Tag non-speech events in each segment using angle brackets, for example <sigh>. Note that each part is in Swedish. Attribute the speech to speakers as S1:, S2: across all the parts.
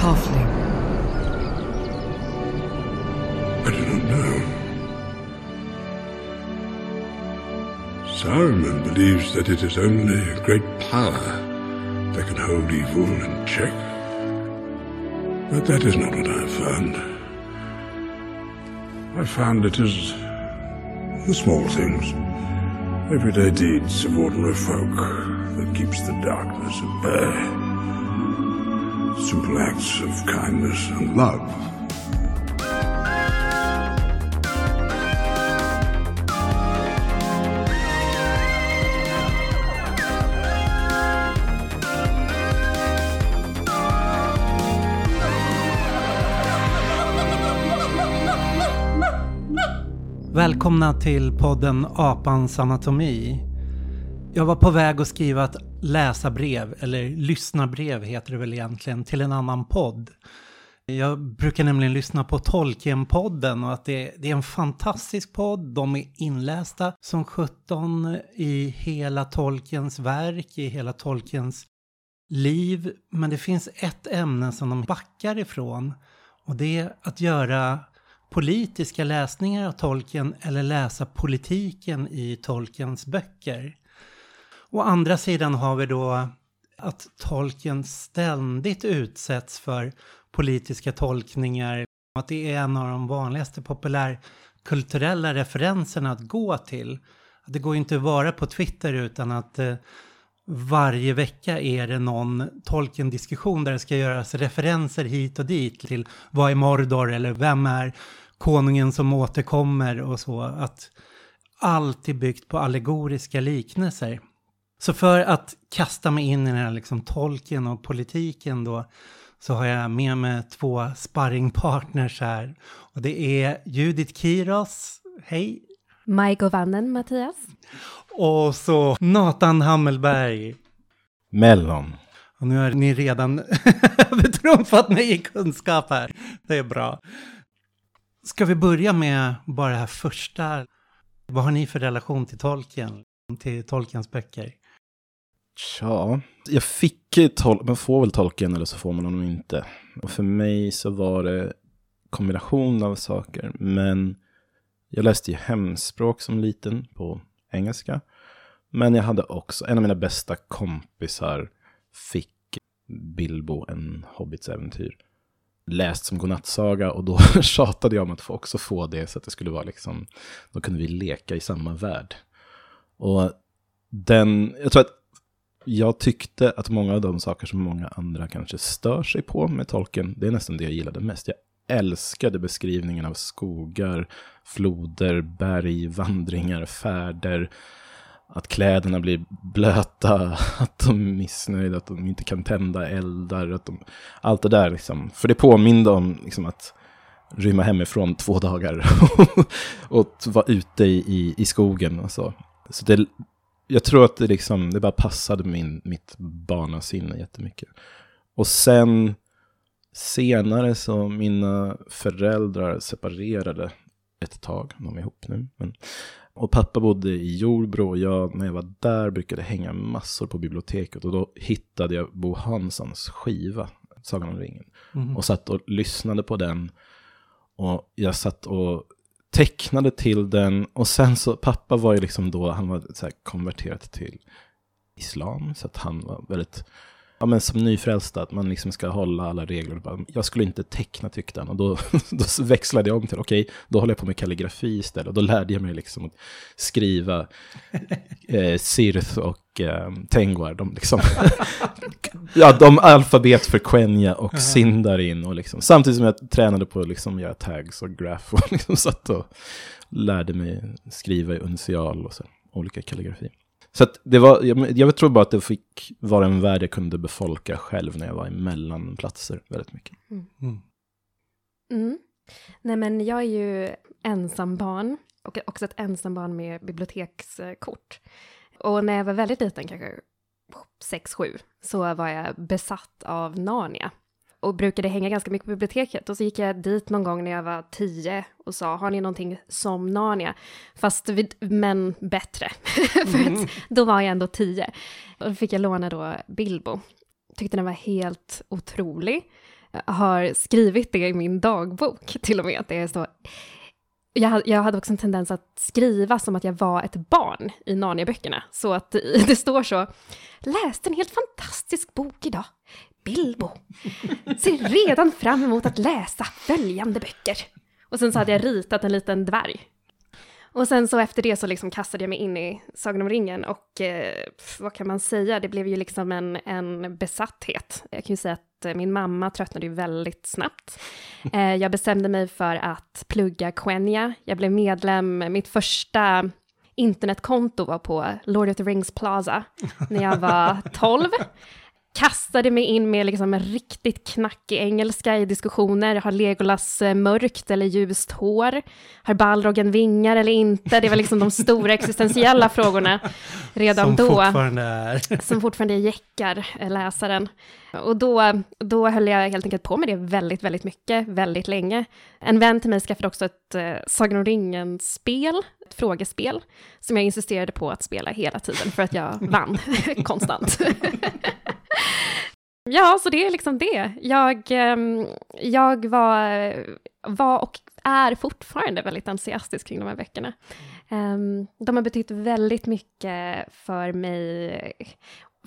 S1: halfling?
S2: I do not know. Saruman believes that it is only a great power that can hold evil in check. But that is not what I have found. I found it is the small things, everyday deeds of ordinary folk that keeps the darkness at bay. Simple acts of kindness and love.
S3: Välkomna till podden Apans anatomi. Jag var på väg att skriva ett läsa brev eller lyssna brev heter det väl egentligen, till en annan podd. Jag brukar nämligen lyssna på Tolkien-podden och att det, det, är en fantastisk podd. De är inlästa som 17 i hela Tolkiens verk, i hela Tolkiens liv. Men det finns ett ämne som de backar ifrån och det är att göra politiska läsningar av Tolkien eller läsa politiken i Tolkiens böcker. Å andra sidan har vi då att tolken ständigt utsätts för politiska tolkningar. Att det är en av de vanligaste populärkulturella referenserna att gå till. Det går inte att vara på Twitter utan att eh, varje vecka är det någon tolkendiskussion där det ska göras referenser hit och dit till vad är Mordor eller vem är konungen som återkommer och så. Att allt är byggt på allegoriska liknelser. Så för att kasta mig in i den här liksom tolken och politiken då så har jag med mig två sparringpartners här. Och det är Judith Kiros, hej!
S4: Maiko Vannen, Mattias.
S3: Och så Nathan Hammelberg.
S5: Mellon.
S3: Och nu har ni redan <laughs> övertrumfat mig i kunskap här. Det är bra. Ska vi börja med bara det här första? Vad har ni för relation till Tolkien? Till Tolkiens böcker?
S5: Tja, jag fick tol man får väl tolken eller så får man honom inte. Och för mig så var det kombination av saker. Men jag läste ju hemspråk som liten på engelska. Men jag hade också, en av mina bästa kompisar fick Bilbo, en hobbits äventyr läst som godnattsaga och då <laughs> tjatade jag om att få också få det så att det skulle vara liksom, då kunde vi leka i samma värld. Och den, jag tror att jag tyckte att många av de saker som många andra kanske stör sig på med tolken, det är nästan det jag gillade mest. Jag älskade beskrivningen av skogar, floder, berg, <laughs> vandringar, färder, att kläderna blir blöta, <laughs> att de är missnöjda, att de inte kan tända eldar. Att de, allt det där liksom. För det påminde om liksom, att rymma hemifrån två dagar <laughs> och vara ute i, i, skogen och så. Så det, jag tror att det, liksom, det bara passade min, mitt barnasinne jättemycket. Och sen senare så mina föräldrar separerade ett tag, de är ihop nu. Men och pappa bodde i Jordbro och jag, när jag var där, brukade hänga massor på biblioteket. Och då hittade jag Bo Hanssons skiva, Sagan om ringen. Mm. Och satt och lyssnade på den. Och jag satt och tecknade till den. Och sen så, pappa var ju liksom då, han var så konverterat till islam. Så att han var väldigt ja, men som nyfrälst, att man liksom ska hålla alla regler. Jag skulle inte teckna tyckte han. Och då, <laughs> då växlade jag om till, okej, okay, då håller jag på med kalligrafi istället. Och då lärde jag mig liksom att skriva eh, Sirth och eh, Tengwar. De, liksom, <laughs> ja, de alfabet för Quenya och uh -huh. Sindarin. Och liksom, samtidigt som jag tränade på att liksom göra tags och graph. Och <laughs> liksom satt och lärde mig skriva i unicial och så, olika kalligrafi. Så det var, jag, jag tror bara att det fick vara en värld jag kunde befolka själv när jag var i mellanplatser väldigt mycket. Mm. Mm.
S4: Mm. Nej men jag är ju ensambarn och också ett ensambarn med bibliotekskort. Och när jag var väldigt liten, kanske 6-7, så var jag besatt av Narnia och brukade hänga ganska mycket på biblioteket. Och så gick jag dit någon gång när jag var tio och sa, har ni någonting som Narnia? Fast, vid, men bättre. <laughs> För mm. att då var jag ändå tio. Och då fick jag låna då Bilbo. Tyckte den var helt otrolig. har skrivit det i min dagbok, till och med. Att det är så. Jag, jag hade också en tendens att skriva som att jag var ett barn i Narnia-böckerna. Så att <laughs> det står så, läste en helt fantastisk bok idag. Bilbo ser redan fram emot att läsa följande böcker. Och sen så hade jag ritat en liten dvärg och sen så efter det så liksom kastade jag mig in i Sagan om ringen och eh, vad kan man säga, det blev ju liksom en, en besatthet. Jag kan ju säga att min mamma tröttnade ju väldigt snabbt. Eh, jag bestämde mig för att plugga Quenya. Jag blev medlem, mitt första internetkonto var på Lord of the Rings Plaza när jag var <laughs> 12 kastade mig in med liksom en riktigt knackig engelska i diskussioner. Har Legolas eh, mörkt eller ljust hår? Har Balrogen vingar eller inte? Det var liksom de stora existentiella frågorna redan
S3: som
S4: då.
S3: Fortfarande är.
S4: Som fortfarande jäckar eh, läsaren. Och då, då höll jag helt enkelt på med det väldigt, väldigt mycket, väldigt länge. En vän till mig skaffade också ett eh, Sagan om ringen-spel, ett frågespel, som jag insisterade på att spela hela tiden för att jag vann <laughs> konstant. Ja, så det är liksom det. Jag, ehm, jag var, var och är fortfarande väldigt entusiastisk kring de här böckerna. Ehm, de har betytt väldigt mycket för mig,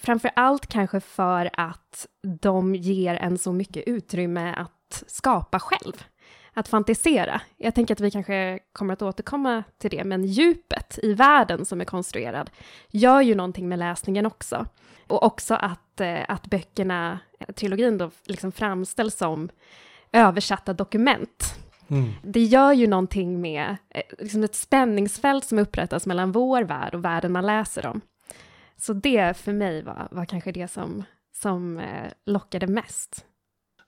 S4: framför allt kanske för att de ger en så mycket utrymme att skapa själv att fantisera. Jag tänker att vi kanske kommer att återkomma till det, men djupet i världen som är konstruerad gör ju någonting med läsningen också. Och också att, eh, att böckerna, trilogin då, liksom framställs som översatta dokument. Mm. Det gör ju någonting med eh, liksom ett spänningsfält som upprättas mellan vår värld och världen man läser om. Så det för mig var, var kanske det som, som eh, lockade mest.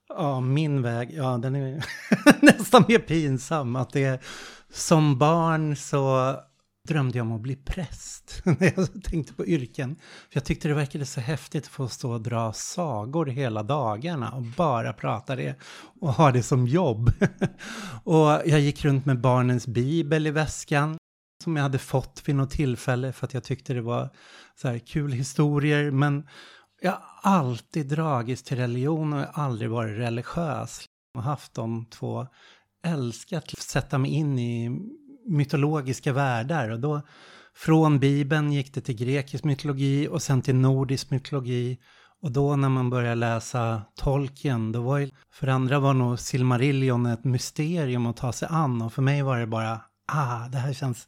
S3: Ja, min väg, ja den är <laughs> nästan mer pinsam. Att det som barn så drömde jag om att bli präst <laughs> när jag tänkte på yrken. För jag tyckte det verkade så häftigt att få stå och dra sagor hela dagarna och bara prata det och ha det som jobb. <laughs> och jag gick runt med barnens bibel i väskan som jag hade fått vid något tillfälle för att jag tyckte det var så här kul historier. Men jag har alltid dragits till religion och jag har aldrig varit religiös. och haft de två, älskat att sätta mig in i mytologiska världar. Och då från Bibeln gick det till grekisk mytologi och sen till nordisk mytologi. Och då när man började läsa Tolkien, då var ju, för andra var nog Silmarillion ett mysterium att ta sig an. Och för mig var det bara, ah, det här känns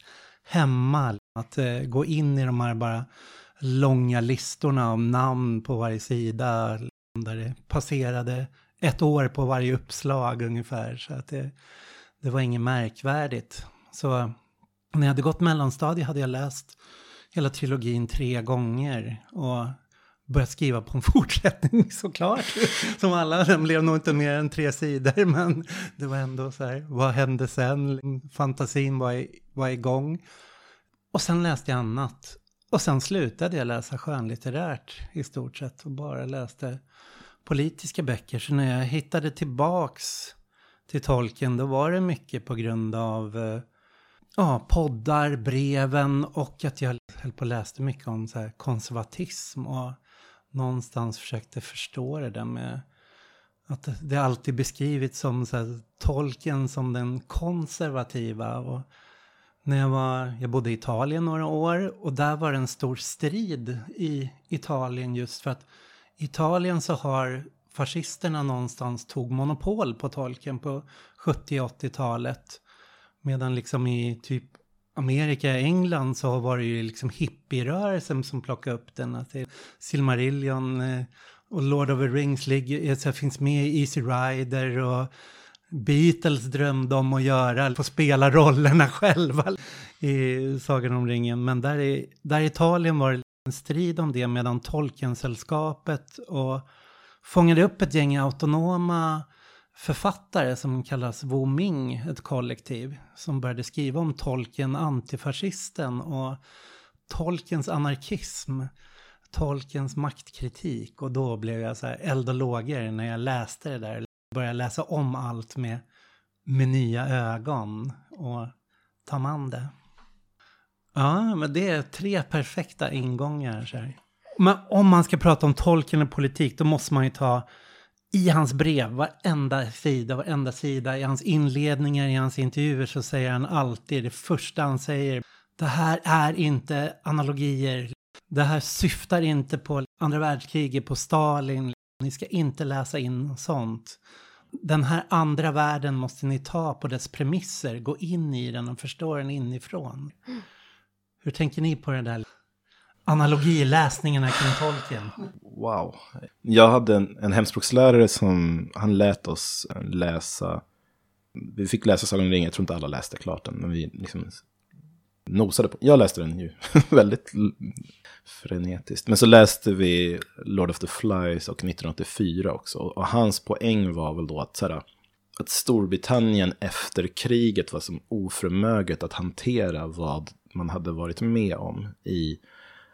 S3: hemma. Att eh, gå in i de här bara långa listorna om namn på varje sida. Där det passerade ett år på varje uppslag ungefär. Så att det, det var inget märkvärdigt. Så när jag hade gått mellanstadiet hade jag läst hela trilogin tre gånger. Och börjat skriva på en <laughs> fortsättning såklart. Som alla, den blev nog inte mer än tre sidor. Men det var ändå så här, vad hände sen? Fantasin var, i, var igång. Och sen läste jag annat. Och sen slutade jag läsa skönlitterärt i stort sett och bara läste politiska böcker. Så när jag hittade tillbaks till tolken då var det mycket på grund av eh, ja, poddar, breven och att jag höll på och läste mycket om så konservatism och någonstans försökte förstå det där med att det alltid beskrivits som så här, tolken som den konservativa. Och när jag, var, jag bodde i Italien några år och där var det en stor strid i Italien just för att i Italien så har fascisterna någonstans tog monopol på tolken på 70-80-talet. Medan liksom i typ Amerika, England så var det ju liksom hippierörelsen som plockade upp den. Att Silmarillion eh, och Lord of the Rings ligger, eh, så finns med i Easy Rider och Beatles drömde om att göra, få spela rollerna <laughs> själva i Sagan om ringen. Men där i, där i Italien var det en strid om det medan Tolkien-sällskapet och fångade upp ett gäng autonoma författare som kallas Wu Ming, ett kollektiv, som började skriva om tolken, antifascisten och tolkens anarkism, tolkens maktkritik. Och då blev jag så här eld och lågor när jag läste det där Började läsa om allt med, med nya ögon och ta man det. Ja, men det är tre perfekta ingångar. Så här. Men om man ska prata om tolken och politik, då måste man ju ta i hans brev, varenda sida, varenda sida, i hans inledningar, i hans intervjuer så säger han alltid, det första han säger, det här är inte analogier, det här syftar inte på andra världskriget, på Stalin, ni ska inte läsa in sånt. Den här andra världen måste ni ta på dess premisser, gå in i den och förstå den inifrån. Hur tänker ni på det där? Analogiläsningarna kring Tolkien.
S5: Wow. Jag hade en, en hemspråkslärare som, han lät oss eh, läsa, vi fick läsa Sagan om ringen, jag tror inte alla läste klart den, men vi liksom nosade på, jag läste den ju <laughs> väldigt frenetiskt. Men så läste vi Lord of the Flies och 1984 också, och hans poäng var väl då att så här, att Storbritannien efter kriget var som oförmöget att hantera vad man hade varit med om i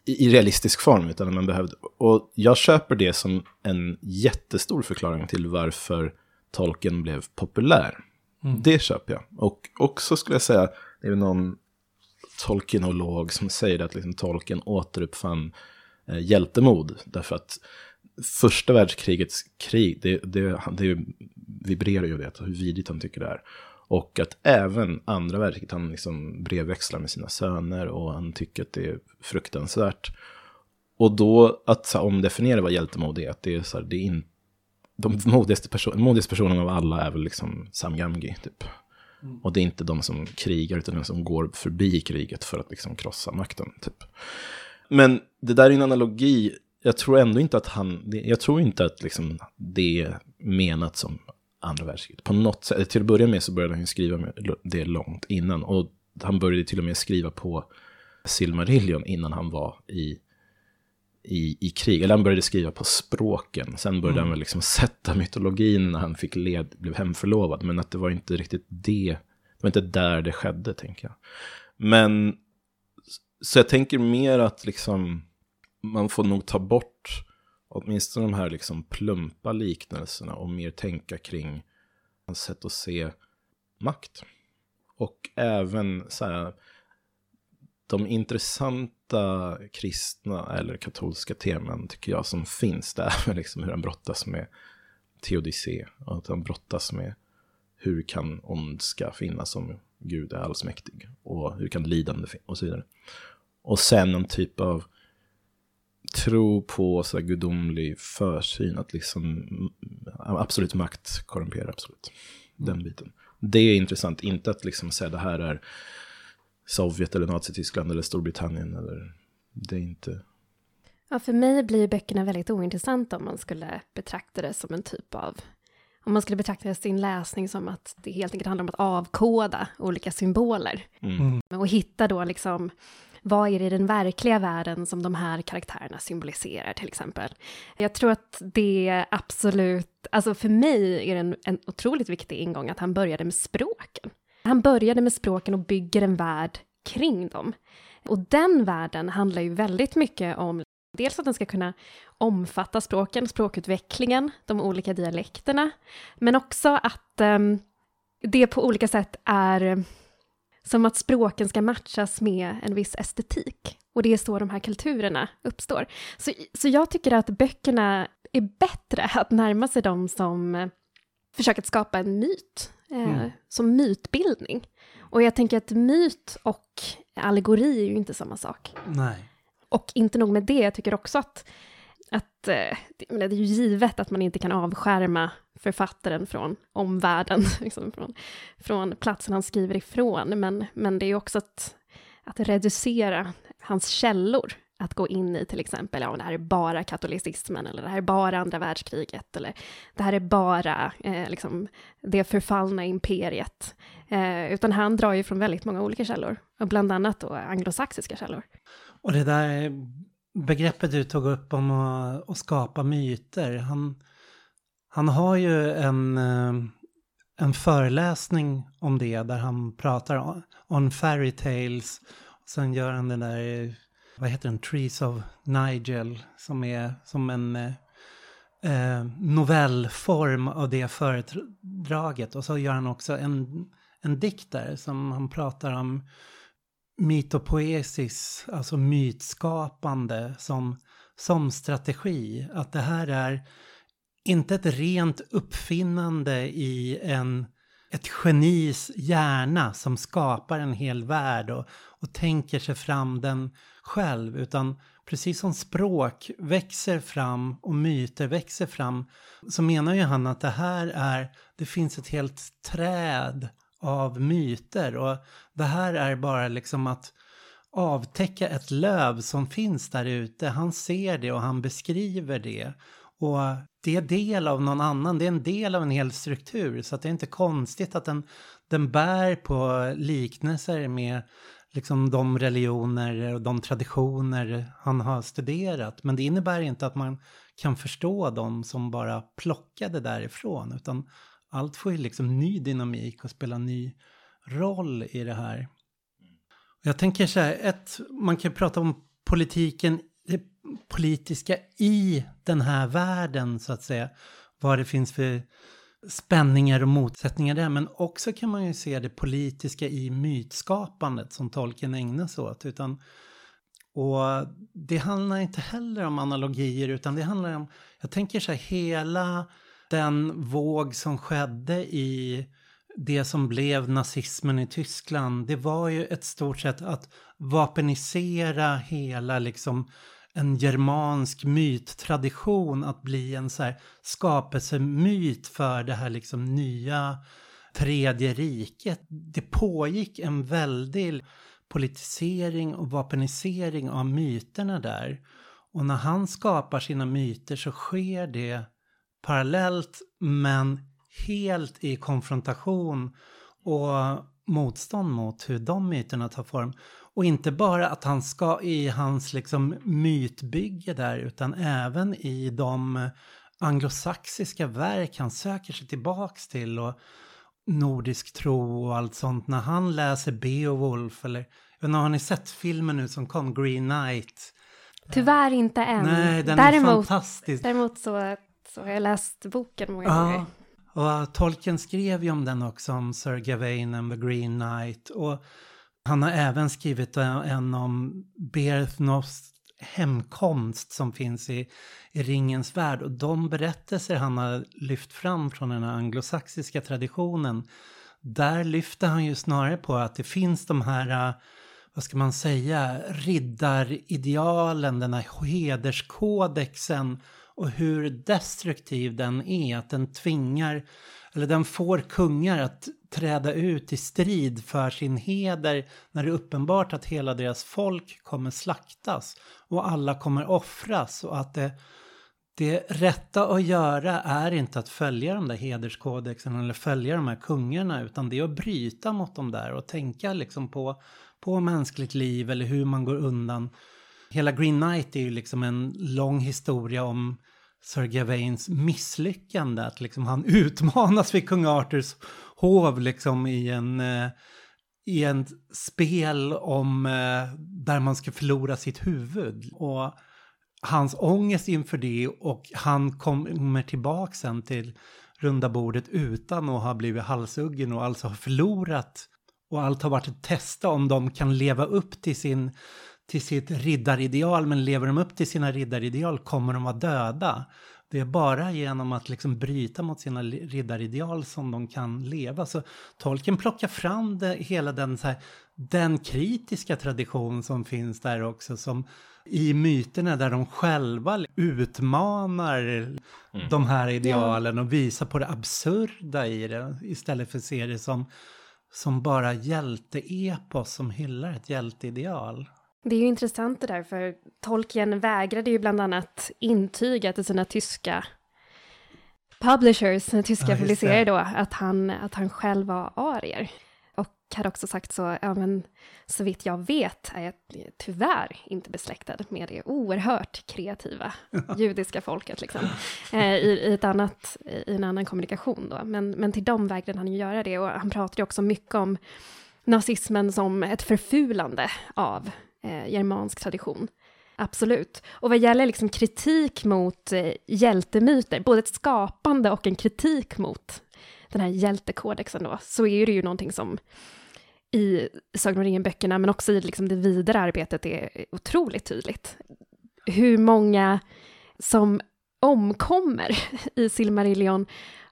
S5: i, realistisk form, utan man behövde... Och jag köper det som en jättestor förklaring till varför tolken blev populär. Mm. Det köper jag. Och också skulle jag säga, det är någon tolkienolog som säger att liksom tolken återuppfann eh, hjältemod. Därför att första världskrigets krig, det, det, det vibrerar ju det, hur vidigt han tycker det är. Och att även andra verket, han liksom brevväxlar med sina söner och han tycker att det är fruktansvärt. Och då att så, omdefiniera vad hjältemod är, att det är så här, det är inte de modigaste, person, modigaste personerna av alla är väl liksom Sam Gamgi, typ. Mm. Och det är inte de som krigar, utan de som går förbi kriget för att liksom krossa makten, typ. Men det där är en analogi, jag tror ändå inte att han, jag tror inte att liksom det är menat som andra världskriget. På något sätt, till att börja med så började han skriva det långt innan. Och han började till och med skriva på Silmarillion innan han var i, i, i krig. Eller han började skriva på språken. Sen började mm. han väl liksom sätta mytologin när han fick led, blev hemförlovad. Men att det var inte riktigt det, det var inte där det skedde, tänker jag. Men, så jag tänker mer att liksom, man får nog ta bort åtminstone de här liksom plumpa liknelserna och mer tänka kring hans sätt att se makt. Och även så här, de intressanta kristna eller katolska teman tycker jag som finns där, <laughs> liksom hur han brottas med teodicé och att han brottas med hur kan ondska finnas om Gud är allsmäktig och hur kan lidande finnas och så vidare. Och sen en typ av tro på så här gudomlig försyn, att liksom absolut makt korrumperar absolut. Den mm. biten. Det är intressant, inte att liksom säga det här är Sovjet eller Nazityskland eller Storbritannien eller det är inte.
S4: Ja, för mig blir böckerna väldigt ointressanta om man skulle betrakta det som en typ av om man skulle betrakta sin läsning som att det helt enkelt handlar om att avkoda olika symboler. Mm. mm. Och hitta då liksom vad är det i den verkliga världen som de här karaktärerna symboliserar till exempel. Jag tror att det absolut, alltså för mig är det en, en otroligt viktig ingång att han började med språken. Han började med språken och bygger en värld kring dem. Och den världen handlar ju väldigt mycket om dels att den ska kunna omfatta språken, språkutvecklingen, de olika dialekterna, men också att um, det på olika sätt är som att språken ska matchas med en viss estetik. Och det är så de här kulturerna uppstår. Så, så jag tycker att böckerna är bättre <laughs> att närma sig dem som eh, försöker skapa en myt, eh, mm. som mytbildning. Och jag tänker att myt och allegori är ju inte samma sak.
S3: Nej.
S4: Och inte nog med det, jag tycker också att, att eh, det är ju givet att man inte kan avskärma författaren från omvärlden, <laughs> liksom från, från platsen han skriver ifrån. Men, men det är också att, att reducera hans källor, att gå in i till exempel, ja, det här är bara katolicismen, eller det här är bara andra världskriget, eller det här är bara eh, liksom, det förfallna imperiet. Eh, utan han drar ju från väldigt många olika källor, och bland annat då anglosaxiska källor.
S3: Och det där begreppet du tog upp om att, att skapa myter, han han har ju en, eh, en föreläsning om det där han pratar on fairy tales. Sen gör han den där, vad heter den, Trees of Nigel, som är som en eh, eh, novellform av det föredraget. Och så gör han också en, en dikt där som han pratar om mytopoesis, alltså mytskapande som, som strategi. Att det här är inte ett rent uppfinnande i en, ett genis hjärna som skapar en hel värld och, och tänker sig fram den själv, utan precis som språk växer fram och myter växer fram, så menar ju han att det här är, det finns ett helt träd av myter och det här är bara liksom att avtäcka ett löv som finns där ute. Han ser det och han beskriver det. Och det är del av någon annan, det är en del av en hel struktur. Så att det är inte konstigt att den, den bär på liknelser med liksom de religioner och de traditioner han har studerat. Men det innebär inte att man kan förstå dem som bara plockade därifrån. Utan allt får ju liksom ny dynamik och spela ny roll i det här. Jag tänker så här, ett, man kan prata om politiken, det politiska i den här världen så att säga. Vad det finns för spänningar och motsättningar där. Men också kan man ju se det politiska i mytskapandet som tolken ägnar sig åt. Utan, och det handlar inte heller om analogier utan det handlar om, jag tänker så här, hela den våg som skedde i det som blev nazismen i Tyskland, det var ju ett stort sätt att vapenisera hela liksom en germansk myttradition att bli en så här skapelsemyt för det här liksom nya tredje riket. Det pågick en väldig politisering och vapenisering av myterna där. Och när han skapar sina myter så sker det parallellt men helt i konfrontation och motstånd mot hur de myterna tar form. Och inte bara att han ska i hans liksom mytbygge där utan även i de anglosaxiska verk han söker sig tillbaks till och nordisk tro och allt sånt. När han läser Beowulf eller, jag vet har ni sett filmen nu som kom, Green Knight?
S4: Tyvärr inte än.
S3: Nej, den däremot, är fantastisk.
S4: Däremot så, så har jag läst boken många ja, gånger.
S3: Och Tolkien skrev ju om den också, om Sir Gawain and the Green Knight. Och han har även skrivit en om Berthnos hemkomst som finns i, i Ringens värld. Och de berättelser han har lyft fram från den anglosaxiska traditionen, där lyfter han ju snarare på att det finns de här, vad ska man säga, riddaridealen, den här hederskodexen och hur destruktiv den är, att den tvingar, eller den får kungar att träda ut i strid för sin heder när det är uppenbart att hela deras folk kommer slaktas och alla kommer offras och att det, det rätta att göra är inte att följa de där hederskodexen eller följa de här kungarna utan det är att bryta mot dem där och tänka liksom på, på mänskligt liv eller hur man går undan. Hela Green Knight är ju liksom en lång historia om Sir Gawains misslyckande. Att liksom han <laughs> utmanas vid kung Arthurs hov liksom i en, eh, i en spel om eh, där man ska förlora sitt huvud. Och hans ångest inför det och han kommer tillbaka sen till runda bordet utan att ha blivit halshuggen och alltså har förlorat. Och allt har varit att testa om de kan leva upp till sin till sitt riddarideal, men lever de upp till sina riddarideal kommer de vara döda. Det är bara genom att liksom bryta mot sina riddarideal som de kan leva. Så tolken plockar fram det, hela den, så här, den kritiska tradition som finns där också. Som i myterna där de själva utmanar mm. de här idealen och visar på det absurda i det. Istället för att se det som, som bara hjälteepos som hyllar ett hjälteideal.
S4: Det är ju intressant det där, för Tolkien vägrade ju bland annat intyga till sina tyska publishers, tyska ja, publicerare då, att han, att han själv var arier. Och hade också sagt så, ja men så vitt jag vet är jag tyvärr inte besläktad med det oerhört kreativa <laughs> judiska folket liksom. Eh, i, i, ett annat, I en annan kommunikation då. Men, men till dem vägrade han ju göra det och han pratade också mycket om nazismen som ett förfulande av eh, germansk tradition. Absolut. Och vad gäller liksom kritik mot eh, hjältemyter, både ett skapande och en kritik mot den här hjältekodexen då, så är det ju någonting som i Sagan om ringen-böckerna, men också i liksom det vidare arbetet är otroligt tydligt. Hur många som omkommer <laughs> i Silmarillion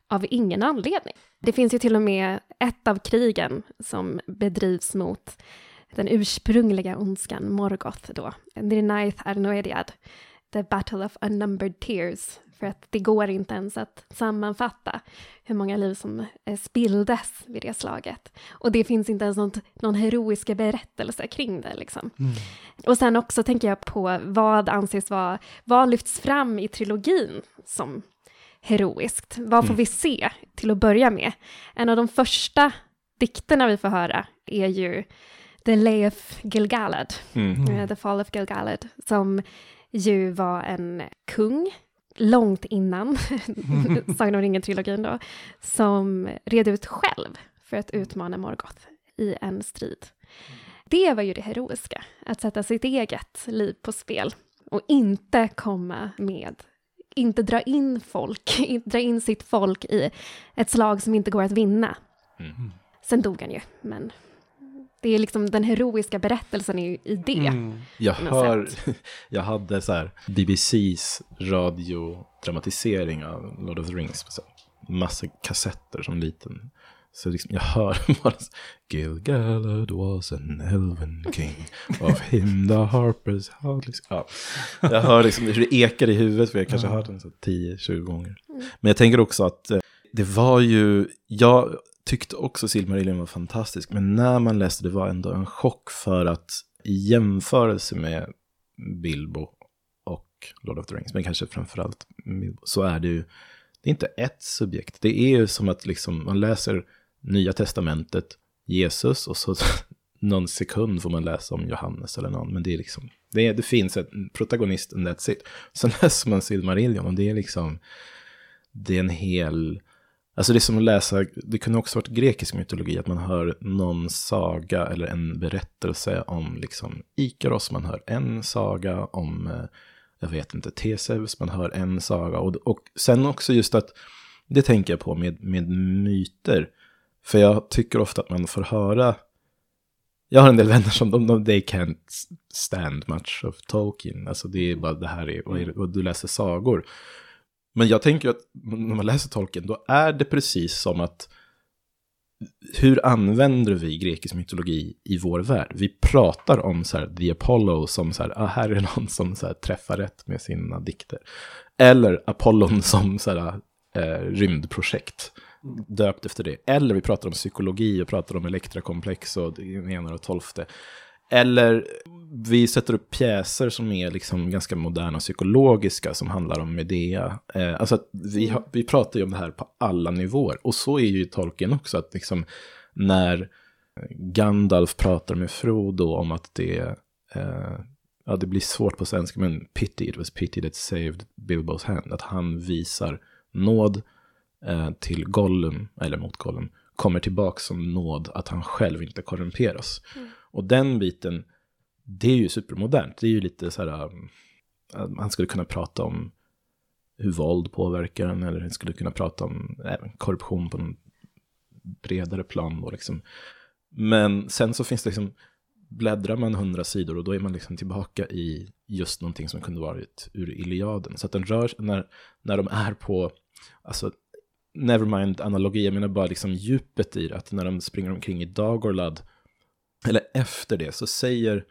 S4: av ingen anledning. Det finns ju till och med ett av krigen som bedrivs mot den ursprungliga ondskan Morgoth då, The Ninth Arnoediad, The Battle of Unnumbered Tears, för att det går inte ens att sammanfatta hur många liv som eh, spilldes vid det slaget. Och det finns inte ens något, någon heroiska berättelse kring det. Liksom. Mm. Och sen också tänker jag på vad anses vara, vad lyfts fram i trilogin som heroiskt? Vad får mm. vi se till att börja med? En av de första dikterna vi får höra är ju The Lay of Gilgalad, mm. uh, The Fall of Gilgalad, som ju var en kung långt innan <laughs> Sagan om ringen-trilogin då, som red ut själv för att utmana Morgoth i en strid. Det var ju det heroiska, att sätta sitt eget liv på spel och inte komma med, inte dra in folk, <laughs> inte dra in sitt folk i ett slag som inte går att vinna. Mm. Sen dog han ju, men det är liksom den heroiska berättelsen i, i det. Mm.
S5: Jag hör, <laughs> jag hade så här BBCs radiodramatisering av Lord of the Rings. Så massa kassetter som liten. Så liksom, jag hör <laughs> bara Gilgalad was an elven king of him the harpers heart. Liksom. Ja. Jag hör liksom hur det ekar i huvudet för jag kanske har hört den så 10-20 gånger. Mm. Men jag tänker också att eh, det var ju, jag tyckte också Silmarillion var fantastisk, men när man läste det var ändå en chock för att i jämförelse med Bilbo och Lord of the Rings, men kanske framförallt Bilbo, så är det ju, det är inte ett subjekt. Det är ju som att liksom, man läser Nya Testamentet, Jesus, och så <laughs> någon sekund får man läsa om Johannes eller någon, men det är liksom, det, är, det finns en protagonist and that's it. Sen <laughs> läser man Silmarillion och det är liksom, det är en hel Alltså det är som att läsa, det kunde också varit grekisk mytologi, att man hör någon saga eller en berättelse om liksom Ikaros, man hör en saga om, eh, jag vet inte, Teseus, man hör en saga. Och, och sen också just att, det tänker jag på med, med myter, för jag tycker ofta att man får höra, jag har en del vänner som, de, de they can't stand much of Tolkien, alltså det är bara det här är, och, och du läser sagor. Men jag tänker att när man läser tolken, då är det precis som att hur använder vi grekisk mytologi i vår värld? Vi pratar om så här, The Apollo som så här, ah, här är någon som så här, träffar rätt med sina dikter. Eller Apollon som så här, eh, rymdprojekt, döpt efter det. Eller vi pratar om psykologi och pratar om elektrakomplex och det ena och tolfte. Eller vi sätter upp pjäser som är liksom ganska moderna och psykologiska som handlar om Medea. Eh, alltså vi, har, vi pratar ju om det här på alla nivåer. Och så är ju Tolkien också, att liksom när Gandalf pratar med Frodo om att det, eh, ja det blir svårt på svenska, men pity, it was pity that saved Bilbos hand. Att han visar nåd eh, till Gollum, eller mot Gollum, kommer tillbaka som nåd att han själv inte korrumperas. Mm. Och den biten, det är ju supermodernt. Det är ju lite så här, um, man skulle kunna prata om hur våld påverkar en, eller man skulle kunna prata om även korruption på en bredare plan då liksom. Men sen så finns det liksom, bläddrar man hundra sidor och då är man liksom tillbaka i just någonting som kunde varit ur Iliaden. Så att den rör när, när de är på, alltså nevermind analogi, jag menar bara liksom djupet i det, att när de springer omkring i Dagorlad eller efter det, så säger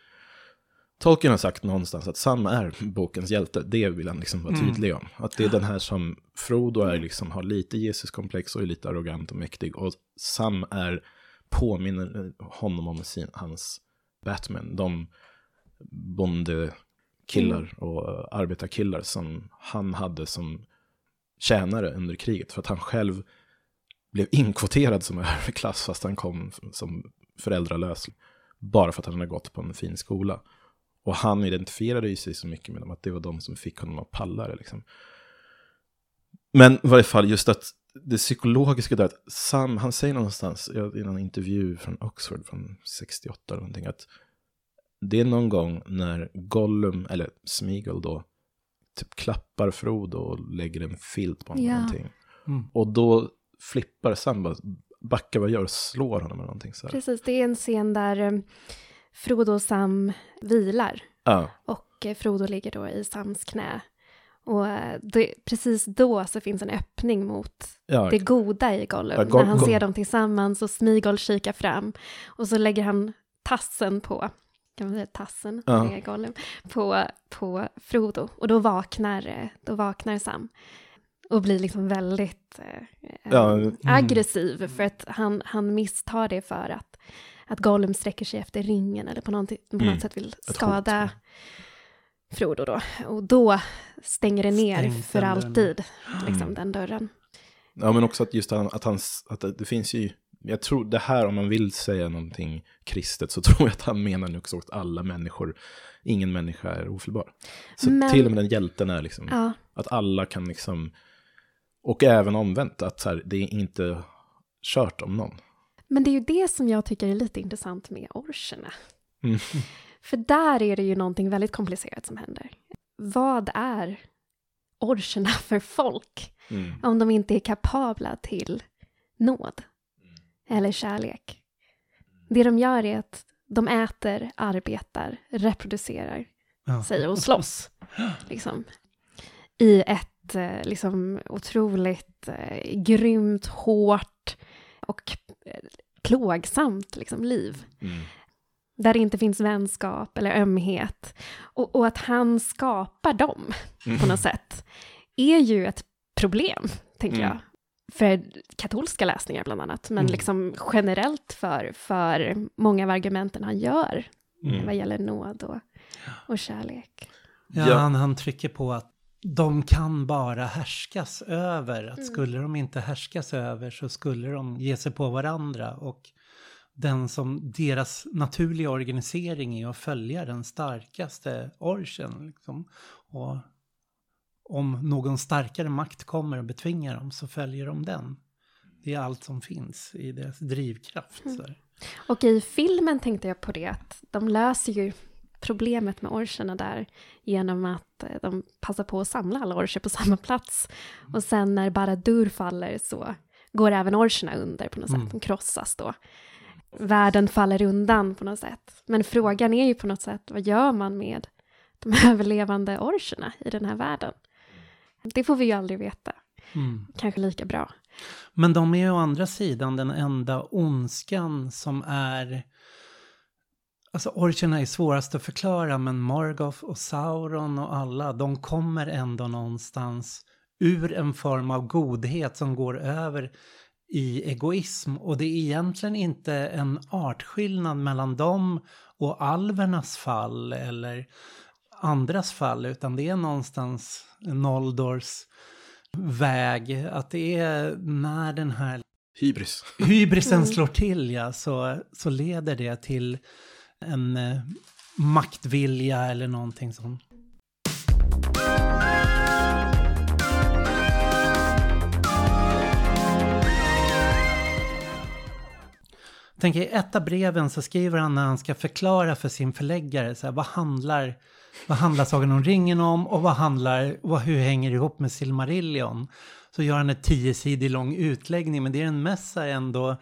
S5: Tolkien har sagt någonstans att Sam är bokens hjälte. Det vill han liksom vara mm. tydlig om. Att det är den här som Frodo är liksom, har lite Jesuskomplex och är lite arrogant och mäktig. Och Sam är, påminner honom om sin, hans Batman. De bondekillar mm. och arbetarkillar som han hade som tjänare under kriget. För att han själv blev inkvoterad som överklass fast han kom som föräldralös. Bara för att han hade gått på en fin skola. Och han identifierade ju sig så mycket med dem, att det var de som fick honom att palla det. Liksom. Men i varje fall just att det psykologiska där, att Sam, han säger någonstans i någon intervju från Oxford från 68 eller någonting, att det är någon gång när Gollum, eller Smeagol då, typ klappar Frodo och lägger en filt på honom. Ja. Någonting. Mm. Och då flippar Sam bara, backar vad gör och slår honom eller någonting. Så här.
S4: Precis, det är en scen där um, Frodo och Sam vilar. Ja. Och uh, Frodo ligger då i Sams knä. Och eh, det, precis då så finns en öppning mot
S5: Ja,
S4: det goda i Gollum.
S5: Ja, Go-
S4: när han
S5: Go-
S4: ser dem tillsammans och Smigol kikar fram. Och så lägger han tassen på, kan man säga tassen,
S5: Ja.
S4: Gollum, på, på Frodo. Och då vaknar, eh, då vaknar Sam. Och blir liksom väldigt eh,
S5: Ja, mm.
S4: aggressiv för att han, han misstar det för att, att Gollum sträcker sig efter ringen eller på, någonting, på
S5: Mm.
S4: något sätt vill skada. Frodo då. Och då stänger det ner
S3: Stängs
S4: för
S3: den
S4: alltid, liksom
S5: Mm.
S4: den dörren.
S5: Ja, men också att just han, att hans, att det, det finns ju, jag tror det här om man vill säga någonting kristet så <laughs> tror jag att han menar nu också att alla människor, ingen människa är ofelbar. Så
S4: Men-
S5: till och med den hjälten är liksom,
S4: Ja,
S5: att alla kan liksom, och även omvänt, att så här, det är inte kört om någon.
S4: men det är ju det som jag tycker är lite intressant med orcherna.
S5: Mm.
S4: För där är det ju någonting väldigt komplicerat som händer. Vad är orcherna <laughs> för folk
S5: Mm.
S4: om de inte är kapabla till nåd eller kärlek? Det de gör är att de äter, arbetar, reproducerar
S3: Ja.
S4: sig och slåss. <gasps> Liksom, I ett eh, liksom, otroligt eh, grymt, hårt och eh, plågsamt liksom, liv.
S5: Mm.
S4: Där det inte finns vänskap eller ömhet. Och, och att han skapar dem
S5: Mm.
S4: på något sätt är ju ett problem, tänker
S5: Mm.
S4: jag. För katolska läsningar bland annat, men
S3: Mm.
S4: liksom generellt för, för många av argumenten han gör
S5: Mm.
S4: vad gäller nåd och, och kärlek.
S3: Ja,
S5: Ja.
S3: Han, han trycker på att de kan bara härskas över. Att
S4: Mm.
S3: skulle de inte härskas över så skulle de ge sig på varandra. Och den som deras naturliga organisering är att följa den starkaste orchen. Liksom. Och om någon starkare makt kommer och betvingar dem så följer de den. Det är allt som finns i deras drivkraft.
S4: Mm. Och i filmen tänkte jag på det att de löser ju problemet med orcherna där genom att eh, de passar på att samla alla orcher på <laughs> samma plats. Och sen när Baradur faller så går även orcherna under på något
S3: Mm.
S4: sätt, de krossas då. Världen faller undan på något sätt. Men frågan är ju på något sätt, vad gör man med de <laughs> överlevande orcherna i den här världen? Det får vi ju aldrig veta.
S3: Mm.
S4: Kanske lika bra.
S3: Men de är ju å andra sidan den enda ondskan som är... Alltså orcherna är svårast att förklara men Morgoth och Sauron och alla, de kommer ändå någonstans ur en form av godhet som går över i egoism. Och det är egentligen inte en artskillnad mellan dem och alvernas fall eller andras fall utan det är någonstans Noldors väg. Att det är när den här
S5: Hybris.
S3: hybrisen
S4: Mm.
S3: slår till ja, så, så leder det till en eh, maktvilja eller någonting sånt. Tänk i ett av breven så skriver han när han ska förklara för sin förläggare så här, vad handlar vad handlar Sagan om ringen om och vad handlar, vad, hur hänger det ihop med Silmarillion? Så gör han en tiosidig lång utläggning, men det är en mest ändå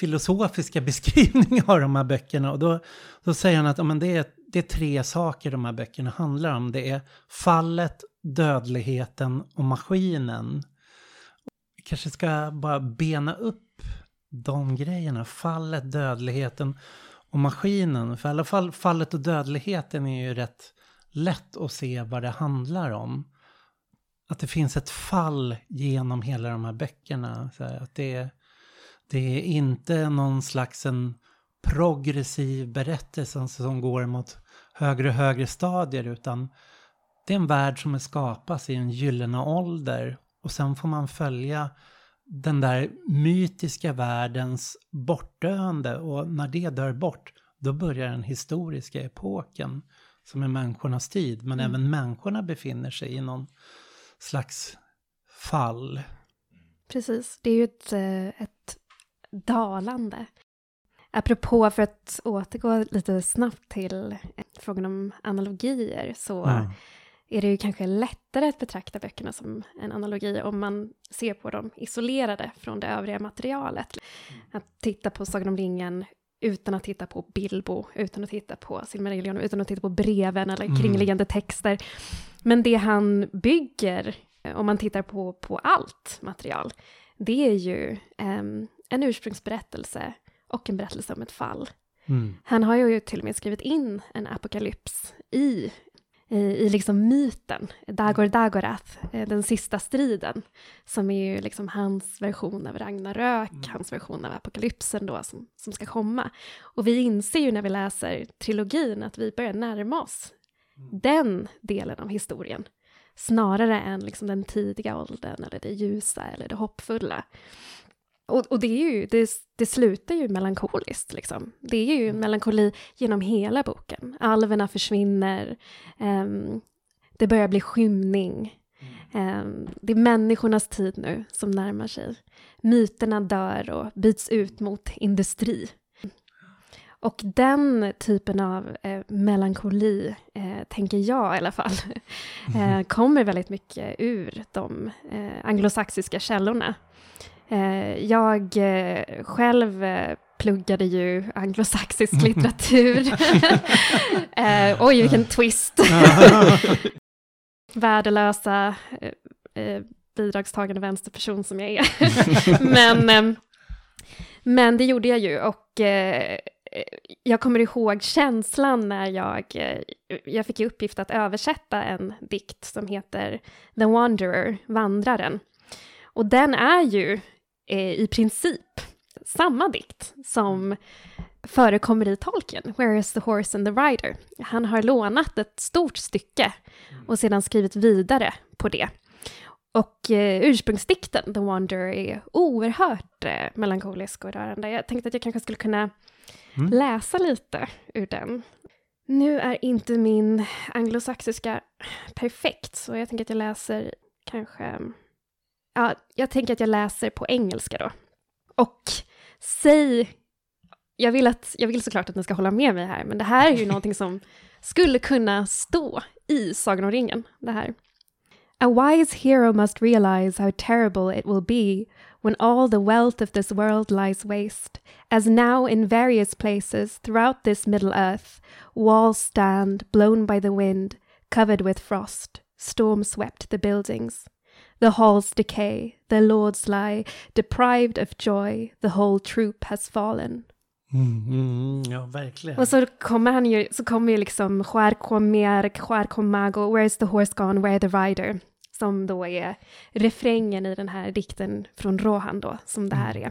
S3: filosofiska <laughs> beskrivning av de här böckerna. Och då, då säger han att ja, men det, är, det är tre saker de här böckerna handlar om. Det är fallet, dödligheten och maskinen. Vi kanske ska bara bena upp de grejerna. Fallet, dödligheten och maskinen. För i alla fall fallet och dödligheten är ju rätt lätt att se vad det handlar om. Att det finns ett fall genom hela de här böckerna. Så här, att det, det är inte någon slags en progressiv berättelse som går mot högre och högre stadier utan det är en värld som är skapas i en gyllene ålder och sen får man följa den där mytiska världens bortdöende och när det dör bort då börjar den historiska epoken som är människornas tid. Men
S4: Mm.
S3: även människorna befinner sig i någon slags fall.
S4: Precis, det är ju ett, eh, ett dalande. Apropå, för att återgå lite snabbt till frågan om analogier, så
S3: Ja.
S4: är det ju kanske lättare att betrakta böckerna som en analogi om man ser på dem isolerade från det övriga materialet. Att titta på Sagan om ringen utan att titta på Bilbo, utan att titta på Silmarillion, utan att titta på breven eller
S3: Mm.
S4: kringliggande texter. Men det han bygger, om man tittar på, på allt material, det är ju um, en ursprungsberättelse och en berättelse om ett fall. Mm. Han har ju till och med skrivit in en apokalyps i, i, i liksom myten, Dagor Dagorath, eh, den sista striden, som är ju liksom hans version av Ragnarök, mm. hans version av apokalypsen då som, som ska komma. Och vi inser ju när vi läser trilogin att vi börjar närma oss mm. den delen av historien snarare än liksom den tidiga åldern eller det ljusa eller det hoppfulla. Och, och det, är ju, det, det, slutar ju melankoliskt. Liksom. Det är ju mm. melankoli genom hela boken. Alverna försvinner, um, det börjar bli skymning. Um, det är människornas tid nu som närmar sig. Myterna dör och byts ut mot industri. Och den typen av eh, melankoli, eh, tänker jag i alla fall, <laughs> eh, kommer väldigt mycket ur de eh, anglosaxiska källorna. Eh, jag eh, själv eh, pluggade ju anglosaxisk litteratur. <laughs> oj, vilken twist! <laughs> Värdelösa bidragstagande vänsterperson som jag är. <laughs> men, men det gjorde jag ju och jag kommer ihåg känslan när jag, jag fick i uppgift att översätta en dikt som heter The Wanderer, Vandraren. Och den är ju eh, i princip samma dikt som förekommer i Tolkien, Where is the horse and the rider? Han har lånat ett stort stycke och sedan skrivit vidare på det. Och eh, ursprungsdikten, The Wanderer, är oerhört eh, melankolisk och rörande. Jag tänkte att jag kanske skulle kunna mm. läsa lite ur den. Nu är inte min anglosaxiska perfekt, så jag tänker att jag läser kanske ja, jag tänker att jag läser på engelska då. Och säg, jag vill, att, jag vill såklart att ni ska hålla med mig här, men det här är ju någonting som <laughs> skulle kunna stå i Sagan om ringen, det här. A wise hero must realize how terrible it will be when all the wealth of this world lies waste, as now in various places throughout this middle earth, walls stand blown by the wind, covered with frost, storm swept the buildings. The halls decay, their lords lie deprived of joy, the whole troop has fallen.
S3: Mm, mm, ja, verkligen.
S4: Och så kommer han ju, så kommer ju liksom Skär kom Merk, Skär Mago, Where's the horse gone, where the rider? Som då är refrängen i den här dikten från Rohan då, som det här mm.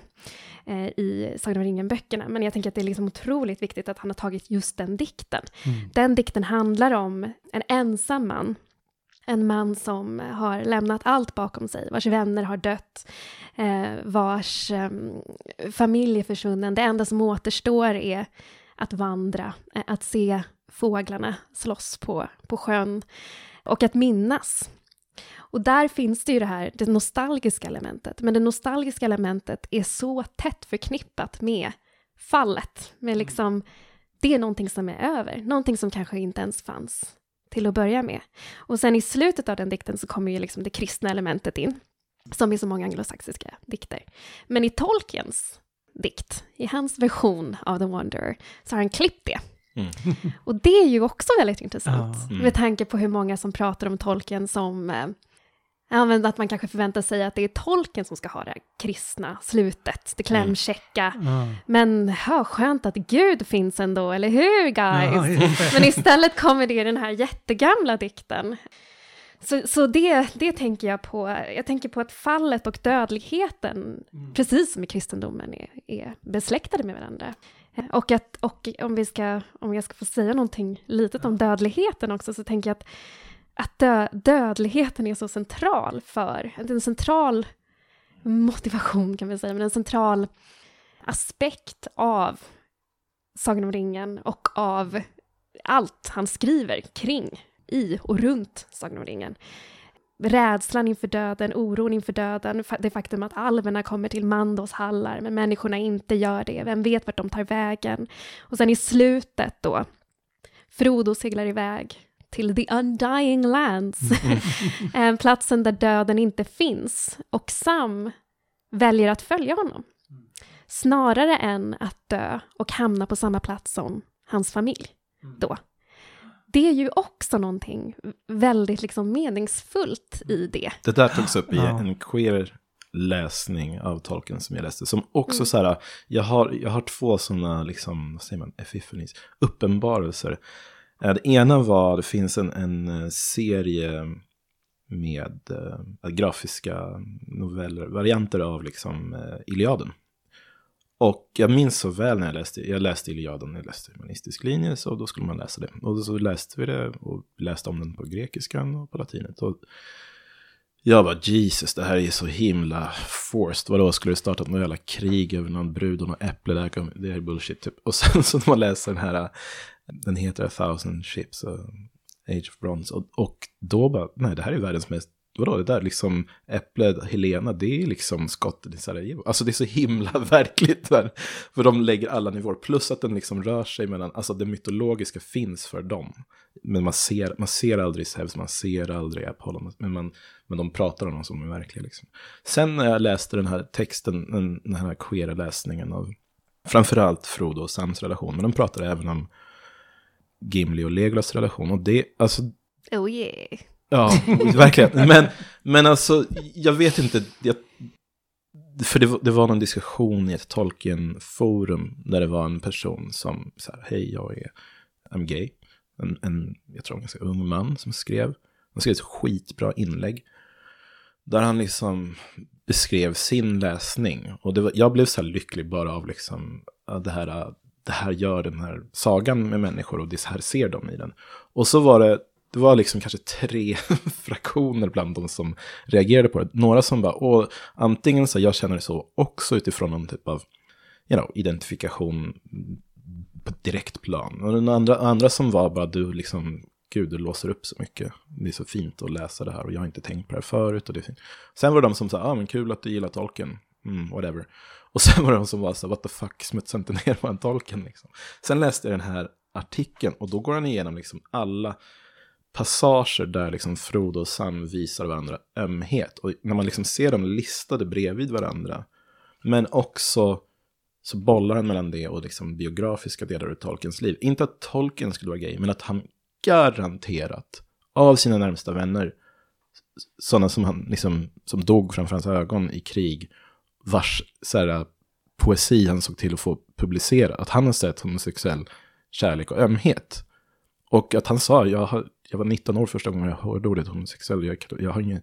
S4: är eh, i Sagan om ringen-böckerna. Men jag tänker att det är liksom otroligt viktigt att han har tagit just den dikten. Mm. Den dikten handlar om en ensam man en man som har lämnat allt bakom sig, vars vänner har dött, eh, vars eh, familj är försvunnen. Det enda som återstår är att vandra, eh, att se fåglarna slåss på, på sjön och att minnas. Och där finns det ju det här, det nostalgiska elementet, men det nostalgiska elementet är så tätt förknippat med fallet, med liksom, det är någonting som är över, någonting som kanske inte ens fanns till att börja med. Och sen i slutet av den dikten så kommer ju liksom det kristna elementet in, som i så många anglosaxiska dikter. Men i Tolkiens dikt, i hans version av The Wanderer, så har han klippt det. Mm. Och det är ju också väldigt intressant, mm. med tanke på hur många som pratar om Tolkien som eh, Ja, men att man kanske förväntar sig att det är tolken som ska ha det kristna slutet, det mm. klämkäcka. Mm. Men ja, skönt att Gud finns ändå, eller hur guys? Ja, men istället kommer det i den här jättegamla dikten. Så, så det, det tänker jag på. Jag tänker på att fallet och dödligheten, mm. precis som i kristendomen, är, är besläktade med varandra. Och, att, och om, vi ska, om jag ska få säga någonting litet om dödligheten också, så tänker jag att att dö dödligheten är så central för, en central motivation kan vi säga, men en central aspekt av Sagan om ringen och av allt han skriver kring, i och runt Sagan om ringen. Rädslan inför döden, oron inför döden, det faktum att alverna kommer till Mandos hallar, men människorna inte gör det. Vem vet vart de tar vägen? Och sen i slutet då, Frodo seglar iväg till the undying lands, mm. <laughs> platsen där döden inte finns. Och Sam väljer att följa honom, snarare än att dö och hamna på samma plats som hans familj mm. då. det är ju också någonting väldigt liksom meningsfullt i det.
S5: Det där togs upp i
S3: Ja.
S5: en queer läsning av tolken som jag läste. Som också
S4: Mm.
S5: så här, jag har, jag har två sådana, liksom, vad säger man, epiphanies, uppenbarelser. Eh, det ena var, det finns en, en eh, serie med äh, grafiska noveller, varianter av liksom äh, Iliaden. Och jag minns så väl när jag läste, jag läste Iliaden, jag läste humanistisk linje, så då skulle man läsa det. Och så läste vi det och läste om den på grekiskan och på latinet. Och jag bara, Jesus, det här är så himla forced. Vadå, skulle det startat något jävla krig över någon brud och något äpple? Det här, kom, det här är bullshit, typ. Och sen så när man läser den här, den heter A thousand ships, Age of Bronze. Och, och då bara, nej, det här är världens mest, vadå, det där liksom, äpplet, Helena, det är liksom skottet i Sarajevo. Alltså det är så himla <laughs> verkligt där. För de lägger alla nivåer, plus att den liksom rör sig mellan, alltså det mytologiska finns för dem. Men man ser, man ser aldrig Zeus, man ser aldrig Apollo, men, man, men de pratar om dem som är verkliga. Liksom. Sen när jag läste den här texten, den, den här queera läsningen av framförallt Frodo och Sams relation, men de pratar även om Gimli och Legolas relation. Och det, alltså,
S4: Oh yeah.
S5: ja, <laughs> verkligen. Men, men alltså, jag vet inte, jag, för det, var- det var någon diskussion i ett Tolkien-forum där det var en person som sa, hej, jag är I'm gay. En, en, jag tror en ganska ung man som skrev. Han skrev ett skitbra inlägg. Där han liksom beskrev sin läsning. Och var, jag blev så här lycklig bara av liksom, det här, det här gör den här sagan med människor och det här ser de i den. Och så var det, det var liksom kanske tre <laughs> fraktioner bland de som reagerade på det. Några som bara, åh, antingen så jag känner det så också utifrån någon typ av you know, identifikation på direkt plan. Och den andra, andra som var bara, du liksom, gud, du låser upp så mycket. Det är så fint att läsa det här och jag har inte tänkt på det här förut. Och det är fint. Sen var det de som sa, ah, men kul att du gillar tolken, mm, whatever. Och sen var det de som var så, what the fuck, smutsa inte ner <laughs> på en tolken liksom. Sen läste jag den här artikeln och då går han igenom liksom alla passager där liksom Frodo och Sam visar varandra ömhet. Och när man liksom ser dem listade bredvid varandra, men också så bollar han mellan det och liksom biografiska delar av Tolkiens liv. Inte att Tolkien skulle vara gay, men att han garanterat av sina närmsta vänner, sådana som han liksom, som dog framför hans ögon i krig, vars så här, poesi han såg till att få publicera, att han har sett homosexuell kärlek och ömhet. Och att han sa, jag, har, jag var 19 år första gången jag hörde ordet homosexuell, jag, jag, har ingen,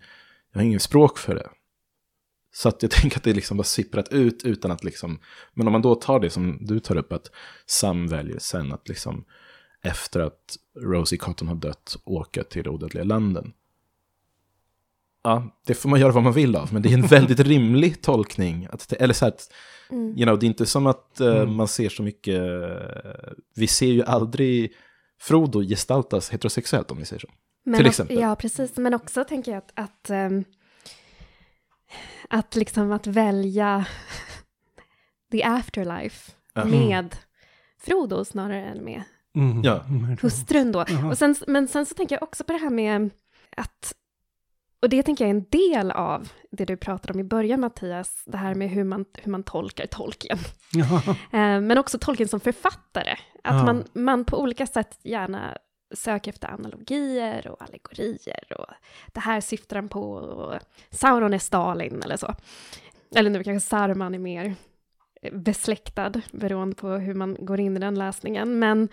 S5: jag har ingen språk för det. Så att jag <laughs> tänker att det liksom bara sipprat ut utan att liksom, men om man då tar det som du tar upp, att Sam väljer sen att liksom, efter att Rosie Cotton har dött, åka till det odödliga landen. Ja, det får man göra vad man vill av, men det är en väldigt <laughs> rimlig tolkning. Att, eller så att, you know, det är inte som att eh,
S3: Mm.
S5: man ser så mycket, vi ser ju aldrig Frodo gestaltas heterosexuellt om vi säger så.
S4: Men
S5: Till exempel.
S4: Ja, precis. Men också tänker jag att, att, ehm, att liksom att välja <laughs> the afterlife
S5: Ja.
S4: med Frodo snarare än med
S3: Mm.
S4: Hustrun då. Och sen, men sen så tänker jag också på det här med att, och det tänker jag är en del av det du pratade om i början Mattias, det här med hur man, hur man tolkar tolken.
S3: Ja. <laughs>
S4: Eh, Men också tolken som författare. Att
S3: Ja.
S4: man, man på olika sätt gärna söker efter analogier och allegorier. Och det här syftar han på. Och Sauron är Stalin eller så. Eller nu kanske Saruman är mer eh, besläktad beroende på hur man går in i den läsningen. Men,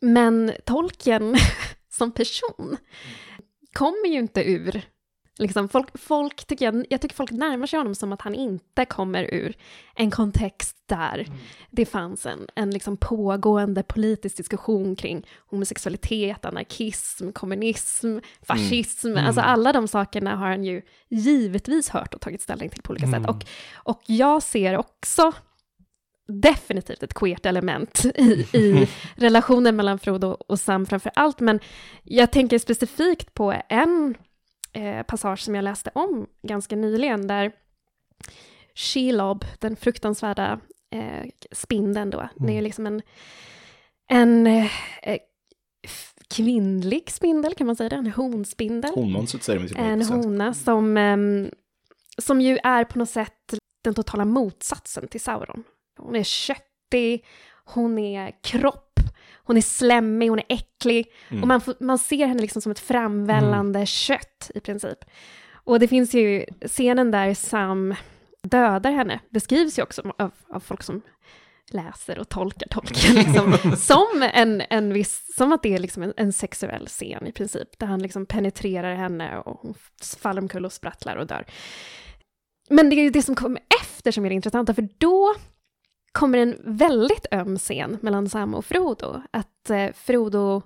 S4: men tolken <laughs> som person kommer ju inte ur Liksom folk, folk tycker jag, jag tycker folk närmar sig honom som att han inte kommer ur en kontext där det fanns en, en liksom pågående politisk diskussion kring homosexualitet, anarkism, kommunism, fascism.
S3: Mm.
S4: Alltså alla de sakerna har han ju givetvis hört och tagit ställning till på olika
S3: Mm.
S4: sätt. Och, och jag ser också definitivt ett queert element <laughs> i, i <laughs> relationen mellan Frodo och Sam framför allt. Men jag tänker specifikt på en eh, passage som jag läste om ganska nyligen där Shelob, den fruktansvärda eh, spindeln då, det är ju liksom en, en eh, eh, kvinnlig spindel, kan man säga det? En honspindel.
S5: Honmonstret säger i
S4: En hona som, ehm, som ju är på något sätt den totala motsatsen till Sauron. Hon är köttig, hon är kropp, hon är slemmig, hon är äcklig. Mm. Och man, man ser henne liksom som ett framvällande mm. kött i princip. Och det finns ju scenen där Sam dödar henne, beskrivs ju också av, av folk som läser och tolkar tolken <laughs> liksom, som, en, en viss, som att det är liksom en, en, sexuell scen i princip, där han liksom penetrerar henne och hon faller omkull och sprattlar och dör. Men det är ju det som kommer efter som är det intressanta, för då kommer en väldigt öm scen mellan Sam och Frodo. Att eh, Frodo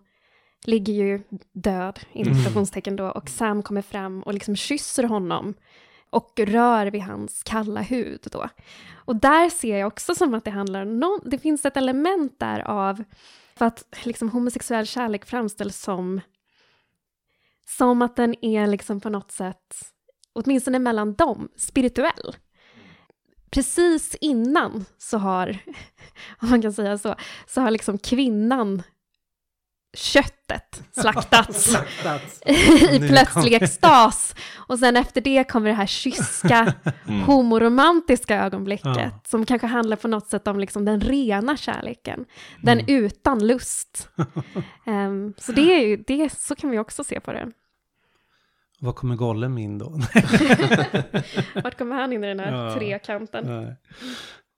S4: ligger ju död, interpretationstecken då, och Sam kommer fram och liksom kysser honom och rör vid hans kalla hud då. Och där ser jag också som att det handlar om, no det finns ett element där av, för att liksom homosexuell kärlek framställs som, som att den är liksom på något sätt, åtminstone mellan dem, spirituell. Precis innan så har, <laughs> om man kan säga så, så har liksom kvinnan köttet slaktats, <laughs> slaktats. <laughs> i plötslig extas. Och sen efter det kommer det här kyska, mm. homoromantiska ögonblicket, ja. som kanske handlar på något sätt om liksom den rena kärleken, den mm. utan lust. um, så det är ju, det, så kan vi också se på det.
S3: Var kommer Gollum in då? <laughs>
S4: Vart kommer han in i den här ja. trekanten? Nej.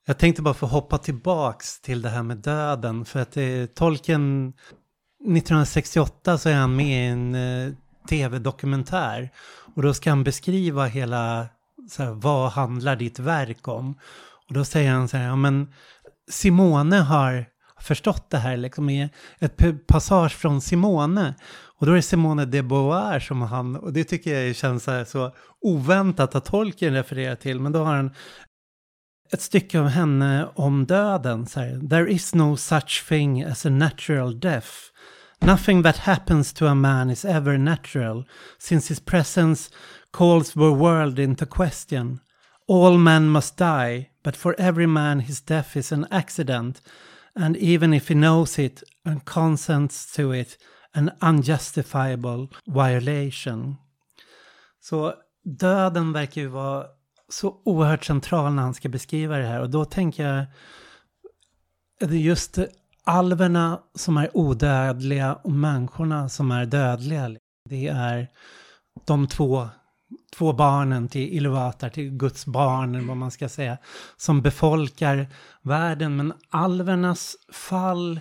S3: Jag tänkte bara få hoppa tillbaks till det här med döden, för att det, tolken 1968 så är han med i en eh, tv-dokumentär. Och då ska han beskriva hela, så här, vad handlar ditt verk om? Och då säger han så här, ja men Simone har förstått det här liksom i ett passage från Simone. Och då är det Simone de Beauvoir som han, och det tycker jag känns så, så oväntat att tolken refererar till, men då har han ett stycke av henne om döden. Så här, There is no such thing as a natural death. Nothing that happens to a man is ever natural, since his presence calls the world into question. All men must die, but for every man his death is an accident, and even if he knows it and consents to it, an unjustifiable violation. Så döden verkar ju vara så oerhört central när han ska beskriva det här och då tänker jag det är just alverna som är odödliga och människorna som är dödliga. Det är de två, två barnen till Iluvatar, till Guds barn, vad man ska säga, som befolkar världen. Men alvernas fall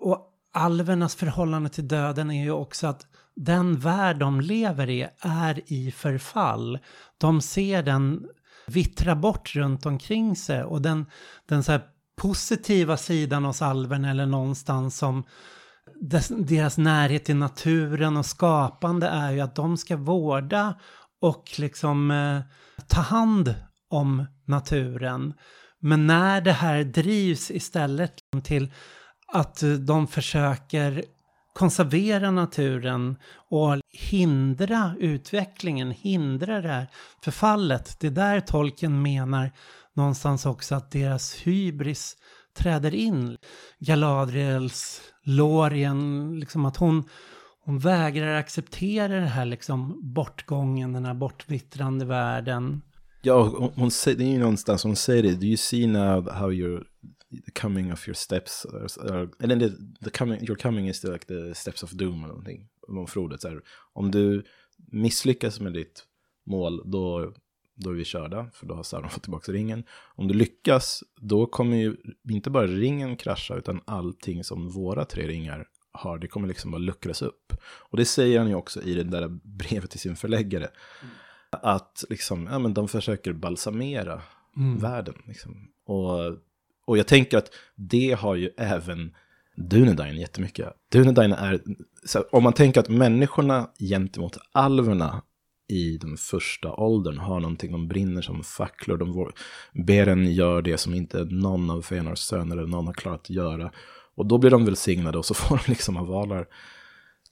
S3: och alvernas förhållande till döden är ju också att den värld de lever i är i förfall. De ser den vittra bort runt omkring sig och den, den så positiva sidan hos alverna eller någonstans som deras närhet till naturen och skapande är ju att de ska vårda och liksom eh, ta hand om naturen. Men när det här drivs istället till att eh, de försöker konservera naturen och hindra utvecklingen, hindra det här förfallet. Det är där tolken menar någonstans också att deras hybris träder in. Galadriels, Lorien, liksom att hon, hon vägrar acceptera den här liksom bortgången, den här bortvittrande världen.
S5: Ja, hon, hon säger, det är ju någonstans hon säger det, do you see now how you're the coming of your steps, eller the, the coming, your coming is the, like the steps of doom eller någonting, om Frodet, så här, om du misslyckas med ditt mål, då då är vi körda, för då har Sauron fått tillbaka ringen. Om du lyckas, då kommer ju inte bara ringen krascha, utan allting som våra tre ringar har, det kommer liksom bara luckras upp. Och det säger han ju också i det där brevet till sin förläggare. Mm. Att liksom, ja men de försöker balsamera mm. världen. Liksom. Och, och jag tänker att det har ju även Dunedain jättemycket. Dunedain är, här, om man tänker att människorna gentemot alverna i den första åldern har någonting, de brinner som facklor, de ber en gör det som inte någon av Fenars söner eller någon har klarat att göra. Och då blir de välsignade och så <laughs> får de liksom av valar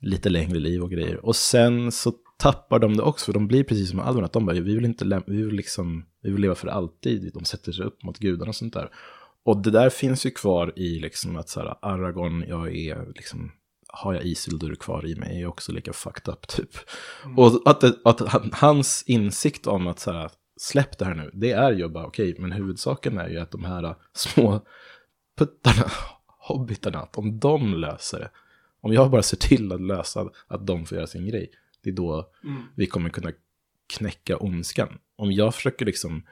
S5: lite längre liv och grejer. Och sen så tappar de det också, för de blir precis som alverna, att de bara, vi vill inte vi vill liksom, vi vill leva för alltid, de sätter sig upp mot gudarna och sånt där. Och det där finns ju kvar i liksom att så här, Aragorn, jag är liksom har jag Isildur kvar i mig är också lika fucked up typ. Mm. Och att, det, att hans insikt om att så här, släpp det här nu, det är ju bara okej, okay, men huvudsaken är ju att de här små puttarna hobbitarna, att om de löser det, om jag bara ser till att lösa att de får göra sin grej, det är då vi kommer kunna knäcka ondskan. Om jag försöker liksom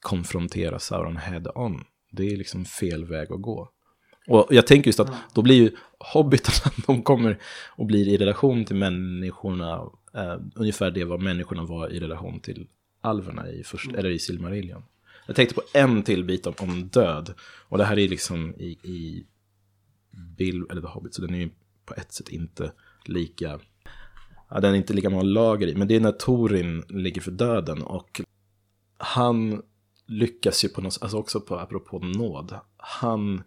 S5: konfrontera Sauron head on, det är liksom fel väg att gå. Och jag tänker just att då blir ju hobbitarna, <laughs> de kommer och blir i relation till människorna, eh, ungefär det vad människorna var i relation till alverna i, först, eller i Silmarillion. Jag tänkte på en till bit om, om död, och det här är liksom i, i Bill, eller The Hobbit, så den är ju på ett sätt inte lika, ja, den är inte lika många lager i, men det är när Torin ligger för döden och han lyckas ju på något, alltså också på, apropå nåd, han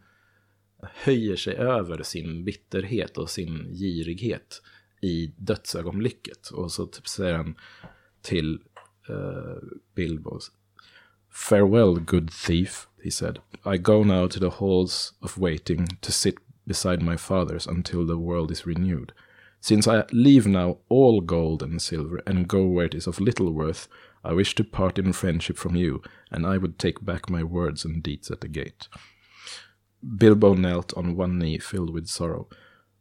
S5: höjer sig över sin bitterhet och sin girighet i dödsögonblicket. Och så typ säger han till uh, Bilbo, Farewell good thief, he said. I go now to the halls of waiting to sit beside my fathers until the world is renewed. Since I leave now all gold and silver and go where it is of little worth, I wish to part in friendship from you, and I would take back my words and deeds at the gate. Bilbo knelt on one knee, filled with sorrow.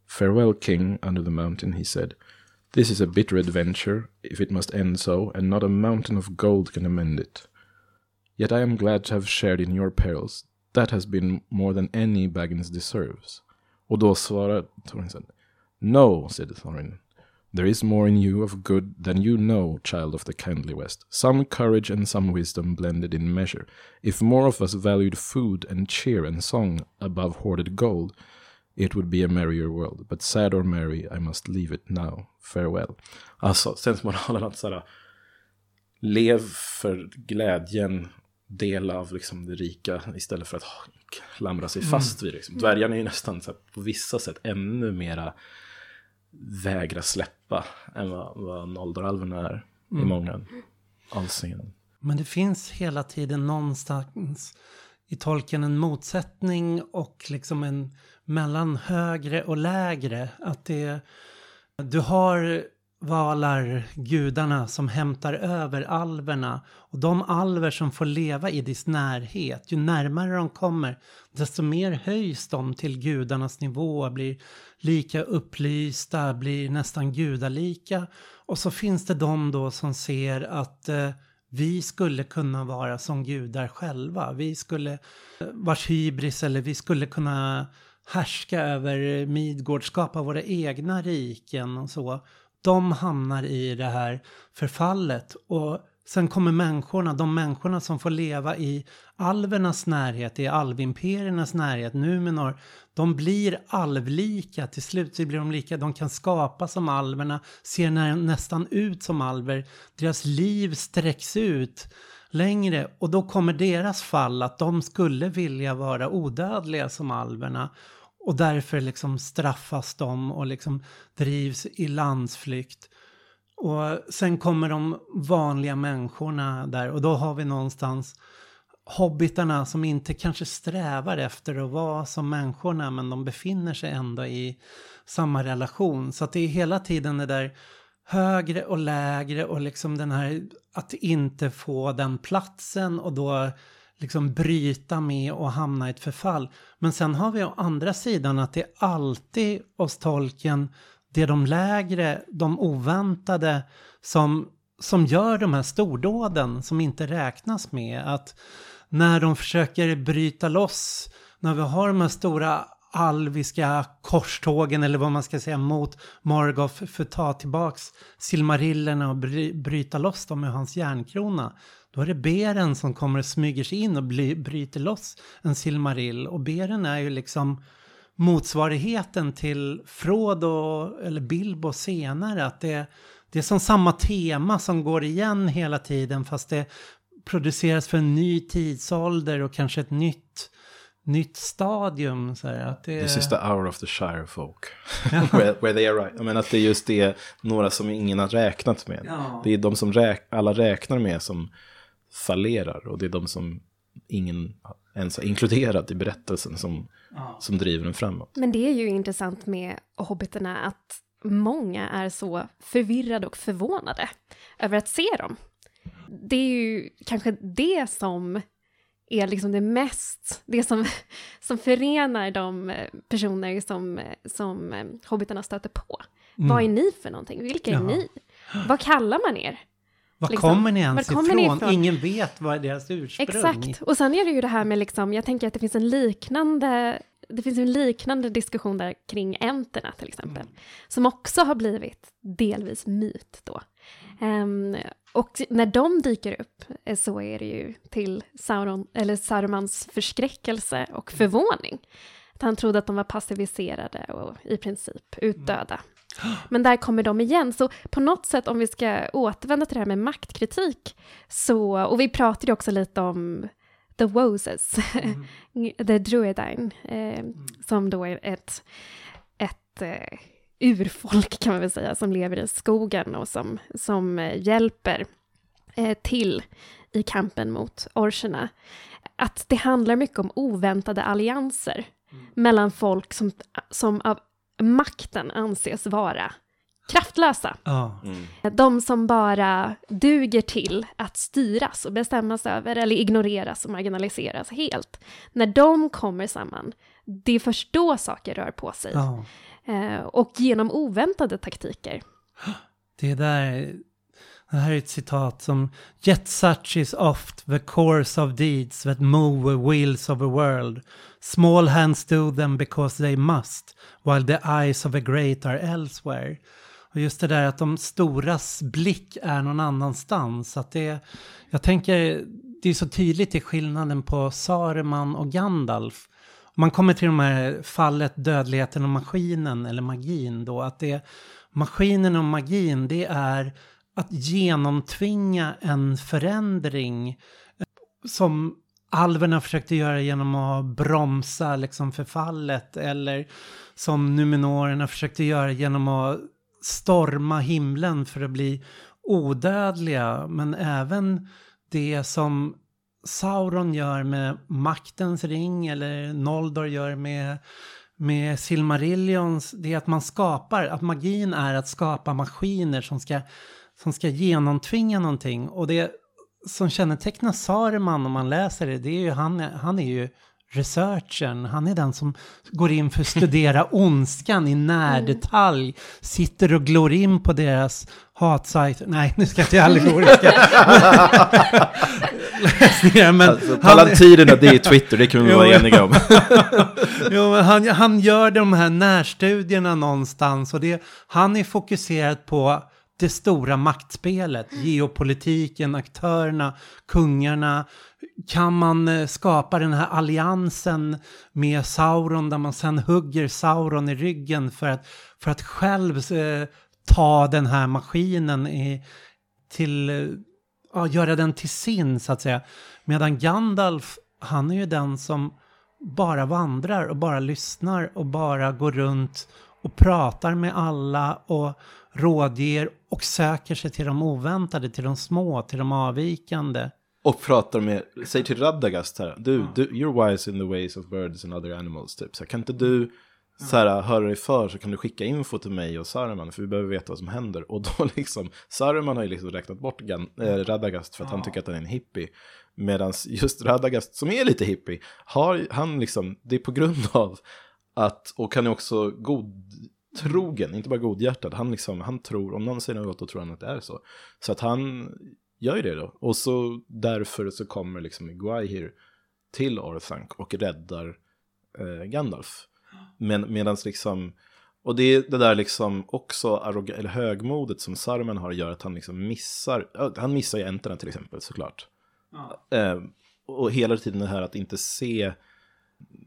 S5: Farewell, king, under the mountain, he said. This is a bitter adventure, if it must end so, and not a mountain of gold can amend it. Yet I am glad to have shared in your perils. That has been more than any Baggins deserves. Och då svarar Thorin, No, said Thorin. There is more in you of good than you know, child of the kindly West. Some courage and some wisdom blended in measure. If more of us valued food and cheer and song above hoarded gold, it would be a merrier world. But sad or merry, I must leave it now. Farewell. Alltså, sensmoralen att såhär, lev för glädjen, del av liksom det rika istället för att klamra sig fast vid det. Liksom. Dvärgarna är ju nästan här, på vissa sätt ännu mera vägra släppa än vad, vad Noldoralverna är i många avseenden.
S3: Men det finns hela tiden någonstans i tolken en motsättning och liksom en mellan högre och lägre. Att det, du har valar, gudarna som hämtar över alverna och de alver som får leva i dess närhet, ju närmare de kommer desto mer höjs de till gudarnas nivå, blir lika upplysta, blir nästan gudalika och så finns det de då som ser att eh, vi skulle kunna vara som gudar själva. Vi skulle, eh, vars hybris eller vi skulle kunna härska över Midgård, skapa våra egna riken och så. De hamnar i det här förfallet och sen kommer människorna, de människorna som får leva i alvernas närhet, i alvimperiernas närhet, Numenor, de blir alvlika, till slut så blir de lika, de kan skapa som alverna, ser nä nästan ut som alver, deras liv sträcks ut längre och då kommer deras fall att de skulle vilja vara odödliga som alverna och därför liksom straffas de och liksom drivs i landsflykt. Och sen kommer de vanliga människorna där och då har vi någonstans hobbitarna som inte kanske strävar efter att vara som människorna men de befinner sig ändå i samma relation. Så att det är hela tiden det där högre och lägre och liksom den här att inte få den platsen och då liksom bryta med och hamna i ett förfall. Men sen har vi å andra sidan att det är alltid hos tolken det är de lägre, de oväntade som, som gör de här stordåden som inte räknas med. Att när de försöker bryta loss, när vi har de här stora alviska korstågen eller vad man ska säga mot Morgoth för att ta tillbaks silmarillerna och bry, bryta loss dem med hans järnkrona. Då är det beren som kommer och smyger sig in och bry, bryter loss en silmarill. Och beren är ju liksom motsvarigheten till Frodo eller Bilbo senare. Att det, det är som samma tema som går igen hela tiden fast det produceras för en ny tidsålder och kanske ett nytt nytt stadium. Så här, att det...
S5: This is the hour of the Shire folk. <laughs> where, where they are right. Jag menar att det är just det, några som ingen har räknat med.
S3: Ja.
S5: Det är de som räk, alla räknar med som fallerar. Och det är de som ingen ens har inkluderat i berättelsen som,
S3: Ja.
S5: som driver den framåt.
S4: Men det är ju intressant med hobbiterna att många är så förvirrade och förvånade över att se dem. Det är ju kanske det som är liksom det mest, det som, <laughs> som förenar de personer som, som hobbitarna stöter på.
S3: Mm.
S4: Vad är ni för någonting? Vilka är
S3: Ja.
S4: ni? Vad kallar man er?
S3: Var
S4: liksom,
S3: kommer ni ens
S4: kommer ni
S3: ifrån?
S4: ifrån?
S3: Ingen vet vad är deras ursprung.
S4: Exakt. Och sen är det ju det här med liksom, jag tänker att det finns en liknande, det finns en liknande diskussion där kring enterna till exempel, som också har blivit delvis myt då. Ehm, och när de dyker upp eh, så är det ju till Sauron, eller Sarumans förskräckelse och förvåning. Att han trodde att de var passiviserade och i princip utdöda. Men där kommer de igen, så på något sätt om vi ska återvända till det här med maktkritik, så, och vi pratade ju också lite om The Woses, <laughs> The Druidine, eh, som då är ett, ett eh, urfolk kan man väl säga, som lever i skogen och som, som eh, hjälper eh, till i kampen mot orcherna. Att det handlar mycket om oväntade allianser mellan folk som, som av makten anses vara kraftlösa.
S3: Ja.
S4: De som bara duger till att styras och bestämmas över eller ignoreras och marginaliseras helt. När de kommer samman, det är först då saker rör på sig.
S3: ja.
S4: Eh, och genom oväntade taktiker.
S3: Det där, det här är ett citat som Yet such is oft the course of deeds that move the wheels of a world. Small hands do them because they must, while the eyes of the great are elsewhere. Och just det där att de storas blick är någon annanstans. Att det, jag tänker, det är så tydligt i skillnaden på Saruman och Gandalf. Om man kommer till de här fallet dödligheten och maskinen eller magin då, att det maskinen och magin det är att genomtvinga en förändring eh, som alverna försökte göra genom att bromsa liksom förfallet eller som numenorerna försökte göra genom att storma himlen för att bli odödliga. Men även det som Sauron gör med maktens ring eller Noldor gör med, med Silmarillions, det är att man skapar, att magin är att skapa maskiner som ska, som ska genomtvinga någonting. Och det som kännetecknar Saruman om man läser det, det är ju han, han är ju researchern, han är den som går in för att <laughs> studera ondskan i närdetalj, sitter och glor in på deras hatsajter. Nej, nu ska jag inte allegoriska läsningar, men
S5: Alltså, Palantirerna, det är Twitter, det kan vi vara eniga om. <laughs>
S3: jo, han, han gör de här närstudierna någonstans och det, han är fokuserad på det stora maktspelet, geopolitiken, aktörerna, kungarna. Kan man eh, skapa den här alliansen med Sauron där man sen hugger Sauron i ryggen för att, för att själv eh, ta den här maskinen i, till, eh, ja, göra den till sin så att säga. Medan Gandalf, han är ju den som bara vandrar och bara lyssnar och bara går runt och pratar med alla och rådger och söker sig till de oväntade, till de små, till de avvikande.
S5: Och pratar med, säg till Radagast här, du, du, you're wise in the ways of birds and other animals, typ. Så här, kan inte du så här, höra dig för så kan du skicka info till mig och Saruman, för vi behöver veta vad som händer. Och då <laughs> liksom, Saruman har ju liksom räknat bort Gan, äh, Radagast för att han tycker att han är en hippie. Medan just Radagast, som är lite hippie, har han liksom, det är på grund av att, och han är också godtrogen, inte bara godhjärtad, han liksom, han tror, om någon säger något då tror han att det är så. Så att han gör ju det då. Och så därför så kommer liksom Iguaihir till Orthanc och räddar eh, Gandalf. Men medans liksom, och det är det där liksom också arroga, eller högmodet som Saruman har gör att han liksom missar, ja, han missar ju enterna till exempel såklart. Eh, och hela tiden det här att inte se,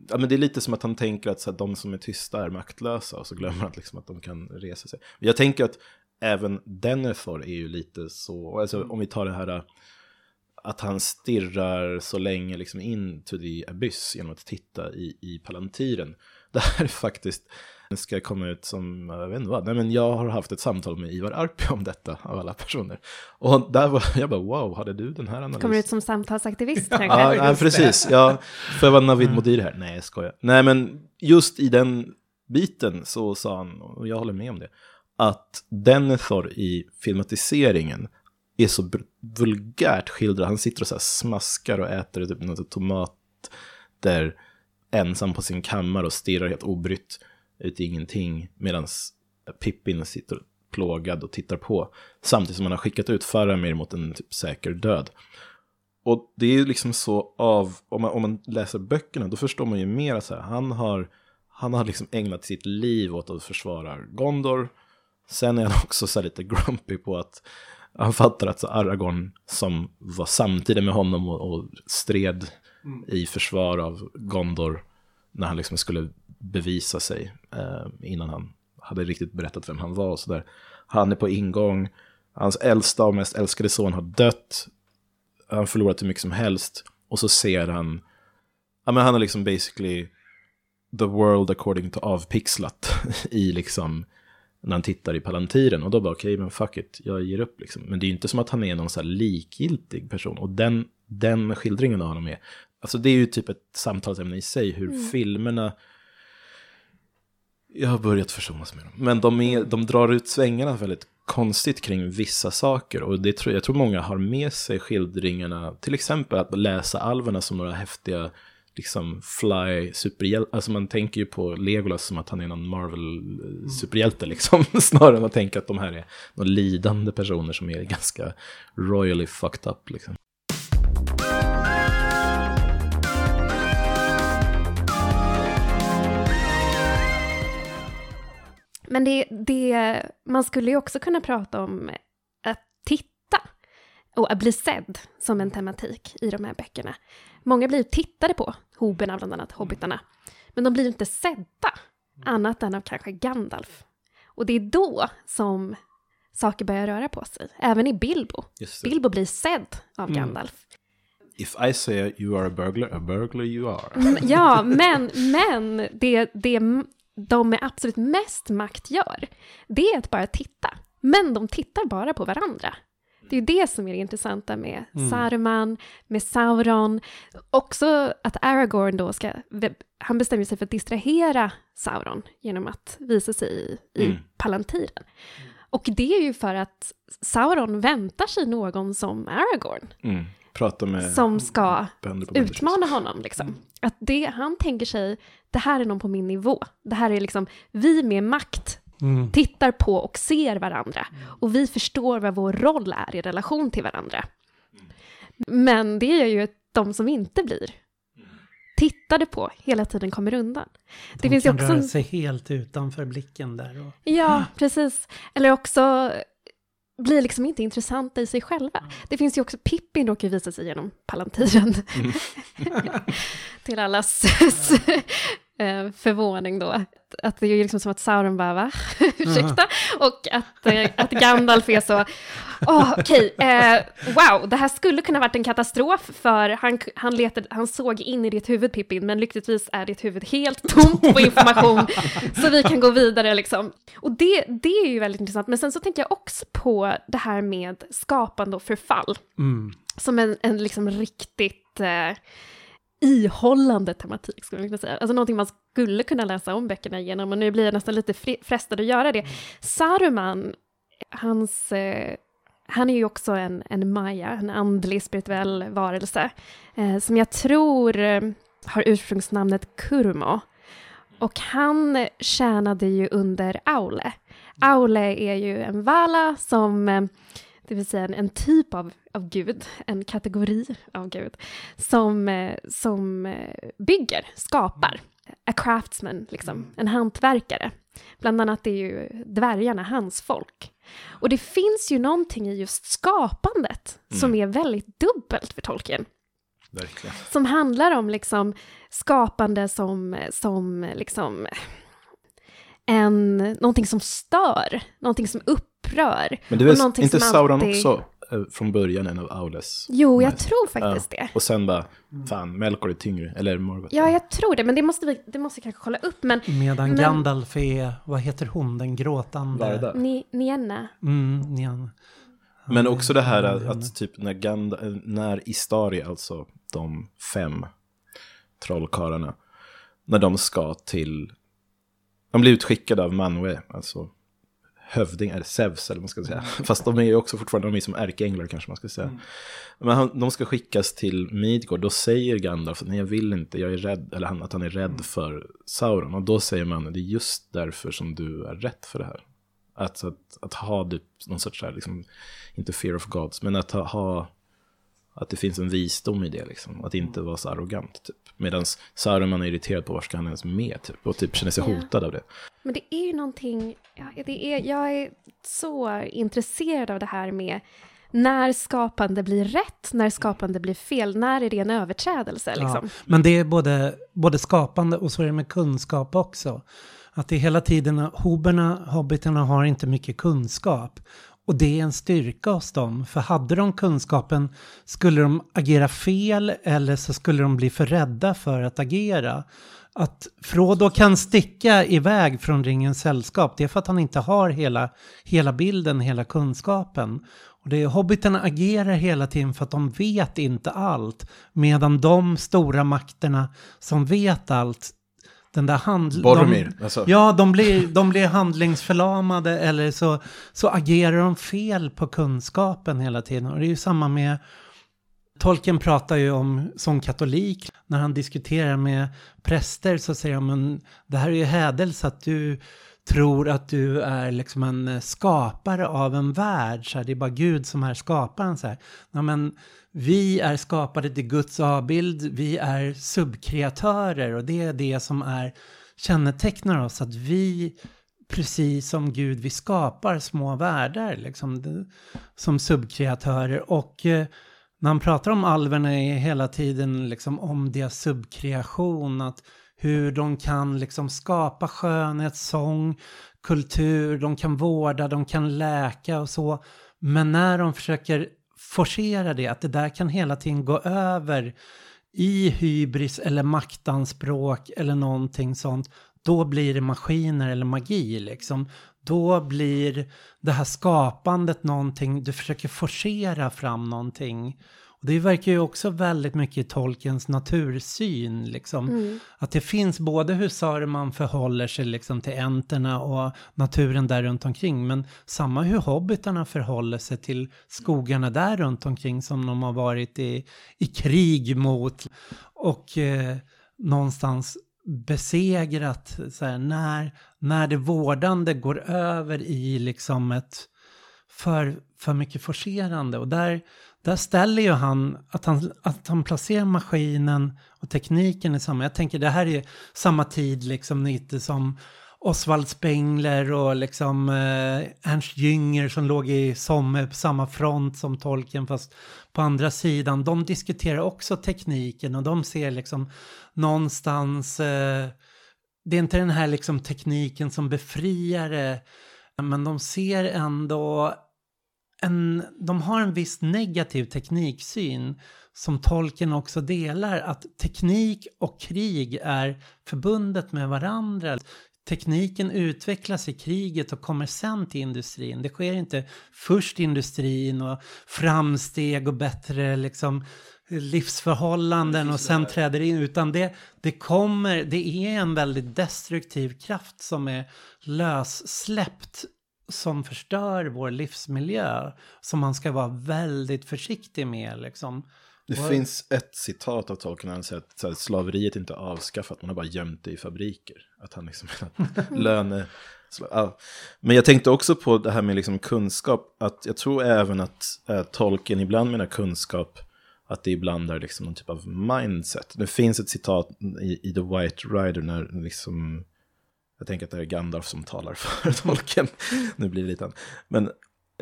S5: ja men det är lite som att han tänker att så här, de som är tysta är maktlösa och så glömmer han liksom att de kan resa sig. Men jag tänker att även Denethor är ju lite så, alltså om vi tar det här att han stirrar så länge liksom in to the abyss genom att titta i, i palantiren. <laughs> Det här är faktiskt, ska komma ut som, jag vet inte vad, nej men jag har haft ett samtal med Ivar Arpi om detta av alla personer. Och där var jag bara wow, hade du den här analysen?
S4: Kommer ut som samtalsaktivist
S5: Ja,
S4: kanske?
S5: ja precis. Ja, får jag vara Navid Modir här? Nej, jag skojar. Nej, men just i den biten så sa han, och jag håller med om det, att Denethor i filmatiseringen är så vulgärt skildrad. Han sitter och så smaskar och äter typ något tomater ensam på sin kammare och stirrar helt obrytt ut i ingenting. Medan Pippin sitter plågad och tittar på. Samtidigt som han har skickat ut Faramir mot en typ säker död. Och det är ju liksom så av, om man, om man läser böckerna, då förstår man ju mer så här, han har, han har liksom ägnat sitt liv åt att försvara Gondor. Sen är han också så lite grumpy på att han fattar att så Aragorn som var samtidigt med honom och, och stred mm. i försvar av Gondor när han liksom skulle bevisa sig eh, innan han hade riktigt berättat vem han var och sådär. Han är på ingång, hans äldsta och mest älskade son har dött, han förlorat hur mycket som helst och så ser han, ja men han har liksom basically the world according to avpixlat <laughs> i liksom när han tittar i palantiren och då bara okej okay, men fuck it, jag ger upp liksom. Men det är ju inte som att han är någon så här likgiltig person och den, den skildringen av honom är, alltså det är ju typ ett samtalsämne i sig hur mm. filmerna jag har börjat försonas med dem. Men de, är, de drar ut svängarna väldigt konstigt kring vissa saker. Och det tror, jag tror många har med sig skildringarna, till exempel att läsa alverna som några häftiga liksom fly superhjältar. alltså man tänker ju på Legolas som att han är någon Marvel eh, superhjälte liksom, <laughs> snarare än att tänka att de här är några lidande personer som är ganska royally fucked up liksom.
S4: Men det, det, man skulle ju också kunna prata om att titta och att bli sedd som en tematik i de här böckerna. Många blir tittade på, hoberna bland annat, hobbitarna, men de blir inte sedda annat än av kanske Gandalf. Och det är då som saker börjar röra på sig, även i Bilbo. Bilbo blir sedd av mm. Gandalf.
S5: If I say you are a burglar, a burglar you are.
S4: Mm, ja, men, men det, det de med absolut mest makt gör, det är att bara titta. Men de tittar bara på varandra. Det är ju det som är det intressanta med mm. Saruman, med Sauron. Också att Aragorn då ska, han bestämmer sig för att distrahera Sauron genom att visa sig i, i mm. Palantiren. Och det är ju för att Sauron väntar sig någon som Aragorn.
S5: Mm. Prata med
S4: som ska utmana honom. Liksom. Mm. Att det, han tänker sig, det här är någon på min nivå. Det här är liksom, vi med makt mm. tittar på och ser varandra. Mm. Och vi förstår vad vår roll är i relation till varandra. Men det är ju att de som inte blir tittade på hela tiden kommer undan.
S3: Det de finns kan också... röra sig helt utanför blicken där. Och...
S4: Ja, precis. Eller också blir liksom inte intressanta i sig själva. Mm. Det finns ju också, Pippin råkar visa sig genom Palantiren. Mm. <laughs> Till allas eh, förvåning då. Att det är liksom som att Sauron bara, va? <laughs> Ursäkta? Och att, eh, att Gandalf är så, oh, okej, okay, eh, wow, det här skulle kunna varit en katastrof för han, han, letade, han såg in i ditt huvud Pippin, men lyckligtvis är ditt huvud helt tomt på information, <laughs> så vi kan gå vidare liksom. Och det, det är ju väldigt intressant, men sen så tänker jag också på det här med skapande och förfall, mm. som en, en liksom riktigt eh, ihållande tematik, skulle man kunna säga. Alltså någonting man skulle kunna läsa om böckerna igenom, och nu blir jag nästan lite frestad att göra det. Saruman, hans... Eh, han är ju också en, en Maya, en andlig spirituell varelse, eh, som jag tror eh, har ursprungsnamnet Kurmo. Och han tjänade ju under Aule. Aule är ju en vala som eh, det vill säga en, en typ av, av gud, en kategori av gud, som, eh, som eh, bygger, skapar. A craftsman, liksom, mm. en hantverkare. Bland annat är ju dvärgarna hans folk. Och det finns ju någonting i just skapandet mm. som är väldigt dubbelt för Tolkien.
S5: Verkligen.
S4: Som handlar om liksom skapande som, som liksom en, någonting som stör, någonting som upp upprör.
S5: Men det är inte Sauron alltid... också eh, från början en av Aules?
S4: Jo, jag tror faktiskt ja. det.
S5: Och sen bara, fan, Melkor är tyngre, eller Morgoth.
S4: Ja, jag tror det, men det måste vi, det måste vi kanske kolla upp. Men,
S3: Medan men... Gandalf är, vad heter hon, den gråtande?
S4: Ni, Nienna.
S3: Mm, Nienna.
S5: Men också det här att, att typ när, Gand när Istari, alltså de fem trollkarlarna, när de ska till, de blir utskickade av Manwe, alltså hövding, eller Zeus eller vad man ska säga. Fast de är ju också fortfarande de är som ärkeänglar kanske man ska säga. Mm. Men han, de ska skickas till Midgård, då säger Gandalf att nej jag vill inte, jag är rädd, eller han, att han är rädd mm. för Sauron. Och då säger man det är just därför som du är rätt för det här. Att, att, att ha det, någon sorts, här, liksom, inte fear of gods, men att ha, ha att det finns en visdom i det, liksom. Att inte vara så arrogant, typ. Medan Saruman är irriterad på var ska han ens med, typ. Och typ känner sig hotad av det.
S4: Men det är ju någonting, ja, det är, jag är så intresserad av det här med när skapande blir rätt, när skapande blir fel, när är det en överträdelse? Liksom? Ja,
S3: men det är både, både skapande och så är det med kunskap också. Att det är hela tiden, hoberna, hobbitarna har inte mycket kunskap. Och det är en styrka hos dem, för hade de kunskapen skulle de agera fel eller så skulle de bli för rädda för att agera. Att Frodo kan sticka iväg från ringens sällskap, det är för att han inte har hela, hela bilden, hela kunskapen. Och det är, hobbiterna agerar hela tiden för att de vet inte allt, medan de stora makterna som vet allt den där handl...
S5: Boromir. De, alltså.
S3: Ja, de blir, de blir handlingsförlamade eller så, så agerar de fel på kunskapen hela tiden. Och det är ju samma med Tolkien pratar ju om, som katolik, när han diskuterar med präster så säger han, men det här är ju hädelse att du tror att du är liksom en skapare av en värld, så här, det är bara Gud som är skaparen. Så här. Ja, men vi är skapade till Guds avbild, vi är subkreatörer och det är det som är kännetecknar oss, att vi precis som Gud, vi skapar små världar liksom, som subkreatörer. Och eh, när han pratar om alverna är hela tiden liksom om deras subkreation, att hur de kan liksom skapa skönhet, sång, kultur, de kan vårda, de kan läka och så. Men när de försöker forcera det, att det där kan hela tiden gå över i hybris eller maktanspråk eller någonting sånt, då blir det maskiner eller magi liksom. Då blir det här skapandet någonting, du försöker forcera fram någonting. Det verkar ju också väldigt mycket i Tolkiens natursyn, liksom. Mm. Att det finns både hur Saruman förhåller sig liksom till enterna och naturen där runt omkring, men samma hur hobbitarna förhåller sig till skogarna där runt omkring som de har varit i, i krig mot. Och eh, någonstans besegrat, så här, när, när det vårdande går över i liksom ett för, för mycket forcerande. Och där, där ställer ju han att, han att han placerar maskinen och tekniken i samma. Jag tänker det här är samma tid liksom lite som Oswald Spengler och liksom eh, Ernst Jünger som låg i som på samma front som tolken fast på andra sidan. De diskuterar också tekniken och de ser liksom någonstans, eh, det är inte den här liksom tekniken som befriar det, men de ser ändå en, de har en viss negativ tekniksyn som tolken också delar, att teknik och krig är förbundet med varandra. Tekniken utvecklas i kriget och kommer sen till industrin. Det sker inte först industrin och framsteg och bättre liksom livsförhållanden och sen träder in, utan det, det kommer, det är en väldigt destruktiv kraft som är lössläppt som förstör vår livsmiljö som man ska vara väldigt försiktig med. Liksom.
S5: Det och... finns ett citat av Tolkien, han säger att, att slaveriet inte är avskaffat, man har bara gömt det i fabriker. Att han liksom, <laughs> löne... Ja. Men jag tänkte också på det här med liksom kunskap, att jag tror även att äh, Tolkien ibland menar kunskap, att det ibland är liksom någon typ av mindset. Det finns ett citat i, i The White Rider när liksom jag tänker att det är Gandalf som talar <laughs> för tolken. nu blir det lite Men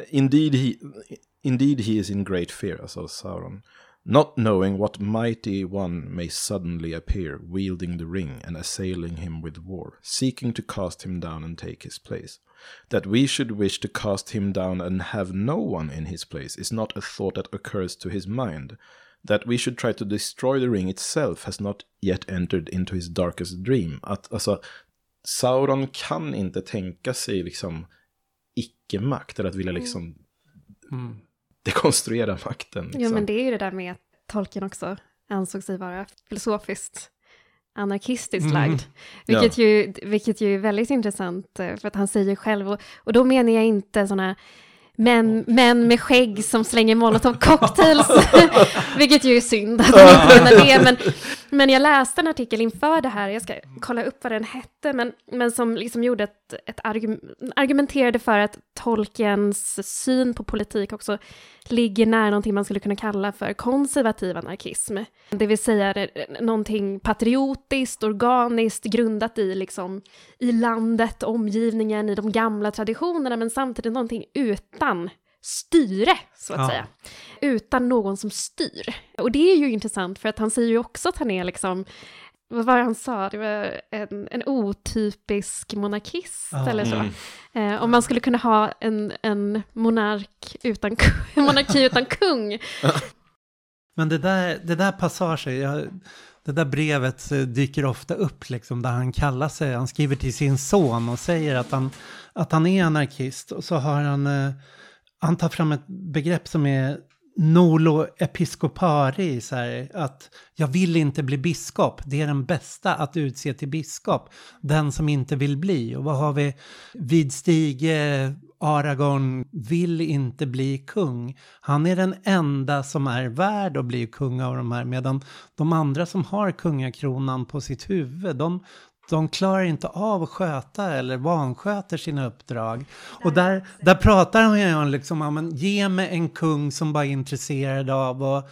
S5: indeed he, indeed he is in great fear, alltså Sauron. Not knowing what mighty one may suddenly appear, wielding the ring and assailing him with war, seeking to cast him down and take his place. That we should wish to cast him down and have no one in his place is not a thought that occurs to his mind. That we should try to destroy the ring itself has not yet entered into his darkest dream. Att, alltså, Sauron kan inte tänka sig liksom icke-makt, eller att vilja mm. liksom mm. dekonstruera makten. Liksom.
S4: Jo, men det är ju det där med att tolken också ansåg sig vara filosofiskt anarkistiskt
S3: Mm.
S4: lagd. Vilket, ju, vilket ju är väldigt intressant, eh, för att han säger själv, och, och då menar jag inte sådana män, män med skägg som slänger molotov <laughs> cocktails, <laughs> vilket ju är synd att <laughs> han inte det, men, men jag läste en artikel inför det här, jag ska kolla upp vad den hette, men, men som liksom gjorde ett, ett argum, argumenterade för att Tolkiens syn på politik också ligger nära någonting man skulle kunna kalla för konservativ anarkism. Det vill säga det- någonting patriotiskt, organiskt, grundat i, liksom, i landet, omgivningen, i de gamla traditionerna, men samtidigt någonting utan styre, så att
S3: Ja.
S4: säga. Utan någon som styr. Och det är ju intressant, för att han säger ju också att han är liksom vad var han sa? Det var en, en otypisk monarkist
S3: Ja.
S4: eller så.
S5: Mm.
S4: Eh, om man skulle kunna ha en, en monark utan, <laughs> monarki utan kung. <laughs>
S3: Men det där, det där passagen, jag, det där brevet eh, dyker ofta upp liksom där han kallar sig, han skriver till sin son och säger att han, att han är anarkist och så har han, eh, han tar fram ett begrepp som är nolo episcopari, så här, att jag vill inte bli biskop, det är den bästa att utse till biskop, den som inte vill bli. Och vad har vi? Vidstige Aragorn vill inte bli kung. Han är den enda som är värd att bli kung av de här, medan de andra som har kungakronan på sitt huvud, de, de klarar inte av att sköta eller vansköter sina uppdrag. Och där, där pratar han ju om liksom, ja, men ge mig en kung som bara är intresserad av att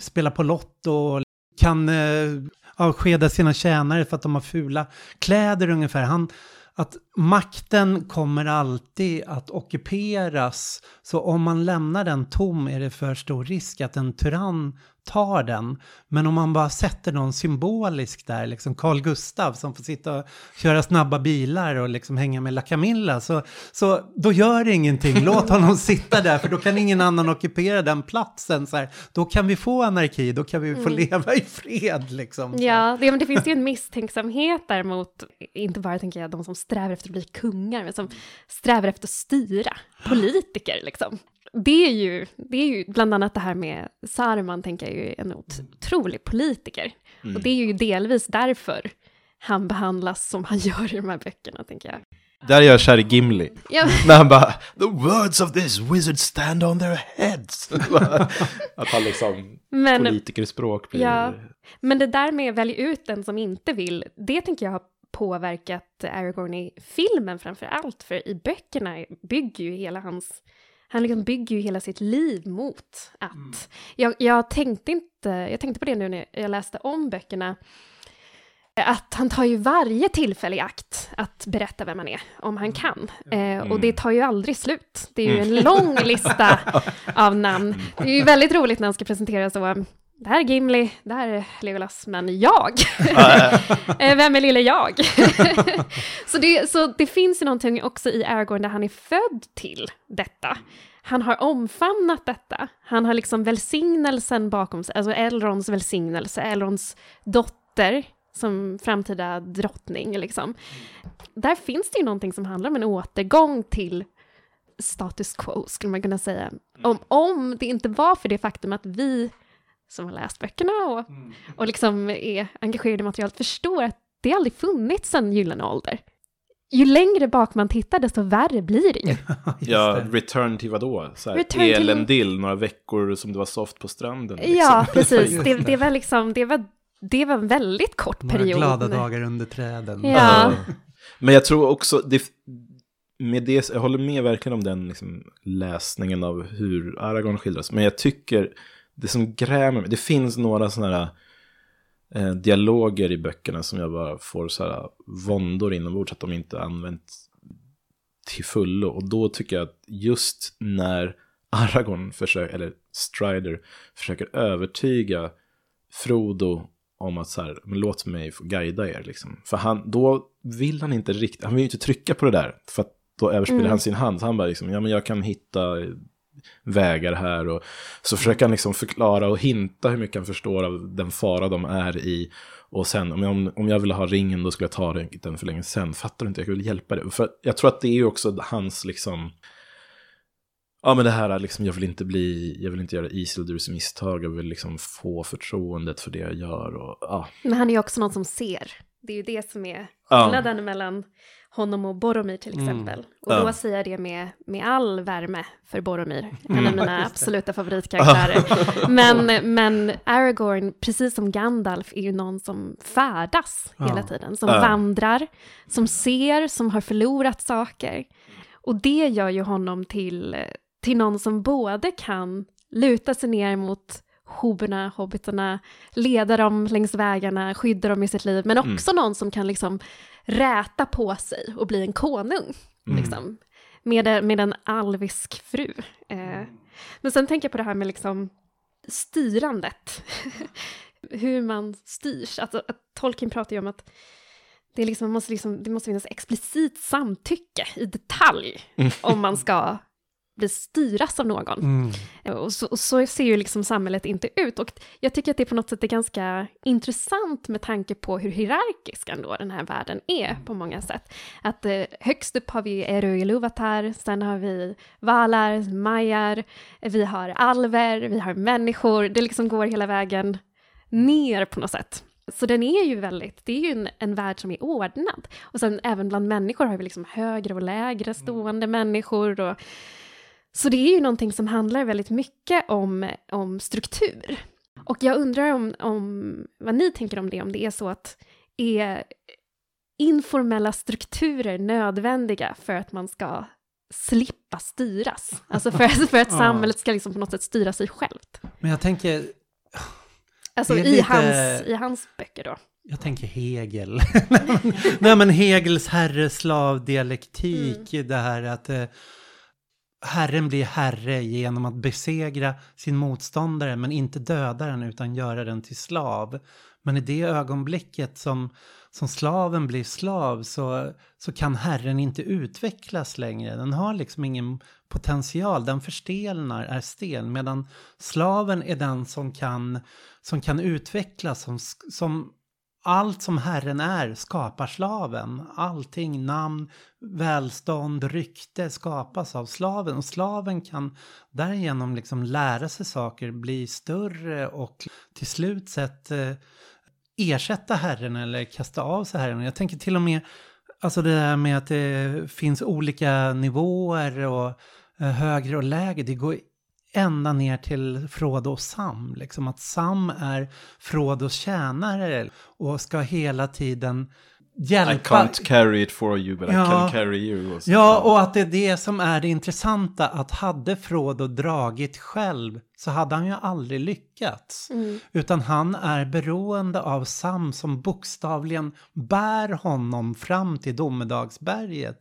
S3: spela på lotto och kan eh, avskeda sina tjänare för att de har fula kläder ungefär. Han, att makten kommer alltid att ockuperas. Så om man lämnar den tom är det för stor risk att en tyrann tar den. Men om man bara sätter någon symbolisk där, liksom Carl Gustav som får sitta och köra snabba bilar och liksom hänga med La Camilla, så, så då gör det ingenting. Låt <laughs> honom sitta där, för då kan ingen annan ockupera den platsen. Så här, då kan vi få anarki, då kan vi få leva i fred. Liksom.
S4: Ja, det, men det finns ju en misstänksamhet där mot, inte bara tänker jag de som strävar efter att bli kungar, men som strävar efter att styra, politiker liksom. Det är, ju, det är ju bland annat det här med Saruman, tänker jag, är ju en ot- otrolig politiker. Och det är ju delvis därför han behandlas som han <laughs> gör i de här böckerna, tänker jag.
S5: Där är jag kär i Gimli.
S4: Ja, <laughs>
S5: När han bara, the words of this wizard stand on their heads. <laughs> att han liksom,
S4: men,
S5: politikerspråk blir...
S4: Ja. men det där med att välja ut den som inte vill, det tänker jag har påverkat Aragorn i filmen framför allt, för i böckerna bygger ju hela hans han liksom bygger ju hela sitt liv mot att... Jag, jag, tänkte inte, jag tänkte på det nu när jag läste om böckerna, att han tar ju varje tillfälle i akt att berätta vem han är, om han kan. Eh, och det tar ju aldrig slut. Det är ju en lång lista <laughs> av namn. Det är ju väldigt roligt när han ska presentera så, det här är Gimli, det här är Legolas, men jag? <laughs> Eh, Vem är lille jag? <laughs> så, det, så det finns ju någonting också i Aragorn där han är född till detta. Han har omfamnat detta. Han har liksom välsignelsen bakom sig, alltså Elrons välsignelse, Elrons dotter som framtida drottning liksom. Där finns det ju någonting som handlar om en återgång till status quo, skulle man kunna säga. Om, om det inte var för det faktum att vi som har läst böckerna och, och liksom är engagerade i materialet förstår att det aldrig funnits en gyllene ålder. Ju längre bak man tittar, desto värre blir det ju. <laughs>
S5: Ja,
S3: det.
S5: return till vadå? Så här,
S4: Return till-
S5: några veckor som det var soft på stranden. liksom.
S4: Ja, <laughs> precis. Det,
S3: det.
S4: var liksom, det var, det var en väldigt kort
S3: Några
S4: period.
S3: glada dagar under träden.
S4: Ja.
S5: Ja. Men jag tror också, det, med det, jag håller med verkligen om den liksom, läsningen av hur Aragorn skildras. Men jag tycker, det som grämer mig, det finns några sådana här eh, dialoger i böckerna som jag bara får så här våndor inombords att de inte använts till fullo. Och då tycker jag att just när Aragorn försöker, eller Strider, försöker övertyga Frodo om att så här, men låt mig få guida er liksom. För han, då vill han inte riktigt, han vill ju inte trycka på det där. För att då överspelar
S4: Mm.
S5: han sin hand. Så han bara liksom, ja men jag kan hitta vägar här. Och så försöker han liksom förklara och hinta hur mycket han förstår av den fara de är i. Och sen, om jag, om jag ville ha ringen, då skulle jag ta den- för länge sen. Fattar du inte? Jag vill hjälpa dig. För jag tror att det är ju också hans liksom... Ja men det här liksom, jag vill inte bli, jag vill inte göra Isildurs misstag, jag vill liksom få förtroendet för det jag gör och ja.
S4: Men han är ju också någon som ser. Det är ju det som är
S5: Ja.
S4: skillnaden mellan honom och Boromir till exempel. Och
S5: Ja.
S4: då säger jag det med, med all värme för Boromir, en
S3: Mm.
S4: av mina absoluta favoritkaraktärer. <laughs> men, men Aragorn, precis som Gandalf, är ju någon som färdas hela tiden. Som vandrar, som ser, som har förlorat saker. Och det gör ju honom till, till någon som både kan luta sig ner mot hoberna, hobbitarna, leda dem längs vägarna, skydda dem i sitt liv, men också någon som kan liksom räta på sig och bli en konung. Liksom, med, med en alvisk fru. Eh, men sen tänker jag på det här med liksom styrandet. <laughs> Hur man styrs. Alltså, att Tolkien pratar ju om att det, liksom, måste liksom, det måste finnas explicit samtycke i detalj om man ska bli styras av någon.
S3: Mm.
S4: Och så, och så ser ju liksom samhället inte ut. Och jag tycker att det på något sätt är ganska intressant med tanke på hur hierarkisk ändå den här världen är på många sätt. Att eh, högst upp har vi Eru Iluvatar, sen har vi valar, majar, vi har alver, vi har människor. Det liksom går hela vägen ner på något sätt. Så den är ju väldigt, det är ju en, en värld som är ordnad. Och sen även bland människor har vi liksom högre och lägre stående människor och så det är ju någonting som handlar väldigt mycket om, om struktur. Och jag undrar om, om vad ni tänker om det, om det är så att är informella strukturer nödvändiga för att man ska slippa styras? Alltså för, <laughs> för att samhället ska liksom på något sätt styra sig självt.
S3: Men jag tänker,
S4: Alltså i,
S3: lite-
S4: hans, i hans böcker då.
S3: jag tänker Hegel. <laughs> Nej men Hegels herre-slav-dialektik, det här att eh, Herren blir herre genom att besegra sin motståndare men inte döda den utan göra den till slav. Men i det ögonblicket som, som slaven blir slav så, så kan herren inte utvecklas längre. Den har liksom ingen potential, den förstelnar, är stel. Medan slaven är den som kan, som kan utvecklas, som, som allt som Herren är skapar slaven. Allting, namn, välstånd, rykte skapas av slaven. Och slaven kan därigenom liksom lära sig saker, bli större och till slut sett eh, ersätta Herren eller kasta av sig Herren. Jag tänker till och med, alltså det där med att det finns olika nivåer och eh, högre och lägre. Det går ända ner till Frodo och Sam. Liksom att Sam är Frodos tjänare och ska hela tiden
S5: I
S3: hjälpa.
S5: can't carry it for you but I
S3: Ja.
S5: can carry you. Och.
S3: Ja, och att det är det som är det intressanta. Att hade Frodo dragit själv så hade han ju aldrig lyckats. Utan han är beroende av Sam som bokstavligen bär honom fram till domedagsberget.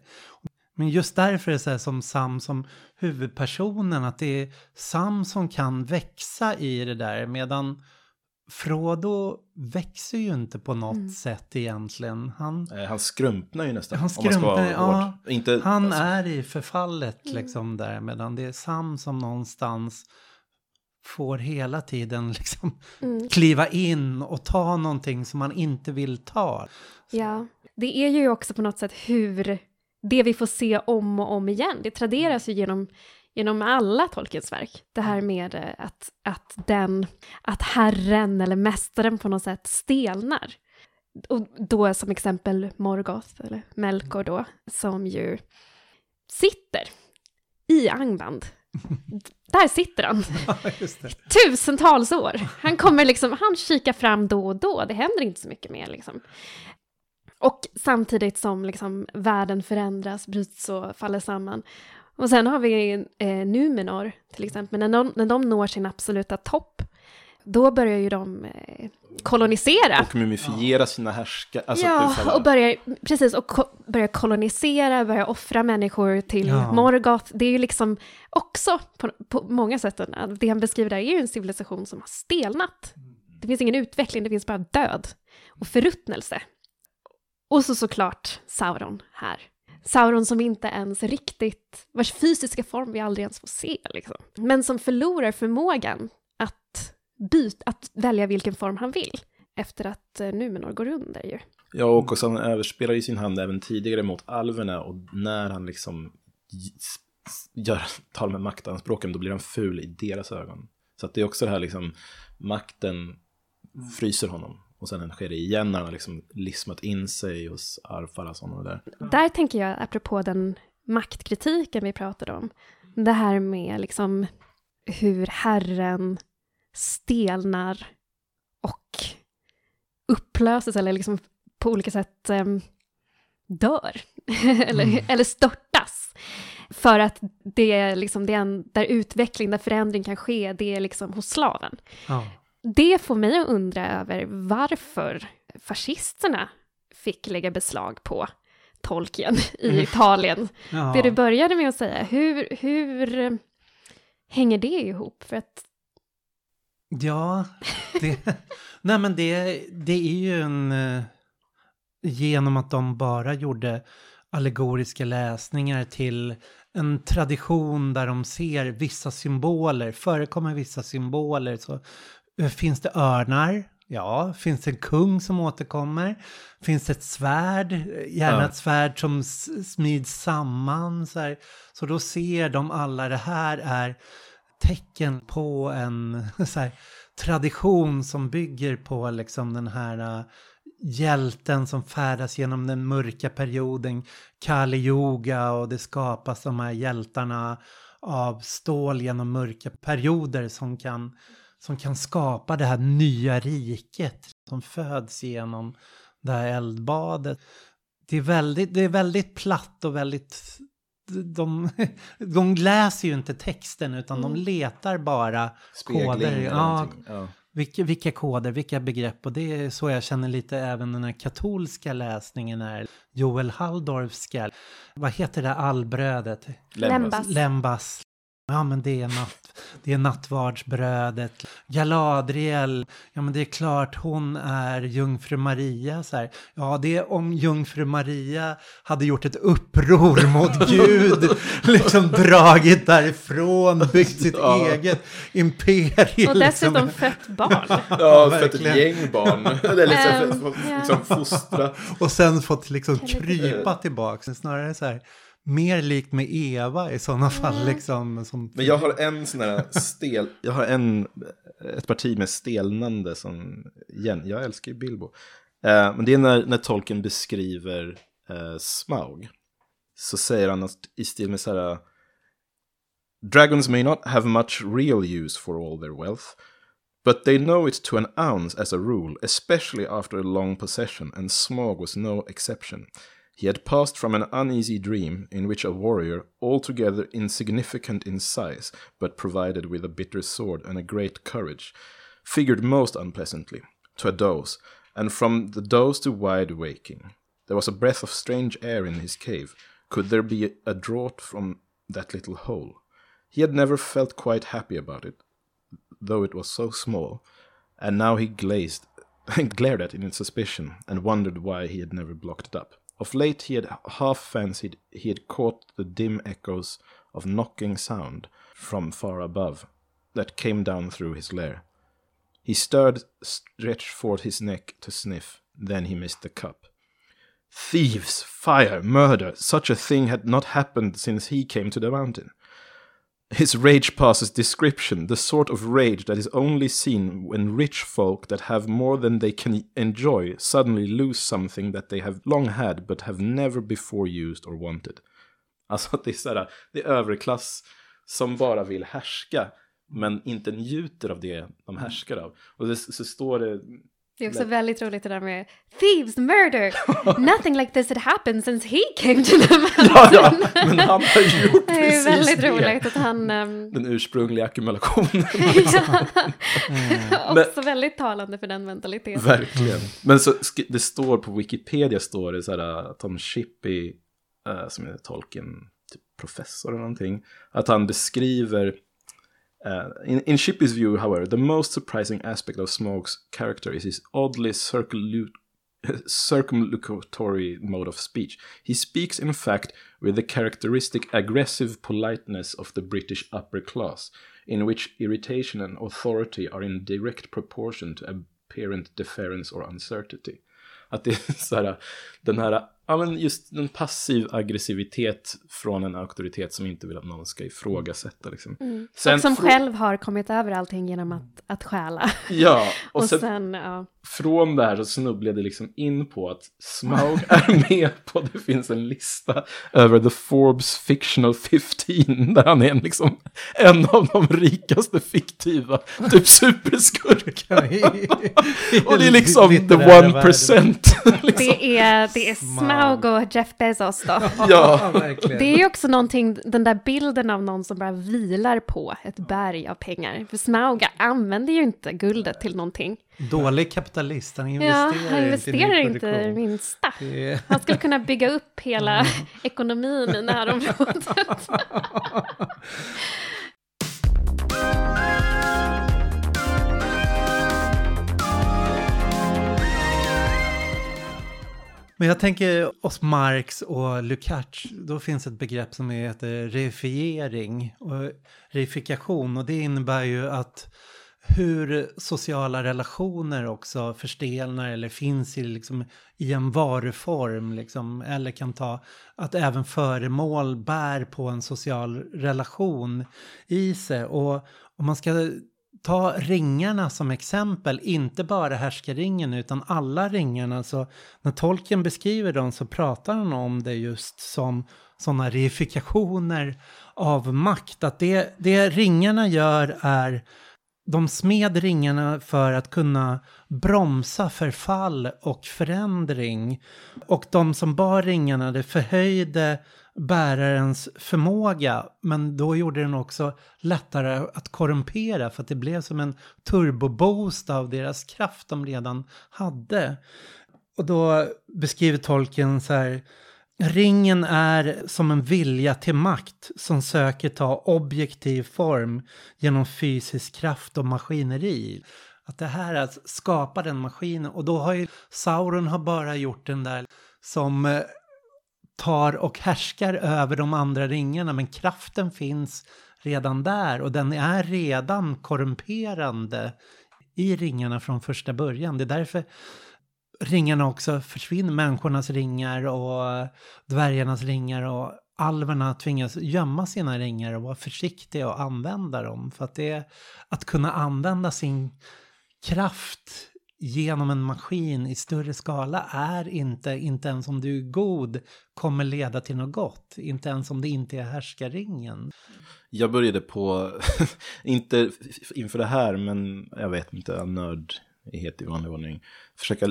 S3: Men just därför är det så här som Sam som huvudpersonen, att det är Sam som kan växa i det där medan Frodo växer ju inte på något sätt egentligen. Han,
S5: Eh, Han skrumpnar ju nästan.
S3: han
S5: om man ska vara
S3: skrumpnar, ja.
S5: Inte,
S3: Han
S5: alltså,
S3: är i förfallet liksom där medan det är Sam som någonstans får hela tiden <laughs> liksom kliva in och ta någonting som man inte vill ta.
S4: Ja, det är ju också på något sätt hur det vi får se om och om igen, det traderas ju genom, genom alla Tolkiens verk. Det här med eh, att, att den, att herren eller mästaren på något sätt stelnar. Och då som exempel Morgoth, eller Melkor då, som ju sitter i Angband. <laughs> Där sitter han <laughs> tusentals år. Han kommer liksom, han kikar fram då och då, det händer inte så mycket mer liksom. Och samtidigt som liksom världen förändras, bryts och faller samman. Och sen har vi eh, Numenor till exempel, när de, när de når sin absoluta topp, då börjar ju de eh, kolonisera.
S5: och mumifiera sina härskare. Alltså,
S4: ja, och börjar, precis, och ko- börjar kolonisera, börjar offra människor till
S3: Ja.
S4: Morgoth. Det är ju liksom också på, på många sätt, att det han beskriver där är ju en civilisation som har stelnat. Det finns ingen utveckling, det finns bara död och förruttnelse. Och så såklart Sauron här. Sauron som inte ens riktigt, vars fysiska form vi aldrig ens får se, liksom. men som förlorar förmågan att byta, att välja vilken form han vill efter att eh, Numenor går under ju.
S5: Ja, och också han överspelar ju sin hand även tidigare mot alverna och när han liksom gör, tal med maktanspråken, då blir han ful i deras ögon. Så att det är också det här liksom, makten fryser honom. Och sen sker det igen när han har liksom lismat in sig hos Arfarason och där.
S4: Där tänker jag, apropå den maktkritiken vi pratade om, det här med liksom hur Herren stelnar och upplöses eller liksom på olika sätt um, dör. <laughs> eller, mm. eller störtas. För att det är liksom det en, där utveckling, där förändring kan ske, det är liksom hos slaven. Ja. Det får mig att undra över varför fascisterna fick lägga beslag på Tolkien i mm. Italien. Ja. Det du började med att säga, hur, hur hänger det ihop? För att...
S3: Ja, det, nej men det, det är ju en... Eh, genom att de bara gjorde allegoriska läsningar till en tradition där de ser vissa symboler, förekommer vissa symboler så finns det örnar, ja, finns det en kung som återkommer, finns det ett svärd, gärna ja. ett svärd som smids samman så här. Så då ser de alla, det här är tecken på en <laughs> här, tradition som bygger på liksom den här uh, hjälten som färdas genom den mörka perioden, Kali Yoga och det skapas de här hjältarna av stål genom mörka perioder som kan, som kan skapa det här nya riket som föds genom det här eldbadet. Det är väldigt, det är väldigt platt och väldigt de, de läser ju inte texten utan mm. de letar bara
S5: Spegling koder. Ja,
S3: ja. Vilka, vilka koder, vilka begrepp och det är så jag känner lite även den här katolska läsningen är. Joel Halldorfska, vad heter det allbrödet?
S4: Lembas.
S3: Lembas. Ja men det är, natt, det är nattvardsbrödet. Galadriel, ja men det är klart hon är jungfru Maria. Så här. Ja det är om jungfru Maria hade gjort ett uppror <laughs> mot Gud. liksom dragit därifrån, byggt sitt ja. eget imperium.
S4: Och dessutom liksom. fött barn.
S5: Ja, fött ett gäng barn. <laughs> Eller liksom, um, liksom fostra.
S3: Och sen fått liksom krypa tillbaka. Snarare så här mer likt med Eva i sådana fall. Mm. Liksom, som...
S5: Men jag har en sån här stel, jag har en, ett parti med stelnande som, igen, jag älskar ju Bilbo. Eh, men det är när, när Tolkien beskriver eh, Smaug. Så säger han i stil med så här, Dragons may not have much real use for all their wealth. But they know it to an ounce as a rule, especially after a long possession, and Smog was no exception. He had passed from an uneasy dream in which a warrior, altogether insignificant in size, but provided with a bitter sword and a great courage, figured most unpleasantly, to a doze, and from the doze to wide waking. There was a breath of strange air in his cave. Could there be a draught from that little hole? He had never felt quite happy about it, though it was so small, and now he glazed, <laughs> and glared at it in suspicion, and wondered why he had never blocked it up. Of late he had half fancied he had caught the dim echoes of knocking sound from far above that came down through his lair. He stirred, stretched forth his neck to sniff, then he missed the cup. Thieves, fire, murder, such a thing had not happened since he came to the mountain. His rage passes description, the sort of rage that is only seen when rich folk that have more than they can enjoy suddenly lose something that they have long had but have never before used or wanted. Alltså att det är sådär, det är överklass som bara vill härska men inte njuter av det de härskar av. Och det, så står det
S4: det är också Men... väldigt roligt det där med Thieves, murder! <laughs> Nothing like this had happened since he came to the mountain. <laughs>
S5: ja, ja, men han har gjort <laughs>
S4: Det är väldigt det. roligt att han... Um...
S5: Den ursprungliga ackumulationen.
S4: mm. också väldigt talande för den mentaliteten.
S5: Verkligen. Men så, det står på Wikipedia står det så här att Tom Shippey, uh, som är Tolkien, typ professor eller någonting, att han beskriver Uh, in, in Shippy's view, however, the most surprising aspect of Smoke's character is his oddly <laughs> circumlocutory mode of speech. He speaks, in fact, with the characteristic aggressive politeness of the British upper class, in which irritation and authority are in direct proportion to apparent deference or uncertainty. Att det är så här, den här ja, men just en passiv aggressivitet från en auktoritet som inte vill att någon ska ifrågasätta. Liksom.
S4: Mm. Och som själv har kommit över allting genom att, att stjäla.
S5: Ja, och, <laughs>
S4: Och,
S5: sen,
S4: sen, ja.
S5: Från det här så snubblade jag liksom in på att Smaug <laughs> är med på, det finns en lista över The Forbes Fictional 15, där han är en, liksom, en av de rikaste fiktiva, typ superskurkar. <laughs> Och det är liksom the one percent. <laughs> liksom.
S4: Det är, det är
S3: Smaug.
S4: Och Jeff Bezos då.
S5: Ja,
S3: verkligen.
S4: Det är ju också någonting, den där bilden av någon som bara vilar på ett berg av pengar. För Smaug använder ju inte guldet till någonting.
S3: Dålig kapitalist, han
S4: Ja,
S3: investerar,
S4: han investerar
S3: i
S4: inte det
S3: nyproduktion.
S4: minsta.
S3: Det
S4: Han skulle kunna bygga upp hela <laughs> ekonomin i närområdet. <laughs>
S3: Men jag tänker oss Marx och Lukács, då finns ett begrepp som heter reifiering och reifikation och det innebär ju att hur sociala relationer också förstelnar eller finns i, liksom, i en varuform liksom, eller kan ta att även föremål bär på en social relation i sig. Och om man ska ta ringarna som exempel, inte bara härskaringen utan alla ringarna. Så när tolken beskriver dem så pratar han om det just som sådana reifikationer av makt. Att det, det ringarna gör är de smed ringarna för att kunna bromsa förfall och förändring. Och de som bar ringarna, det förhöjde bärarens förmåga. Men då gjorde den också lättare att korrumpera för att det blev som en turboboost av deras kraft de redan hade. Och då beskriver tolken så här. Ringen är som en vilja till makt som söker ta objektiv form genom fysisk kraft och maskineri. Att det här att skapa den maskinen och då har ju Sauron har bara gjort den där som eh, tar och härskar över de andra ringarna men kraften finns redan där och den är redan korrumperande i ringarna från första början. Det är därför ringarna också försvinner, människornas ringar och dvärgarnas ringar och alverna tvingas gömma sina ringar och vara försiktiga och använda dem. För att det är att kunna använda sin kraft genom en maskin i större skala är inte, inte ens om du är god, kommer leda till något gott. Inte ens om det inte är härskaringen.
S5: Jag började på, <laughs> inte inför det här, men jag vet inte, nördighet i vanlig ordning. Försöka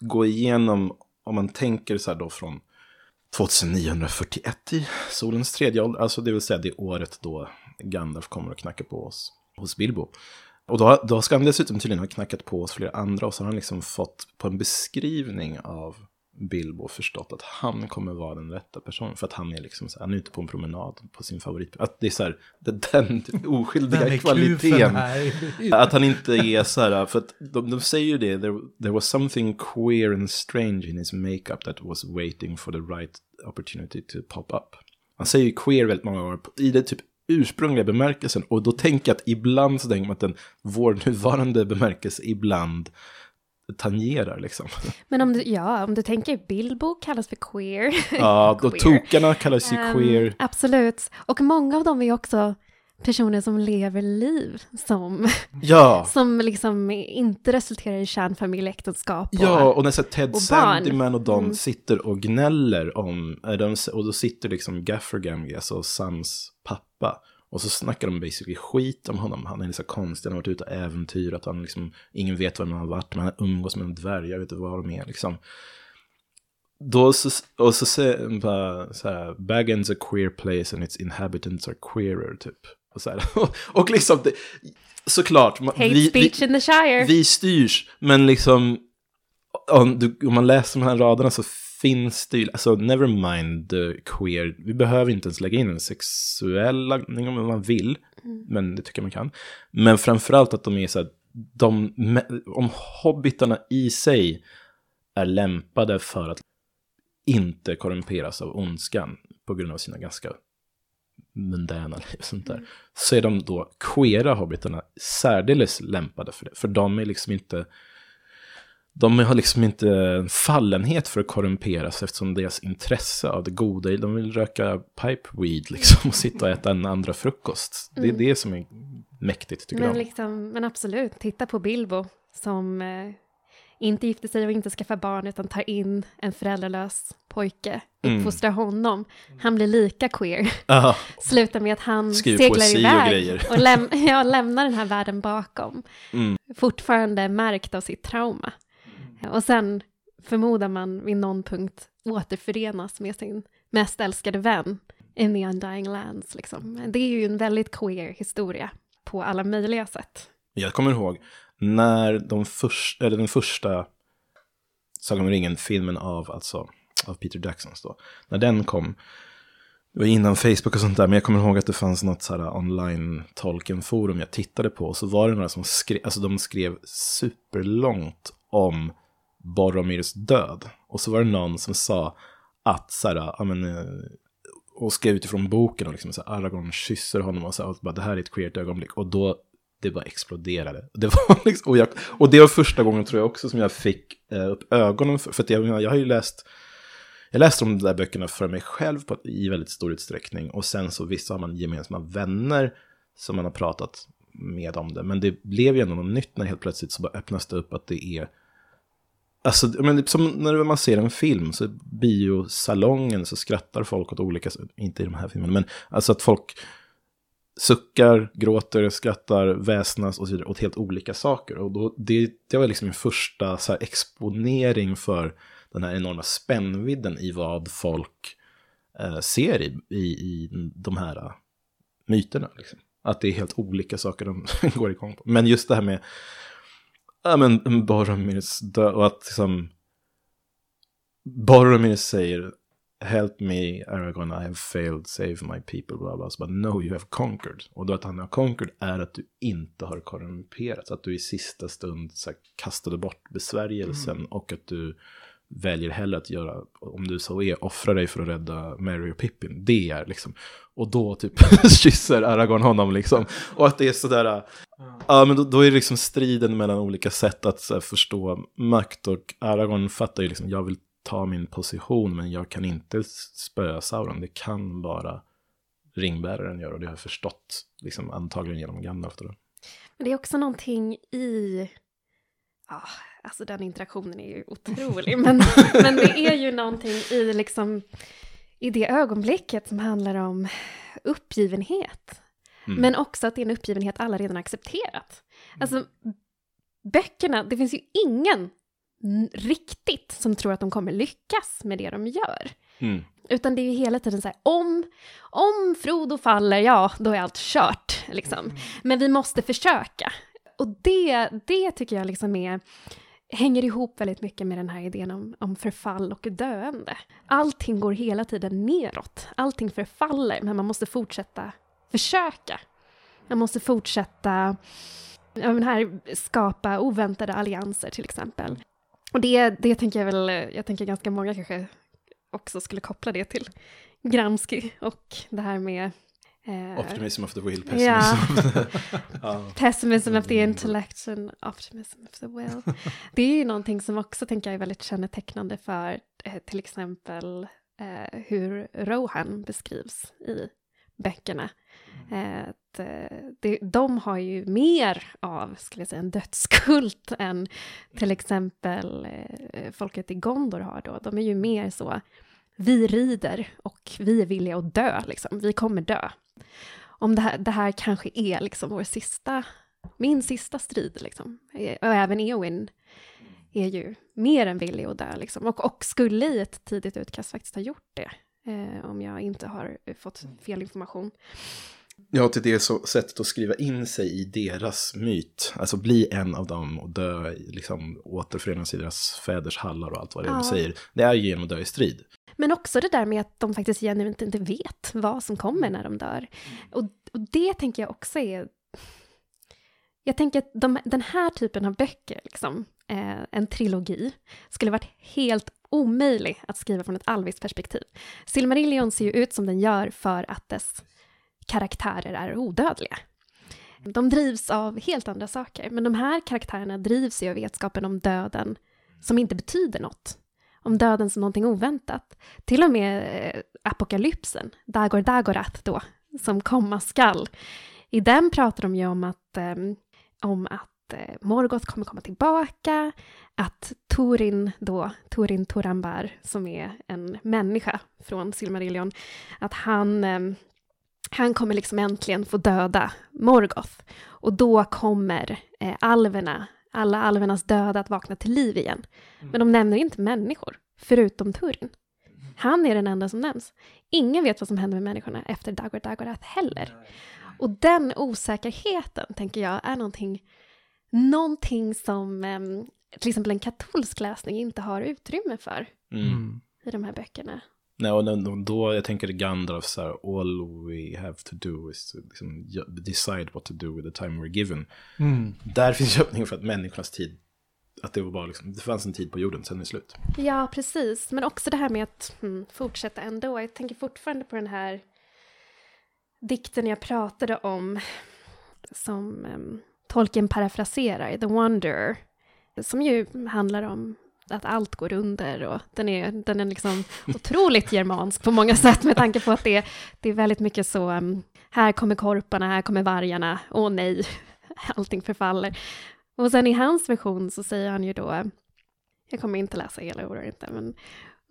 S5: gå igenom, om man tänker så här då från 2941 i solens tredje ålder, alltså det vill säga det året då Gandalf kommer och knackar på oss hos Bilbo. Och då, då ska han dessutom tydligen ha knackat på oss flera andra och så har han liksom fått på en beskrivning av Bilbo förstått att han kommer vara den rätta personen. För att han är liksom så här, han är ute på en promenad på sin favorit. Att det är så här, det den <laughs> oskyldiga
S3: Den
S5: kvaliteten. <laughs> Att han inte är så här, för att de, de säger ju det, there, there was something queer and strange in his makeup that was waiting for the right opportunity to pop up. Han säger ju queer väldigt många gånger i det typ ursprungliga bemärkelsen och då tänker jag att ibland så tänker man att den, vår nuvarande bemärkelse ibland tangerar liksom.
S4: Men om du, ja, om du tänker Bilbo kallas för queer.
S5: Ja, <laughs> då
S4: Queer.
S5: tokarna kallas ju
S4: Ehm,
S5: queer.
S4: Absolut. Och många av dem är också personer som lever liv som,
S5: Ja, <laughs>
S4: som liksom inte resulterar i kärnfamiljeäktenskap. och-
S5: Ja, och när så Ted
S4: och.
S5: Sandyman och de
S4: Mm.
S5: sitter och gnäller om, de, och då sitter liksom Gaffergam, alltså Sams pappa, och så snackar de basically skit om honom. Han är så konstig, han har varit ute och äventyrat, han liksom, ingen vet var han har varit, men han umgås med en dvärg, jag vet inte vad de är liksom. Då så, och så säger bara så här, Baggins a queer place and its inhabitants are queerer, typ. Och, så här, och, <laughs> och liksom, det, såklart.
S4: Hate
S5: vi- vi-
S4: speech in the Shire.
S5: vi styrs, men liksom om, du, om man läser de här raderna så finns det ju, alltså never mind the queer, vi behöver inte ens lägga in en sexuell laddning om man vill, men det tycker jag man kan. Men framförallt att de är så här, de, om hobbitarna i sig är lämpade för att inte korrumperas av ondskan på grund av sina ganska mundäna liv och sånt där. Så är de då queera hobbitarna särdeles lämpade för det. För de är liksom inte, de har liksom inte en fallenhet för att korrumperas eftersom deras intresse av det goda, de vill röka pipe weed liksom och sitta och äta en andra frukost. Det är det som är mäktigt tycker
S4: Men,
S5: jag.
S4: liksom, men absolut, titta på Bilbo som eh, inte gifter sig och inte skaffar barn utan tar in en föräldralös pojke,
S5: Mm.
S4: uppfostrar honom. Han blir lika queer. <laughs> Slutar med att han
S5: Skriver
S4: seglar
S5: och
S4: iväg
S5: grejer.
S4: och, läm <laughs> ja, lämnar den här världen bakom.
S5: Mm.
S4: Fortfarande märkt av sitt trauma. Och sen förmodar man vid någon punkt återförenas med sin mest älskade vän in the undying lands. Liksom. Det är ju en väldigt queer historia på alla möjliga sätt.
S5: Jag kommer ihåg när de först, eller den första Sagan om ringen-filmen av, alltså, av Peter Jacksons då, när den kom, det var innan Facebook och sånt där, men jag kommer ihåg att det fanns något så här online tolkenforum jag tittade på, och så var det några som skrev, alltså de skrev superlångt om Boromirs död. Och så var det någon som sa att så här, ja men, eh, och skrev utifrån boken och liksom så här, Aragorn kysser honom och så här, och bara det här är ett queert ögonblick. Och då, det bara exploderade. <laughs> Det var liksom, och, jag, och det var första gången tror jag också som jag fick eh, upp ögonen för, för att jag, jag har ju läst jag läste de där böckerna för mig själv på, i väldigt stor utsträckning. Och sen så visst har man gemensamma vänner som man har pratat med om det. Men det blev ju ändå något nytt när helt plötsligt så bara öppnas det upp att det är... Alltså, men som när man ser en film, så biosalongen så skrattar folk åt olika, inte i de här filmerna, men alltså att folk suckar, gråter, skrattar, väsnas och så vidare åt helt olika saker. Och då, det, det var liksom min första så här, exponering för den här enorma spännvidden i vad folk eh, ser i, i, i de här eh, myterna. Liksom. Att det är helt olika saker de <laughs> går igång på. Men just det här med ja, men Boromirs död och att liksom Boromir säger Help me Aragorn, I have failed, save my people, bla bla. Så bara, no, you have conquered. Och då att han har conquered är att du inte har korrumperats. Att du i sista stund så här, kastade bort besvärjelsen och att du väljer hellre att göra, om du så är, offra dig för att rädda Mary och Pippin. Det är liksom. Och då typ <laughs> kysser Aragorn honom liksom. Och att det är sådär, ja men då, då är det liksom striden mellan olika sätt att så här, förstå makt. Och Aragorn fattar ju liksom, jag vill ta min position men jag kan inte spöa Sauron. Det kan bara ringbäraren göra och det har jag förstått liksom, antagligen genom Gandalf. Då.
S4: Men det är också någonting i... Ja, alltså den interaktionen är ju <laughs> otrolig. men, men det är ju någonting i liksom... I det ögonblicket som handlar om uppgivenhet.
S5: Mm.
S4: Men också att det är en uppgivenhet alla redan accepterat. Alltså, böckerna, det finns ju ingen riktigt som tror att de kommer lyckas med det de gör.
S5: Mm.
S4: Utan det är ju hela tiden så här, om, om Frodo faller, ja, då är allt kört, liksom. Men vi måste försöka. Och det, det tycker jag liksom är, hänger ihop väldigt mycket med den här idén om, om förfall och döende. Allting går hela tiden neråt, allting förfaller, men man måste fortsätta försöka. Man måste fortsätta, ja men här, skapa oväntade allianser till exempel. Och det, det tänker jag väl, jag tänker ganska många kanske också skulle koppla det till Gramsci och det här med
S5: Optimism of the will, pessimism. ja.
S4: pessimism of the <laughs> intellect and optimism of the will. <laughs> Det är ju någonting som också tänker jag är väldigt kännetecknande för eh, till exempel eh, hur Rohan beskrivs i böckerna. Eh, att, eh, det, de har ju mer av, skulle jag säga, en dödskult än till exempel eh, folket i Gondor har då. De är ju mer så, vi rider och vi är villiga att dö, liksom. vi kommer dö. Om det här, det här kanske är liksom vår sista, min sista strid, liksom. Och även Eowyn är ju mer än villig att dö, liksom. och, och skulle i ett tidigt utkast faktiskt ha gjort det, eh, om jag inte har fått fel information.
S5: Ja, till det så sättet att skriva in sig i deras myt. Alltså bli en av dem och dö, liksom återförenas i deras fäders hallar och allt vad det är
S4: Ja.
S5: de säger. Det är ju genom att dö i strid.
S4: Men också det där med att de faktiskt genuint inte vet vad som kommer när de dör. Och, och det tänker jag också är... Jag tänker att de, den här typen av böcker, liksom, eh, en trilogi, skulle varit helt omöjlig att skriva från ett alviskt perspektiv. Silmarillion ser ju ut som den gör för att dess karaktärer är odödliga. De drivs av helt andra saker, men de här karaktärerna drivs ju av vetskapen om döden som inte betyder något. Om döden som någonting oväntat. Till och med eh, apokalypsen, Dagor Dagorath då, som komma skall. I den pratar de ju om att, eh, om att eh, Morgoth kommer komma tillbaka, att Torin då, Torin Torambar, som är en människa från Silmarillion, att han, eh, han kommer liksom äntligen få döda Morgoth. Och då kommer eh, alverna, alla alvernas döda att vakna till liv igen. Men de nämner inte människor, förutom Turin. Han är den enda som nämns. Ingen vet vad som händer med människorna efter Dagor Dagorath heller. Och den osäkerheten, tänker jag, är någonting, någonting som eh, till exempel en katolsk läsning inte har utrymme för
S5: Mm.
S4: i de här böckerna.
S5: Nej, och då, jag tänker Gandalf så här, all we have to do is to liksom, decide what to do with the time we're given.
S3: Mm.
S5: Där finns ju öppning för att människornas tid, att det var bara liksom, det fanns en tid på jorden, sen är det slut.
S4: Ja, precis. Men också det här med att hmm, fortsätta ändå. Jag tänker fortfarande på den här dikten jag pratade om som um, Tolkien parafraserar, The Wanderer, som ju handlar om att allt går under och den är, den är liksom otroligt germansk på många sätt med tanke på att det, det är väldigt mycket så, um, här kommer korparna, här kommer vargarna, åh nej, <laughs> allting förfaller. Och sen i hans version så säger han ju då, jag kommer inte läsa hela ordet inte, men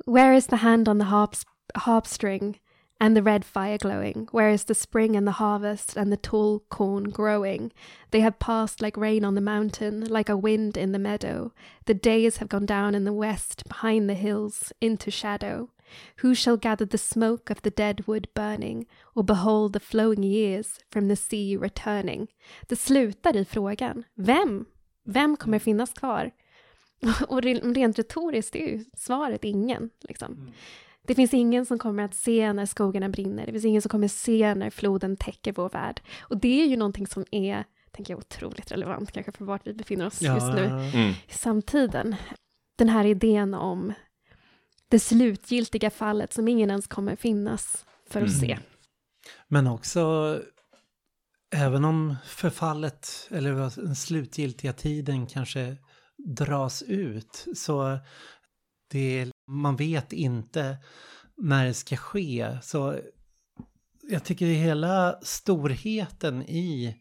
S4: Where is the hand on the harp, harp string and the red fire glowing? Where is the spring and the harvest and the tall corn growing? They have passed like rain on the mountain, like a wind in the meadow. The days have gone down in the west, behind the hills, into shadow. Who shall gather the smoke of the dead wood burning, or behold the flowing years from the sea returning? Det slutar i frågan, vem? Vem kommer finnas kvar? <laughs> Och re- rent retoriskt är ju svaret ingen. Liksom. Mm. Det finns ingen som kommer att se när skogarna brinner. Det finns ingen som kommer se när floden täcker vår värld. Och det är ju någonting som är, tänker jag, otroligt relevant kanske för vart vi befinner oss just nu
S5: Mm.
S4: i samtiden. Den här idén om det slutgiltiga fallet som ingen ens kommer finnas för att
S5: Mm.
S4: se.
S3: Men också, även om förfallet eller den slutgiltiga tiden kanske dras ut, så det, man vet inte när det ska ske. Så jag tycker hela storheten i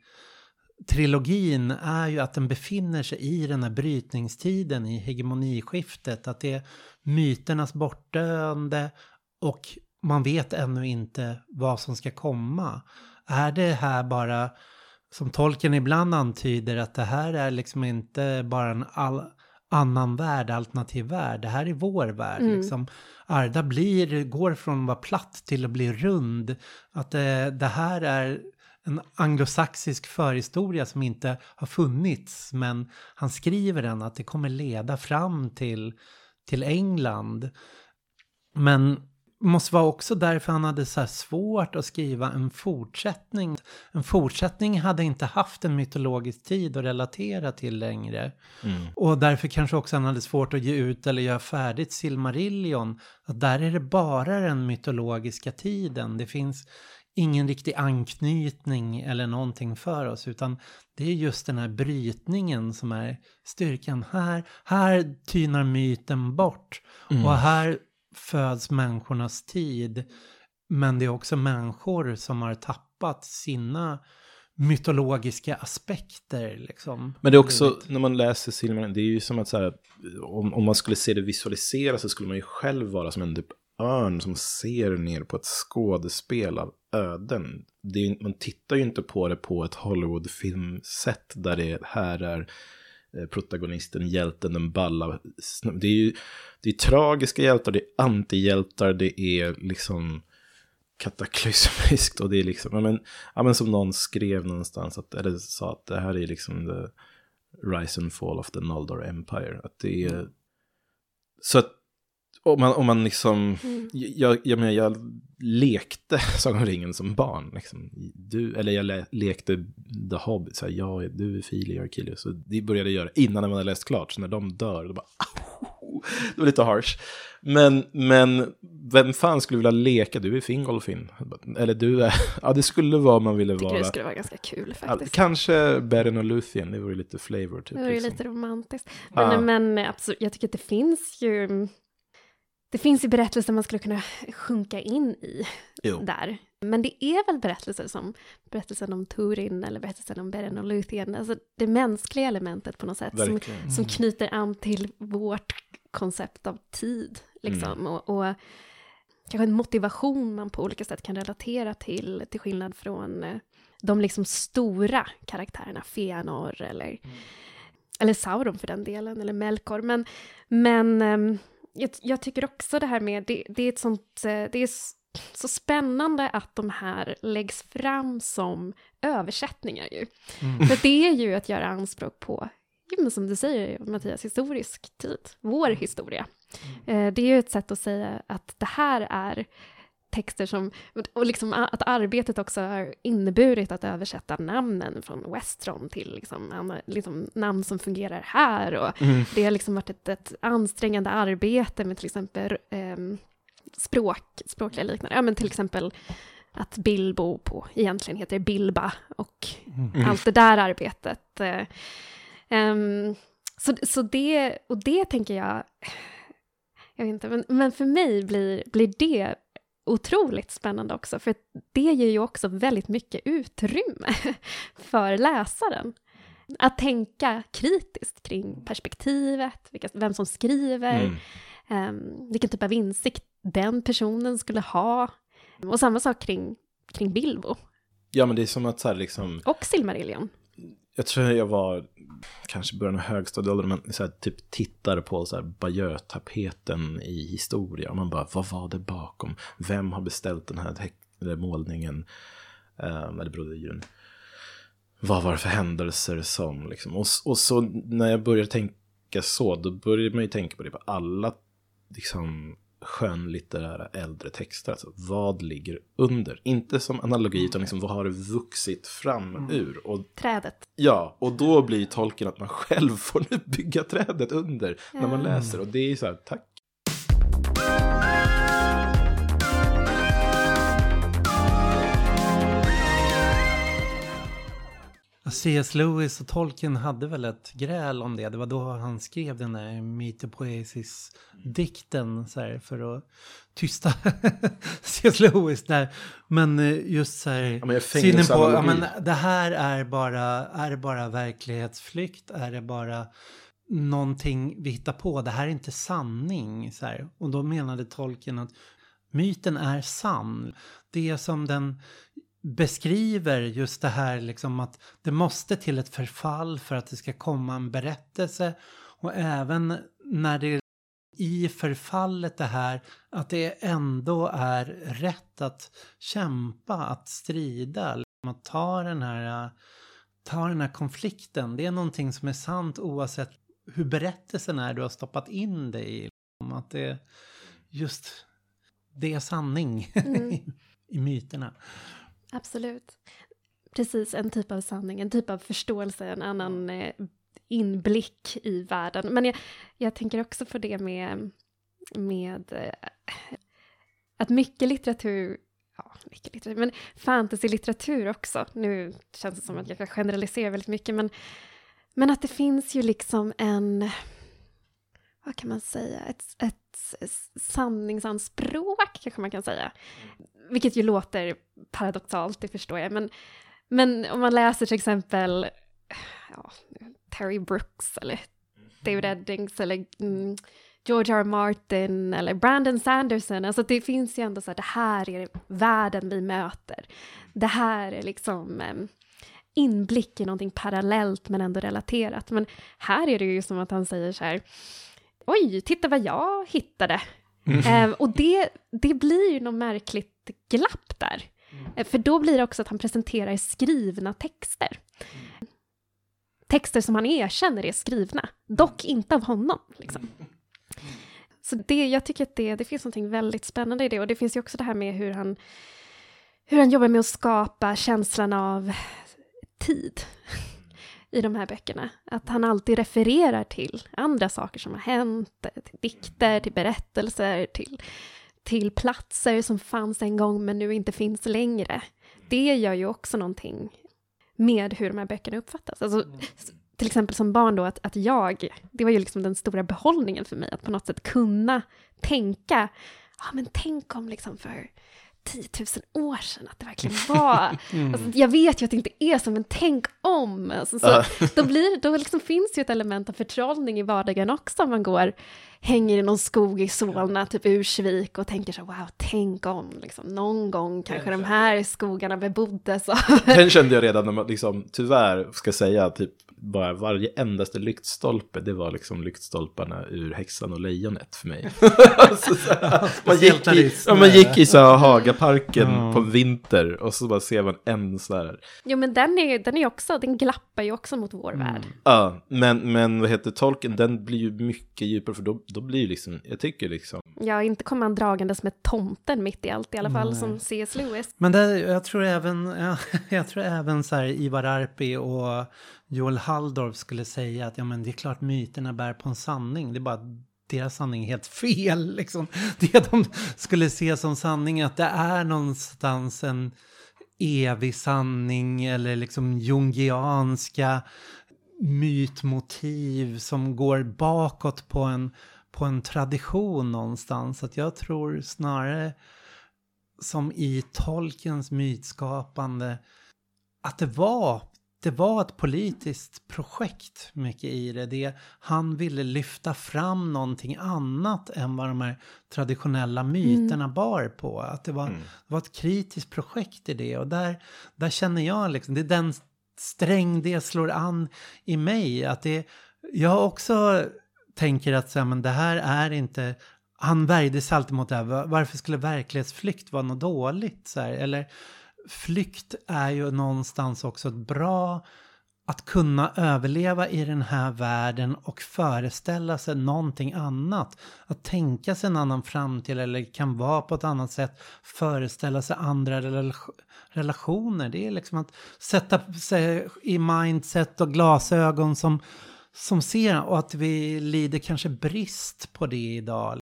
S3: trilogin är ju att den befinner sig i den här brytningstiden, i hegemoniskiftet. Att det är myternas bortdöende och man vet ännu inte vad som ska komma. Är det här bara, som tolken ibland antyder, att det här är liksom inte bara en all, annan värld, alternativ värld. Det här är vår värld.
S4: Mm.
S3: Liksom. Arda blir, går från att vara platt till att bli rund. Att det, det här är en anglosaxisk förhistoria som inte har funnits. Men han skriver den att det kommer leda fram till, till England. Men måste vara också därför han hade så här svårt att skriva en fortsättning. En fortsättning hade inte haft en mytologisk tid att relatera till längre.
S5: Mm.
S3: Och därför kanske också han hade svårt att ge ut eller göra färdigt Silmarillion. Att där är det bara den mytologiska tiden. Det finns ingen riktig anknytning eller någonting för oss. Utan det är just den här brytningen som är styrkan. Här, här tynar myten bort.
S5: Mm.
S3: Och här föds människornas tid. Men det är också människor som har tappat sina mytologiska aspekter. Liksom.
S5: Men det är också, när man läser Silmarillion, det är ju som att så här, om, om man skulle se det visualiseras så skulle man ju själv vara som en typ örn som ser ner på ett skådespel av öden. Är, man tittar ju inte på det på ett Hollywood-filmsätt där det här är Eh, protagonisten, hjälten, den balla. Det är ju det är tragiska hjältar, det är antihjältar, det är liksom kataklysmiskt och det är liksom, ja men, ja men som någon skrev någonstans, att, eller sa att det här är liksom the rise and fall of the Noldor Empire. Att det är, så att om man, om man liksom, jag, jag menar jag lekte <laughs> Sagan om ringen som barn. Liksom. Du, eller jag le, lekte The Hobbit, så här, jag, du är Fili, jag är Kili. Så det började jag göra innan man hade läst klart, så när de dör, då bara, <laughs> det var lite harsh. Men, men vem fan skulle vilja leka? Du är Fingolfin. Eller du är... <laughs> Ja, det skulle vara om man ville vara...
S4: det skulle vara ganska kul
S5: Ja,
S4: faktiskt.
S5: kanske Beren och Luthien, det vore lite flavor typ.
S4: Det ju
S5: liksom.
S4: lite romantiskt.
S5: Ja.
S4: Men, men absolut, jag tycker att det finns ju... Det finns ju berättelser man skulle kunna sjunka in i
S5: Jo.
S4: där. Men det är väl berättelser som berättelsen om Turin eller berättelsen om Beren och Luthien. Alltså det mänskliga elementet på något sätt. Som, som knyter an till vårt koncept av tid. Liksom.
S5: Mm.
S4: Och, och kanske en motivation man på olika sätt kan relatera till. Till skillnad från eh, de liksom stora karaktärerna, Feanor eller, eller Sauron för den delen, eller Melkor. Men, men ehm, jag, jag tycker också det här med, det, det är ett sånt, eh, det är så spännande att de här läggs fram som översättningar ju. För det är ju att göra anspråk på, men som du säger Mattias, historisk tid, vår historia. Eh, Det är ju ett sätt att säga att det här är texter som, och liksom att arbetet också har inneburit att översätta namnen från Westron till liksom, liksom namn som fungerar här. Och Det har liksom varit ett, ett ansträngande arbete med till exempel ehm, språk, språkliga liknande. Ja, men till exempel att Bilbo på egentligen heter Bilba och allt det där arbetet. eh, ehm, så, så det, och det tänker jag, jag vet inte, men, men för mig blir, blir det otroligt spännande också, för det ger ju också väldigt mycket utrymme <laughs> för läsaren. Att tänka kritiskt kring perspektivet, vilka, vem som skriver,
S5: Mm.
S4: Ehm, vilken typ av insikt den personen skulle ha. Och samma sak kring, kring Bilbo
S5: Ja, men det är som att så här liksom...
S4: och Silmarillion.
S5: Jag tror jag var kanske i början av högstadieåldern, men så här, typ tittar på så här Bayeux-tapeten i historia. Och man bara, vad var det bakom? Vem har beställt den här eller målningen? Um, eller brodyren. Vad var det för händelser som liksom? Och, och så när jag började tänka så, då började man ju tänka på det på alla liksom skönlitterära äldre texter. Alltså vad ligger under? Inte som analogi, utan liksom vad har det vuxit fram ur? Och
S4: Trädet.
S5: Ja, och då blir tolken att man själv <laughs> får nu bygga trädet under när man läser. Och det är så här, tack.
S3: C.S. Lewis och Tolkien hade väl ett gräl om det. Det var då han skrev den där Mytopoesis-dikten så här, för att tysta <laughs> C.S. Lewis där. Men eh, just så här,
S5: Ja,
S3: synen på, ja, men det här är bara, är det bara verklighetsflykt? Är det bara någonting vi hittar på? Det här är inte sanning. Så här. Och då menade Tolkien att myten är sann. Det som den beskriver just det här liksom att det måste till ett förfall för att det ska komma en berättelse och även när det i förfallet det här att det ändå är rätt att kämpa, att strida, liksom att ta den här ta den här konflikten. Det är någonting som är sant oavsett hur berättelsen är du har stoppat in det i. Liksom Att det just det är sanning
S4: Mm. <laughs>
S3: i myterna.
S4: Absolut. Precis, en typ av sanning, en typ av förståelse, en annan eh, inblick i världen. Men jag, jag tänker också på det med, med eh, att mycket litteratur, ja, mycket litteratur, men fantasy-litteratur också, nu känns det som att jag generaliserar väldigt mycket, men, men att det finns ju liksom en, vad kan man säga, ett, ett sanningsanspråk kanske man kan säga. Vilket ju låter paradoxalt, det förstår jag. Men, men om man läser till exempel ja, Terry Brooks eller David Eddings eller mm, George R. R. Martin eller Brandon Sanderson. Alltså det finns ju ändå så här, det här är världen vi möter. Det här är liksom em, inblick i någonting parallellt men ändå relaterat. Men här är det ju som att han säger så här, oj, titta vad jag hittade. Eh, och det, det blir ju något märkligt glapp där. Eh, För då blir det också att han presenterar skrivna texter. Texter som han erkänner är skrivna, dock inte av honom. Liksom. Så det, jag tycker att det, det finns något väldigt spännande i det. Och det finns ju också det här med hur han, hur han jobbar med att skapa känslan av tid. <laughs> i de här böckerna. Att han alltid refererar till andra saker som har hänt, till dikter, till berättelser, till, till platser som fanns en gång men nu inte finns längre. Det gör ju också någonting med hur de här böckerna uppfattas. Alltså, till exempel som barn då, att, att jag, det var ju liksom den stora behållningen för mig, att på något sätt kunna tänka, ja men tänk om liksom för 10 000 år sedan, att det verkligen var. <laughs> Mm. Alltså, jag vet ju att det inte är så, men tänk om. Alltså, så, <laughs> då, blir, då liksom finns ju ett element av förtrollning i vardagen också, om man går, hänger i någon skog i Solna, typ Ursvik, och tänker så, wow, tänk om, liksom, någon gång kanske de här skogarna beboddes.
S5: Den kände jag redan när man, liksom, tyvärr, ska säga, typ bara varje endaste lyktstolpe, det var liksom lyktstolparna ur Häxan och Lejonet för mig. <laughs> alltså, man, gick i, ja, man gick i så här Hagaparken mm. på vinter och så bara ser man en så här.
S4: Jo men den är, den är också, den glappar ju också mot vår mm. värld.
S5: Ja, men, men vad heter tolken, den blir ju mycket djupare för då, då blir ju liksom, jag tycker liksom.
S4: Ja, inte kommer man dragandes med tomten mitt i allt i alla fall, Nej. som C.S. Lewis.
S3: Men det, jag tror även, ja, <laughs> jag tror även så här Ivar Arpi och Joel Halldorf skulle säga att ja, men det är klart myterna bär på en sanning. Det är bara deras sanning är helt <laughs> fel. Liksom. Det de skulle se som sanning är att det är någonstans en evig sanning eller liksom jungianska mytmotiv som går bakåt på en, på en tradition någonstans. Att jag tror snarare som i Tolkiens mytskapande att det var det var ett politiskt projekt mycket i det. det. Han ville lyfta fram någonting annat än vad de här traditionella myterna mm. bar på. Att det var, mm. det var ett kritiskt projekt i det. Och där, där känner jag liksom, det är den sträng det slår an i mig. Att det, jag också tänker att så här, men det här är inte han värjde sig alltid mot det här. Varför skulle verklighetsflykt vara något dåligt? Så här? Eller flykt är ju någonstans också ett bra att kunna överleva i den här världen och föreställa sig någonting annat. Att tänka sig en annan framtid eller kan vara på ett annat sätt. Föreställa sig andra relationer. Det är liksom att sätta sig i mindset och glasögon som, som ser och att vi lider kanske brist på det idag.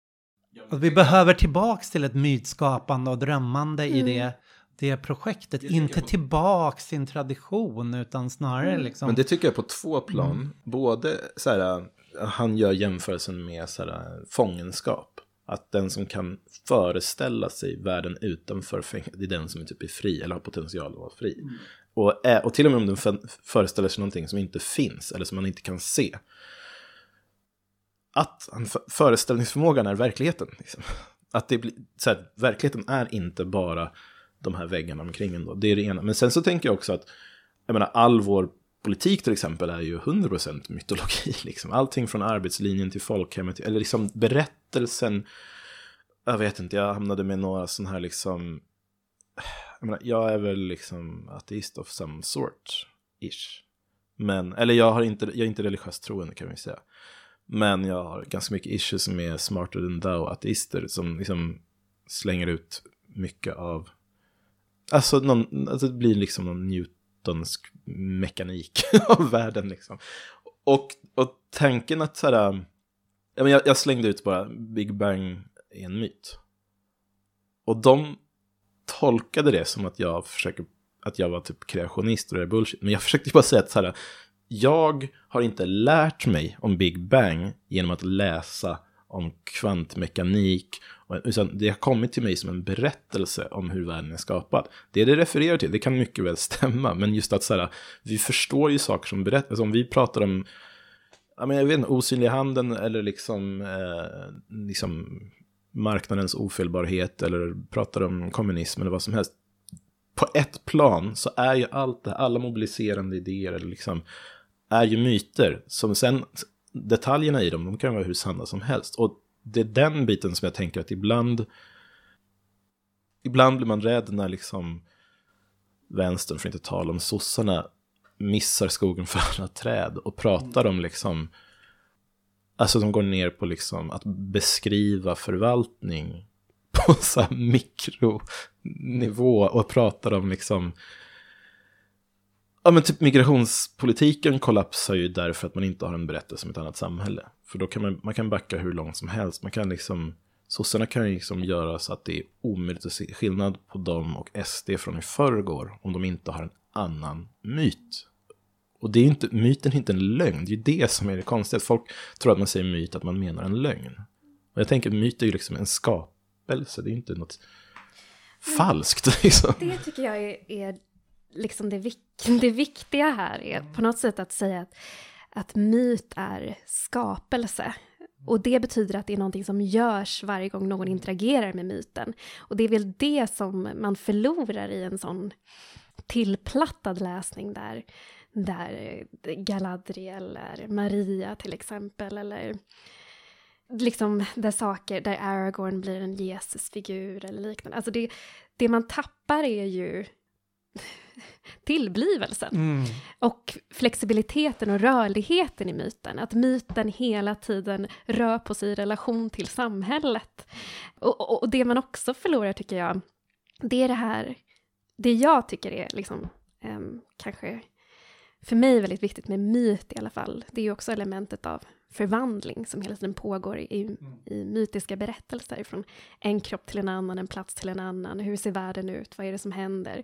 S3: Att vi behöver tillbaks till ett mytskapande och drömmande mm. i det det projektet. Inte på... tillbaks till en tradition utan snarare mm. liksom.
S5: Men det tycker jag på två plan. Mm. Både så här, han gör jämförelsen med så här, fångenskap. Att den som kan föreställa sig världen utanför fängelset, det är den som är typ är fri eller har potential att vara fri. Mm. Och, och till och med om den föreställer sig någonting som inte finns eller som man inte kan se. Att föreställningsförmågan är verkligheten. Liksom. Att det blir, så här, verkligheten är inte bara de här väggarna omkring en. Då. Det är det ena. Men sen så tänker jag också att jag menar, all vår politik till exempel är ju 100% mytologi. <laughs> Liksom. Allting från arbetslinjen till folkhemmet, eller liksom berättelsen. Jag vet inte, jag hamnade med några sådana här liksom... Jag, menar, jag är väl liksom ateist of some sort, ish. Men, eller jag, har inte, jag är inte religiöst troende kan vi säga. Men jag har ganska mycket issues med smarter than thou ateister som liksom slänger ut mycket av Alltså, någon, alltså det blir liksom någon Newtonsk mekanik <laughs> av världen liksom. Och, och tanken att så här, um, jag, jag slängde ut bara Big Bang är en myt. Och de tolkade det som att jag försöker, att jag var typ kreationist och det är bullshit. Men jag försökte bara säga att så här, jag har inte lärt mig om Big Bang genom att läsa om kvantmekanik. Utan det har kommit till mig som en berättelse om hur världen är skapad. Det det refererar till, det kan mycket väl stämma. Men just att så här, vi förstår ju saker som berättas. Alltså om vi pratar om jag vet inte, osynliga handen eller liksom, eh, liksom marknadens ofelbarhet eller pratar om kommunism eller vad som helst. På ett plan så är ju allt det alla mobiliserande idéer eller liksom, är ju myter som sen detaljerna i dem, de kan vara hur sanna som helst. Och det är den biten som jag tänker att ibland, ibland blir man rädd när liksom vänstern, för att inte tala om sossarna, missar skogen för alla träd och pratar om liksom, alltså de går ner på liksom att beskriva förvaltning på så här mikronivå och pratar om liksom Ja men typ migrationspolitiken kollapsar ju därför att man inte har en berättelse om ett annat samhälle. För då kan man, man kan backa hur långt som helst. Man kan liksom, sossarna kan ju liksom göra så att det är omöjligt att se skillnad på dem och SD från i förrgår om de inte har en annan myt. Och det är inte, myten är inte en lögn, det är ju det som är det konstiga. Folk tror att man säger myt, att man menar en lögn. Och jag tänker, myt är ju liksom en skapelse, det är inte något falskt. <laughs> Liksom.
S4: Det tycker jag är liksom det, vik <laughs> det viktiga här är på något sätt att säga att, att myt är skapelse. Och det betyder att det är någonting som görs varje gång någon interagerar med myten. Och det är väl det som man förlorar i en sån tillplattad läsning där, där Galadriel är Maria till exempel, eller liksom där saker, där Aragorn blir en Jesusfigur eller liknande. Alltså det, det man tappar är ju tillblivelsen. Mm. Och flexibiliteten och rörligheten i myten. Att myten hela tiden rör på sig i relation till samhället. Och, och, och, det man också förlorar tycker jag, det är det här, det jag tycker är liksom um, kanske för mig väldigt viktigt med myt i alla fall. Det är ju också elementet av förvandling som hela tiden pågår i, mm. i mytiska berättelser. Från en kropp till en annan, en plats till en annan. Hur ser världen ut? Vad är det som händer?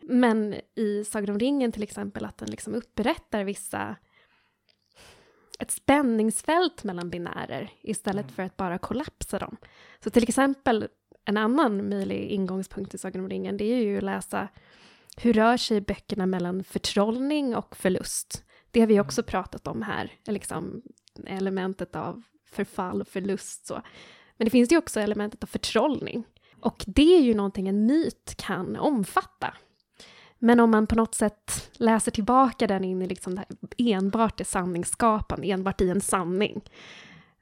S4: Men i Sagan om ringen till exempel, att den liksom upprättar vissa ett spänningsfält mellan binärer istället mm. för att bara kollapsa dem. Så till exempel en annan möjlig ingångspunkt i Sagan om ringen, det är ju att läsa hur rör sig böckerna mellan förtrollning och förlust? Det har vi också mm. pratat om här, liksom elementet av förfall och förlust. Så. Men det finns ju också elementet av förtrollning. Och det är ju någonting en myt kan omfatta. Men om man på något sätt läser tillbaka den in i liksom det enbart det sanningsskapande, enbart i en sanning,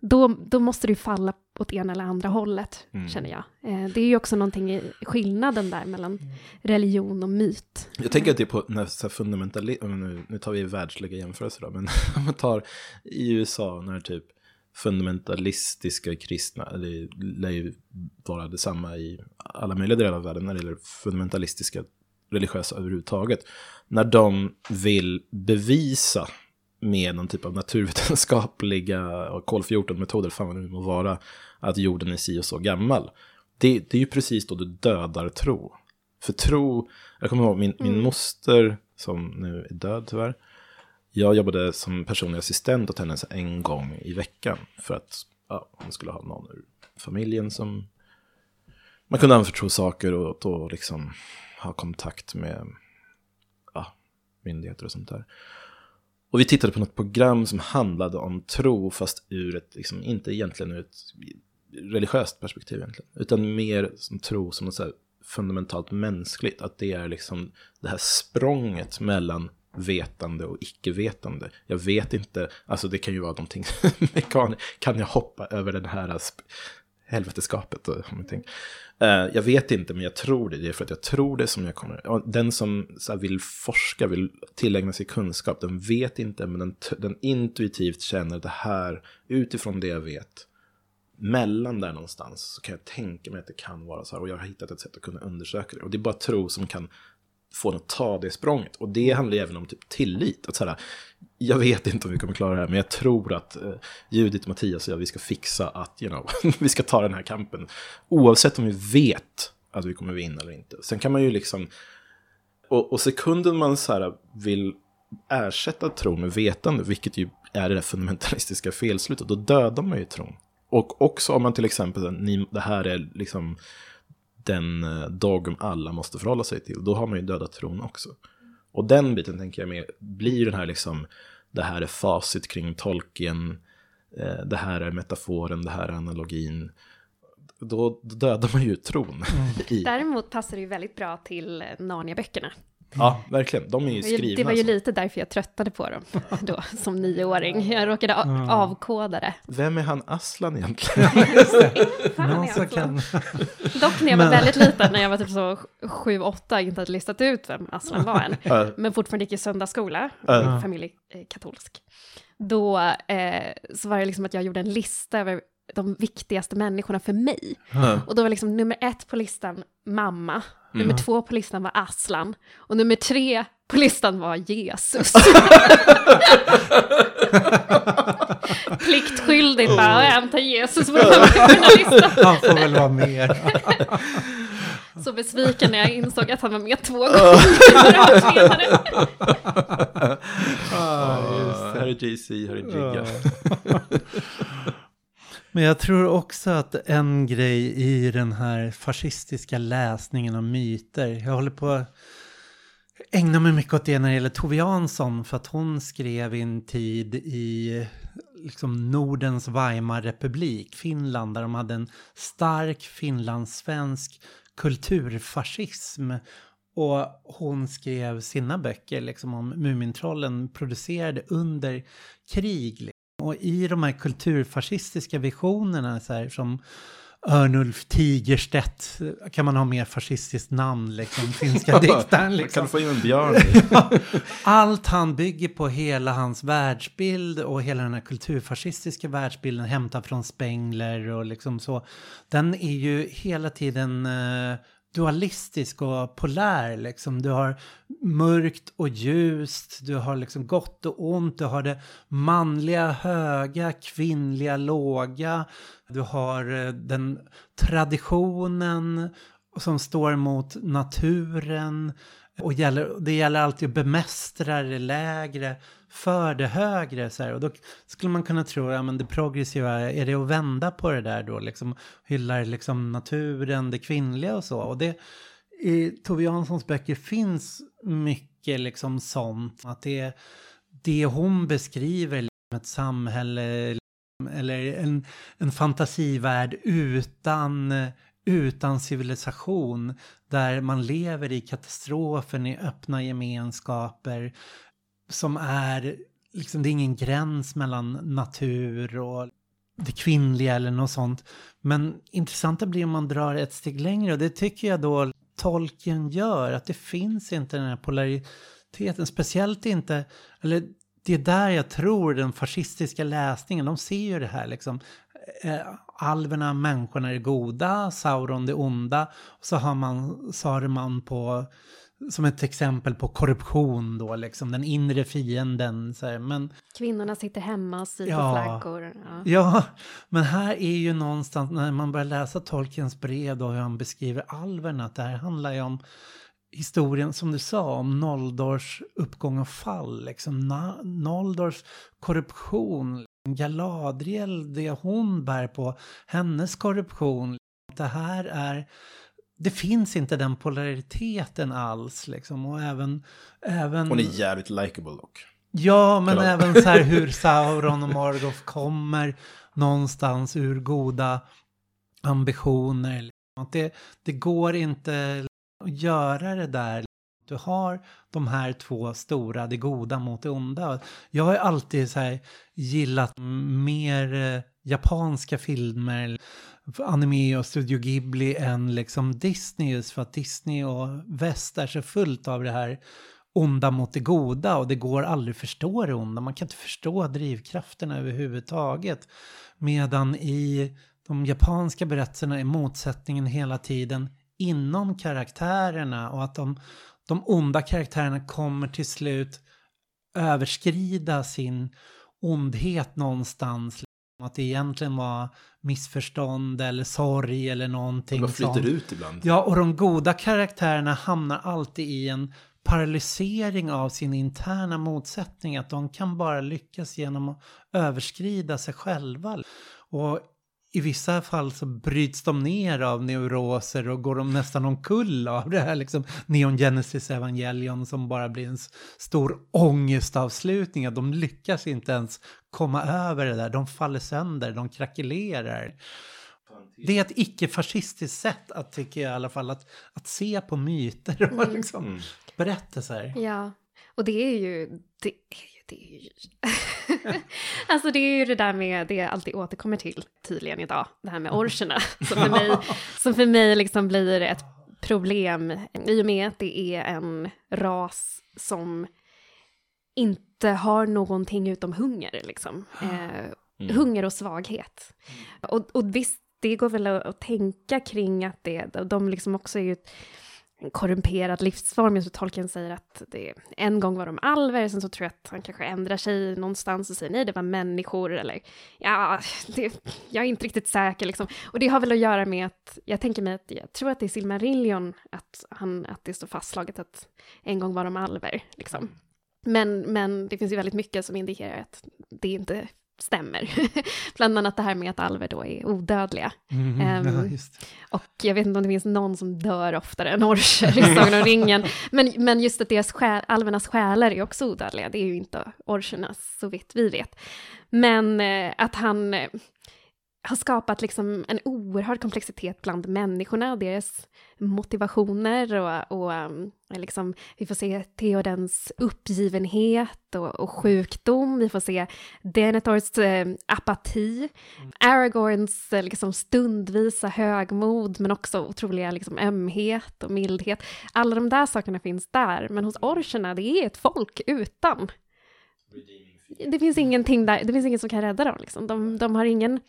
S4: då, då måste det ju falla åt ena eller andra hållet, mm. känner jag. Eh, det är ju också någonting i skillnaden där mellan religion och myt.
S5: Jag tänker att det är på när fundamentalism, nu, nu tar vi världsliga jämförelser då, men <laughs> om man tar i USA när typ fundamentalistiska kristna, det lär ju vara detsamma i alla möjliga delar av världen när det gäller fundamentalistiska religiösa överhuvudtaget, när de vill bevisa med någon typ av naturvetenskapliga kol 14-metoder, fan vad det nu må vara, att jorden är si och så gammal. Det, det är ju precis då du dödar tro. För tro, jag kommer ihåg min, min mm. moster, som nu är död tyvärr, jag jobbade som personlig assistent åt henne en gång i veckan för att ja, hon skulle ha någon ur familjen som man kunde anförtro saker och då liksom ha kontakt med ja, myndigheter och sånt där. Och vi tittade på något program som handlade om tro, fast ur ett, liksom, inte egentligen ur ett religiöst perspektiv egentligen, utan mer som tro som något så fundamentalt mänskligt, att det är liksom det här språnget mellan vetande och icke-vetande. Jag vet inte, alltså det kan ju vara någonting <laughs> mekaniskt, kan jag hoppa över den här helveteskapet? Uh, jag vet inte, men jag tror det. Det är för att jag tror det som jag kommer... Den som så här, vill forska, vill tillägna sig kunskap, den vet inte, men den, den intuitivt känner det här utifrån det jag vet. Mellan där någonstans så kan jag tänka mig att det kan vara så här. Och jag har hittat ett sätt att kunna undersöka det. Och det är bara tro som kan få en att ta det språnget. Och det handlar även om typ tillit. Att så här, jag vet inte om vi kommer klara det här, men jag tror att eh, Judith, Mattias och jag, vi ska fixa att, you know, <laughs> vi ska ta den här kampen. Oavsett om vi vet att vi kommer vinna eller inte. Sen kan man ju liksom, och, och sekunden man så här vill ersätta tro med vetande, vilket ju är det där fundamentalistiska felslutet, då dödar man ju tron. Och också om man till exempel, ni, det här är liksom den eh, dogm alla måste förhålla sig till, då har man ju dödat tron också. Och den biten tänker jag med, blir den här liksom, det här är facit kring tolken, eh, det här är metaforen, det här är analogin. Då, då dödar man ju tron. Mm. <laughs>
S4: I. Däremot passar det ju väldigt bra till Narnia-böckerna.
S5: Ja, verkligen. De är ju skrivna.
S4: Det var ju lite därför jag tröttade på dem <laughs> då, som nioåring. Jag råkade avkoda det.
S5: Vem är han Aslan egentligen? <laughs> <laughs>
S3: Någon som kan...
S4: Dock när jag var väldigt liten, när jag var typ så sju, åtta, inte hade listat ut vem Aslan var än. Men fortfarande gick i söndagsskola, familj eh, katolsk. Då eh, så var det liksom att jag gjorde en lista över de viktigaste människorna för mig.
S5: Ja.
S4: Och då var liksom nummer ett på listan mamma, nummer två på listan var Aslan och nummer tre på listan var Jesus. <laughs> Pliktskyldigt bara att hämta Jesus på här listan. <laughs>
S3: Han får väl vara med. <laughs>
S4: Så besviken när jag insåg att han var med två gånger senare.
S5: Ah, här är JC, här är Jigga.
S3: Men jag tror också att en grej i den här fascistiska läsningen av myter, jag håller på att ägna mig mycket åt det när det gäller Tove Jansson, för att hon skrev i en tid i liksom Nordens Weimarrepublik, Finland, där de hade en stark finlandssvensk kulturfascism. Och hon skrev sina böcker liksom om Mumintrollen producerade under krig. Och i de här kulturfascistiska visionerna så här, som Örnulf Tigerstedt, kan man ha mer fascistiskt namn liksom, finska <laughs> diktaren
S5: Kan
S3: liksom.
S5: du få in en björn? <laughs>
S3: Allt han bygger på hela hans världsbild och hela den här kulturfascistiska världsbilden hämtad från Spengler och liksom så. Den är ju hela tiden eh, dualistisk och polär liksom. Du har mörkt och ljust, du har liksom gott och ont, du har det manliga höga, kvinnliga låga, du har eh, den traditionen som står mot naturen och gäller, det gäller alltid att bemästra det lägre för det högre. Så här. Och då skulle man kunna tro ja men det progressiva, är det att vända på det där då? Liksom, hyllar liksom naturen, det kvinnliga och så. Och det, i Tove Janssons böcker finns mycket liksom sånt. Att det, det hon beskriver, liksom ett samhälle liksom, eller en, en fantasivärld utan, utan civilisation. Där man lever i katastrofen, i öppna gemenskaper. Som är, liksom det är ingen gräns mellan natur och det kvinnliga eller något sånt. Men intressanta blir om man drar ett steg längre och det tycker jag då tolken gör. Att det finns inte den här polariteten, speciellt inte, eller det är där jag tror den fascistiska läsningen, de ser ju det här liksom. Eh, alverna, människorna är goda, Sauron det onda. Och så har man Saruman på, som ett exempel på korruption då, liksom den inre fienden. Så här. Men
S4: Kvinnorna sitter hemma och syr
S3: Ja.
S4: flaggor. Ja.
S3: Ja, men här är ju någonstans när man börjar läsa Tolkiens brev då hur han beskriver alverna att det här handlar ju om historien som du sa om Noldors uppgång och fall, liksom Na- Noldors korruption, Galadriel, det hon bär på, hennes korruption, det här är det finns inte den polariteten alls liksom och även, även
S5: Hon är jävligt likable dock.
S3: Ja, men
S5: Klart.
S3: även så här hur <laughs> Sauron och Morgoth kommer någonstans ur goda ambitioner. Att det, det går inte att göra det där. Du har de här två stora, det goda mot det onda. Jag har ju alltid så här gillat mer eh, japanska filmer, anime och Studio Ghibli än liksom Disney just för att Disney och väst är så fullt av det här onda mot det goda och det går aldrig förstå det onda. Man kan inte förstå drivkrafterna överhuvudtaget. Medan i de japanska berättelserna är motsättningen hela tiden inom karaktärerna och att de, de onda karaktärerna kommer till slut överskrida sin ondhet någonstans. Att det egentligen var missförstånd eller sorg eller någonting
S5: bara flyter ut ibland.
S3: Ja, och de goda karaktärerna hamnar alltid i en paralysering av sin interna motsättning. Att de kan bara lyckas genom att överskrida sig själva. Och i vissa fall så bryts de ner av neuroser och går de nästan omkull av det här liksom Neon Genesis Evangelion som bara blir en stor ångestavslutning. Att De lyckas inte ens komma över det där. De faller sönder, de krackelerar. Det är ett icke-fascistiskt sätt att, tycker jag i alla fall, att, att se på myter och liksom
S5: Mm.
S3: berättelser.
S4: Ja, och det är ju... Det det är ju... <laughs> alltså det är ju det där med, det jag alltid återkommer till tydligen idag, det här med orcherna, <laughs> som för mig, som för mig liksom blir ett problem i och med att det är en ras som inte har någonting utom hunger liksom. <gasps> Eh,
S5: Mm.
S4: hunger och svaghet. Och, och visst, det går väl att, att tänka kring att det, de liksom också är ju ett, en korrumperad livsform. Jag tror Tolkien säger att det, en gång var de alver, sen så tror jag att han kanske ändrar sig någonstans och säger nej, det var människor, eller ja, det, jag är inte riktigt säker liksom. Och det har väl att göra med att, jag tänker mig att, jag tror att det är Silmarillion, att, han, att det står fastslaget att en gång var de alver, liksom. Men, men det finns ju väldigt mycket som indikerar att det inte stämmer. <laughs> Bland annat det här med att alver då är odödliga.
S3: Mm,
S4: Ehm,
S3: ja.
S4: Och jag vet inte om det finns någon som dör oftare än orcher i Sagan om ringen. <laughs> Men, men just att deras själ, alvernas själar är också odödliga, det är ju inte orchernas så vitt vi vet. Men eh, att han eh, har skapat liksom en oerhörd komplexitet bland människorna deras motivationer och, och um, liksom, vi får se Theodens uppgivenhet och, och sjukdom, vi får se Denethors eh, apati, Aragorns eh, liksom stundvisa högmod men också otroliga liksom, ömhet och mildhet. Alla de där sakerna finns där, men hos orcherna, det är ett folk utan. Det finns ingenting där, det finns ingen som kan rädda dem. Liksom. De, de har ingen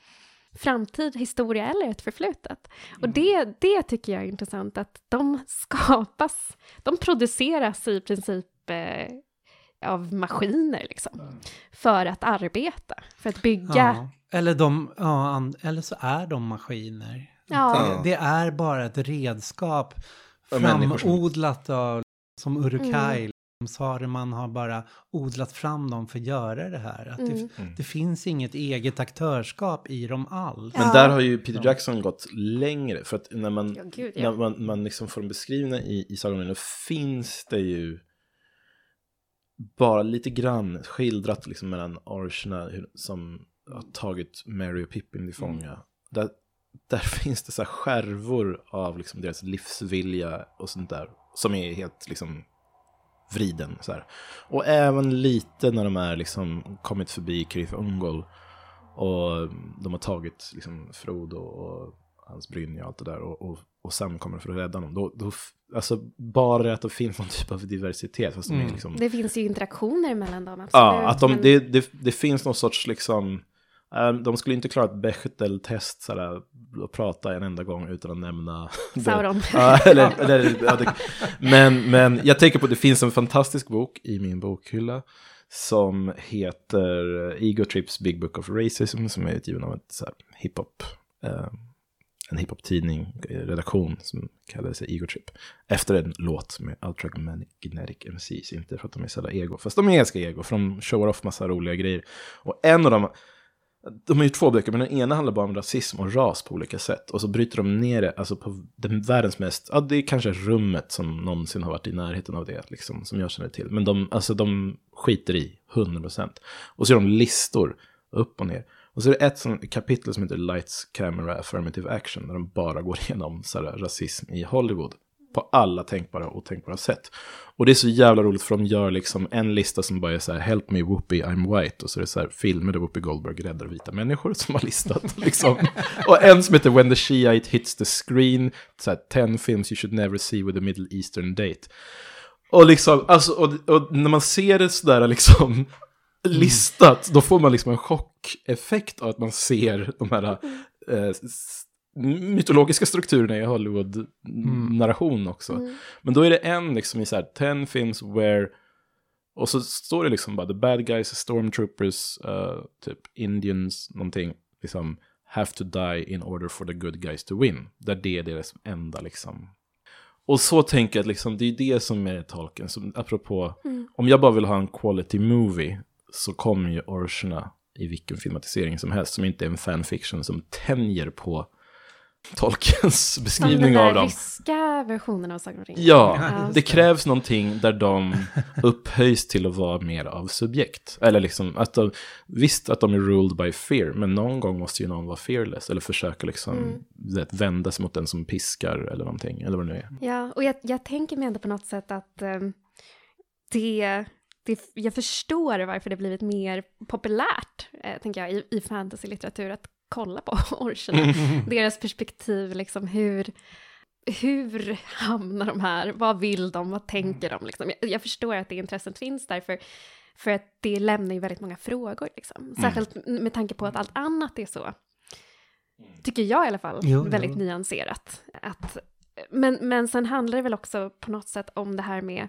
S4: framtid, historia eller ett förflutet. Och det, det tycker jag är intressant, att de skapas, de produceras i princip eh, av maskiner liksom, för att arbeta, för att bygga.
S3: Ja. Eller, de, ja, eller så är de maskiner.
S4: Ja.
S3: Det, det är bara ett redskap framodlat av, som Urukai.
S4: Mm.
S3: Saruman har bara odlat fram dem för att göra det här. Att
S4: Mm.
S3: det, det finns inget eget aktörskap i dem alls.
S5: Men där har ju Peter Jackson gått längre. För att när man,
S4: Ja, gud, ja.
S5: när man, man liksom får dem beskrivna i, i Sagan om finns det ju bara lite grann skildrat liksom mellan orcherna hur- som har tagit Mary och Pippin till fånga. Där, där <laughs> finns det så här skärvor av liksom deras livsvilja och sånt där. Som är helt liksom vriden. Så här. Och även lite när de är liksom kommit förbi Krith Ungol. Och de har tagit liksom Frodo och hans brynja och allt det där. Och, och, och Sam kommer för att rädda honom. Då, då, alltså bara att det finns någon typ av diversitet. Fast de är
S3: Mm.
S5: liksom,
S4: Det finns ju interaktioner mellan dem, absolut.
S5: ja, att de,
S4: men-
S5: det, det, det finns någon sorts liksom... eh, De skulle inte klara ett Bechdel-test sådär, och prata en enda gång utan att nämna... <laughs>
S4: Sauron.
S5: Eller, eller, ja, det, men, men jag tänker på att det finns en fantastisk bok i min bokhylla som heter Ego Trips Big Book of Racism som är utgiven av ett så här, hiphop, eh, en hiphop-tidning, eh, redaktion som kallar sig Ego Trip. Efter en låt med Ultramagnetic MCs, inte för att de är så ego, fast de är ganska ego, för de showar off massa roliga grejer. Och en av dem, de har ju två böcker, men den ena handlar bara om rasism och ras på olika sätt. Och så bryter de ner det, alltså på den världens mest, ja det är kanske rummet som någonsin har varit i närheten av det, liksom, som jag känner till. Men de, alltså de skiter i, 100%. Och så gör de listor, upp och ner. Och så är det ett sånt kapitel som heter Lights, Camera, Affirmative Action, där de bara går igenom så här, rasism i Hollywood. På alla tänkbara och otänkbara sätt. Och det är så jävla roligt för de gör liksom en lista som bara är så här Help me Whoopi, I'm white. Och så är det så här filmer där Whoopi Goldberg räddar vita människor som har listat. <laughs> Liksom. och en som heter When the Shiite hits the screen. Så här 10 films you should never see with a middle eastern date. Och liksom, alltså, och, och när man ser det sådär liksom listat, då får man liksom en chockeffekt av att man ser de här eh, mytologiska strukturerna i Hollywood-narration också.
S4: Mm.
S5: Men då är det en liksom i så här 10 films where och så står det liksom bara the bad guys, stormtroopers, uh, typ Indians, någonting, liksom have to die in order for the good guys to win. Där det är deras enda liksom. Och så tänker jag att liksom, det är det som är tolken. Som, apropå, om jag bara vill ha en quality movie så kommer ju orcherna i vilken filmatisering som helst som inte är en fanfiction som tänjer på Tolkiens
S4: Som
S5: beskrivning
S4: den
S5: av dem.
S4: ryska versionen av Sagan om ringen.
S5: Ja,
S4: Ja.
S5: det krävs någonting där de <laughs> upphöjs till att vara mer av subjekt. Eller liksom, att de, visst att de är ruled by fear, men någon gång måste ju någon vara fearless. Eller försöka liksom
S4: Mm.
S5: vet, vända sig mot den som piskar eller någonting, eller vad det nu är.
S4: Ja, och jag, jag tänker mig ändå på något sätt att ehm, det, det, jag förstår varför det blivit mer populärt, eh, tänker jag, i, i fantasylitteratur att kolla på <laughs> orcherna. Deras perspektiv, liksom hur, hur hamnar de här? Vad vill de? Vad tänker de? Liksom? Jag, jag förstår att det intresset finns där, för, för att det lämnar ju väldigt många frågor. Liksom. Särskilt med tanke på att allt annat är så, tycker jag i alla fall,
S3: Jo,
S4: väldigt
S3: jo.
S4: nyanserat. Att, men, men sen handlar det väl också på något sätt om det här med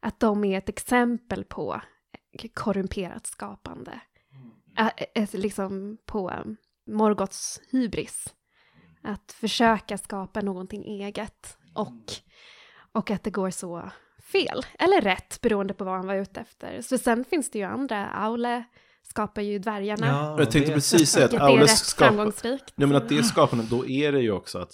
S4: att de är ett exempel på korrumperat skapande. Ä- ett, liksom på Morgoths hybris. Att försöka skapa någonting eget och, och att det går så fel, eller rätt, beroende på vad han var ute efter. Så sen finns det ju andra, Aule skapar ju dvärgarna,
S3: Ja,
S5: Jag tänkte
S3: det-
S5: precis säga att <laughs>
S4: vilket är
S5: Aules
S4: rätt
S5: skapar...
S4: framgångsrikt.
S5: Nej men att det skapandet, då är det ju också att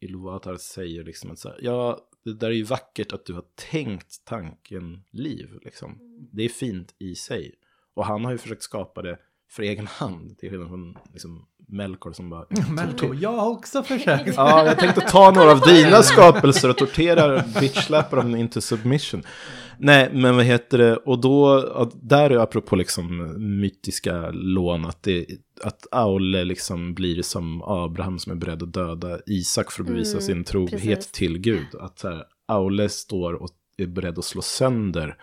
S5: Iluvatar säger liksom att så här, ja, det där är ju vackert att du har tänkt tanken liv, liksom. Det är fint i sig. Och han har ju försökt skapa det för egen hand, till skillnad från liksom, Melkor som bara... <laughs>
S3: Melko, jag har också försökt.
S5: Ja, jag tänkte ta några av dina <laughs> skapelser och tortera bitchsläppa dem into submission. Nej, men vad heter det, och då, där är apropå liksom mytiska lån, att, det, att Aule liksom blir som Abraham som är beredd att döda Isak för att bevisa
S4: Mm,
S5: sin trohet
S4: precis.
S5: till Gud. Att här, Aule står och är beredd att slå sönder.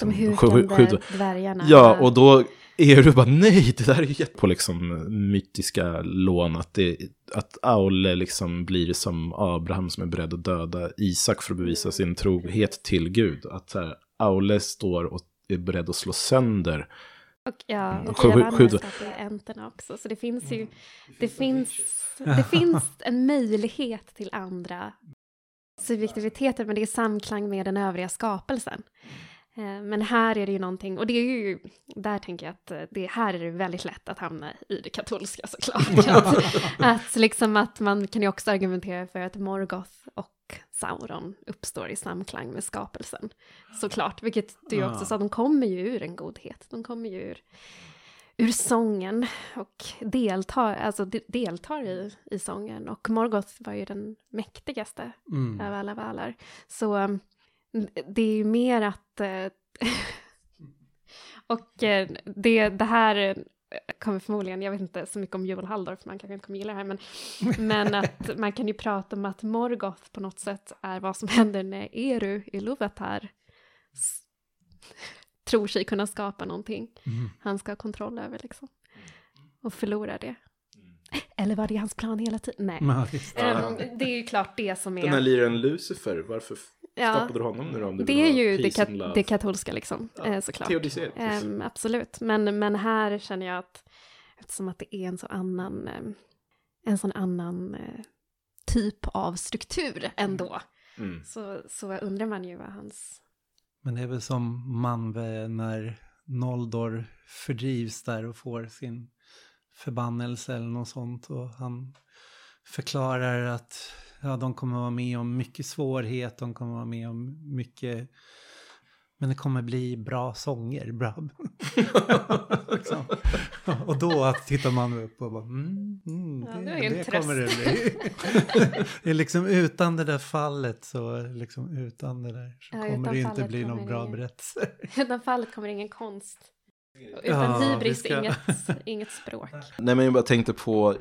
S4: De
S5: liksom, sju-
S4: hukande
S5: sju-
S4: dvärgarna.
S5: Ja, och då är du bara nej, det där är ju jätte på liksom mytiska lån. Att, det, att Aule liksom blir som Abraham som är beredd att döda Isak för att bevisa sin trohet till Gud. Att här, Aule står och är beredd att slå sönder.
S4: Och, ja, och
S5: Sju-
S4: Javanna
S5: sju-
S4: skapar ju enterna också. Så det finns ju, det finns, <laughs> det finns en möjlighet till andra subjektiviteter, men det är samklang med den övriga skapelsen. Eh, Men här är det ju någonting, och det är ju, där tänker jag att eh, det, här är det väldigt lätt att hamna i det katolska såklart. <laughs> att, att, liksom att man kan ju också argumentera för att Morgoth och Sauron uppstår i samklang med skapelsen. Såklart, vilket du ju också sa, de kommer ju ur en godhet, de kommer ju ur, ur sången och deltar, alltså de, deltar i, i sången. Och Morgoth var ju den mäktigaste
S3: Mm.
S4: av alla valar. Så det är ju mer att... eh, <laughs> och eh, det, det här eh, kommer förmodligen, jag vet inte så mycket om Joel Halldorf, man kanske inte kommer gilla det här, men, <laughs> men att man kan ju prata om att Morgoth på något sätt är vad som händer när Eru i Luvatar s- tror sig kunna skapa någonting
S3: Mm.
S4: han ska ha kontroll över liksom. Och förlorar det. Eller var det hans plan hela tiden? Nej. Ehm, det är ju klart det som är...
S5: Den här liraren Lucifer, varför
S4: Ja.
S5: skapade du honom nu då? Om du
S4: Det är ju det, kat- det katolska liksom,
S5: Ja,
S4: eh, såklart. Ehm, absolut, men, men här känner jag att eftersom att det är en så annan, ehm, en sån annan eh, typ av struktur ändå,
S5: Mm.
S4: så, så undrar man ju vad hans...
S3: Men det är väl som Manve när Noldor fördrivs där och får sin förbannelse eller något sånt. Och han förklarar att ja, de kommer vara med om mycket svårhet, de kommer vara med om mycket... Men det kommer bli bra sånger, bra. <laughs> liksom. Och då tittar man upp och bara, mm, mm,
S4: Ja,
S3: det,
S4: det
S3: kommer det bli. <laughs> det är liksom utan det där fallet så, liksom utan det där så
S4: Ja,
S3: kommer det inte bli någon bra
S4: det-
S3: berättelse. <laughs>
S4: Utan fallet kommer ingen konst. Utan
S3: Ja,
S4: hybris,
S3: ska-
S4: inget, <laughs> inget språk.
S5: Nej men jag bara tänkte på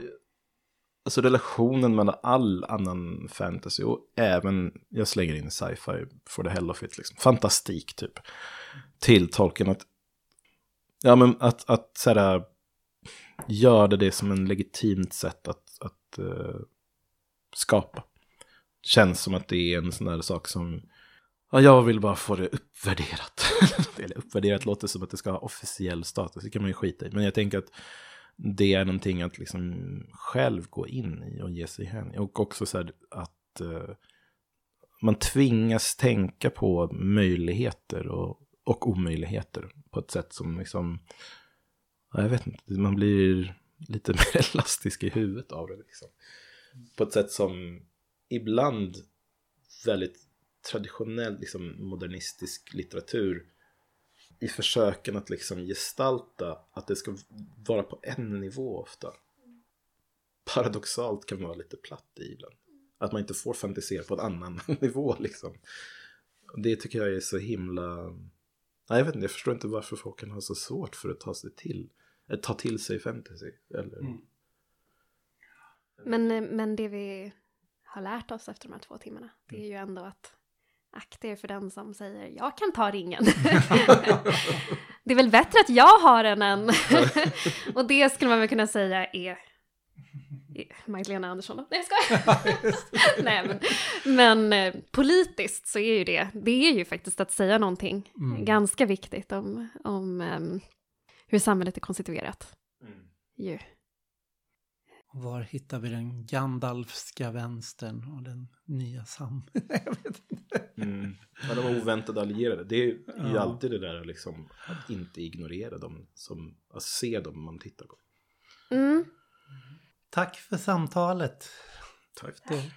S5: alltså relationen mellan all annan fantasy och även, jag slänger in sci-fi for the hell of it, liksom, fantastik typ, till tolken att, ja men att, att så här, göra det som en legitimt sätt att, att eh, skapa. Känns som att det är en sån där sak som, ja jag vill bara få det uppvärderat. <laughs> Eller uppvärderat låter som att det ska ha officiell status, det kan man ju skita i. Men jag tänker att det är någonting att liksom själv gå in i och ge sig hän. Och också så här att uh, man tvingas tänka på möjligheter och, och omöjligheter på ett sätt som liksom, jag vet inte, man blir lite <laughs> mer elastisk i huvudet av det. Liksom. På ett sätt som ibland väldigt traditionell liksom, modernistisk litteratur i försöken att liksom gestalta att det ska vara på en nivå ofta. Paradoxalt kan vara lite platt i ibland. Att man inte får fantisera på en annan <laughs> nivå liksom. Det tycker jag är så himla... Nej, jag vet inte, jag förstår inte varför folk kan ha så svårt för att ta sig till, att ta till sig fantasy. Eller...
S3: Mm.
S4: Men, eh, men det vi har lärt oss efter de här två timmarna. Det är ju ändå att akta er för den som säger jag kan ta ringen. <laughs> det är väl bättre att jag har den än... <laughs> och det skulle man väl kunna säga är Magdalena Andersson då? Nej jag skojar! <laughs> Nej men, men eh, politiskt så är ju det, det är ju faktiskt att säga någonting
S3: Mm.
S4: ganska viktigt om, om ehm, hur samhället är konstituerat. Ju.
S3: Var hittar vi den Gandalfska vänstern och den nya sam... <laughs> jag vet inte.
S5: Mm. Ja, de var oväntade allierade. Det är ju
S3: Ja.
S5: alltid det där liksom, att inte ignorera dem, som, att se dem man tittar på.
S4: Mm.
S3: Tack för samtalet.
S5: Tack.
S3: Det-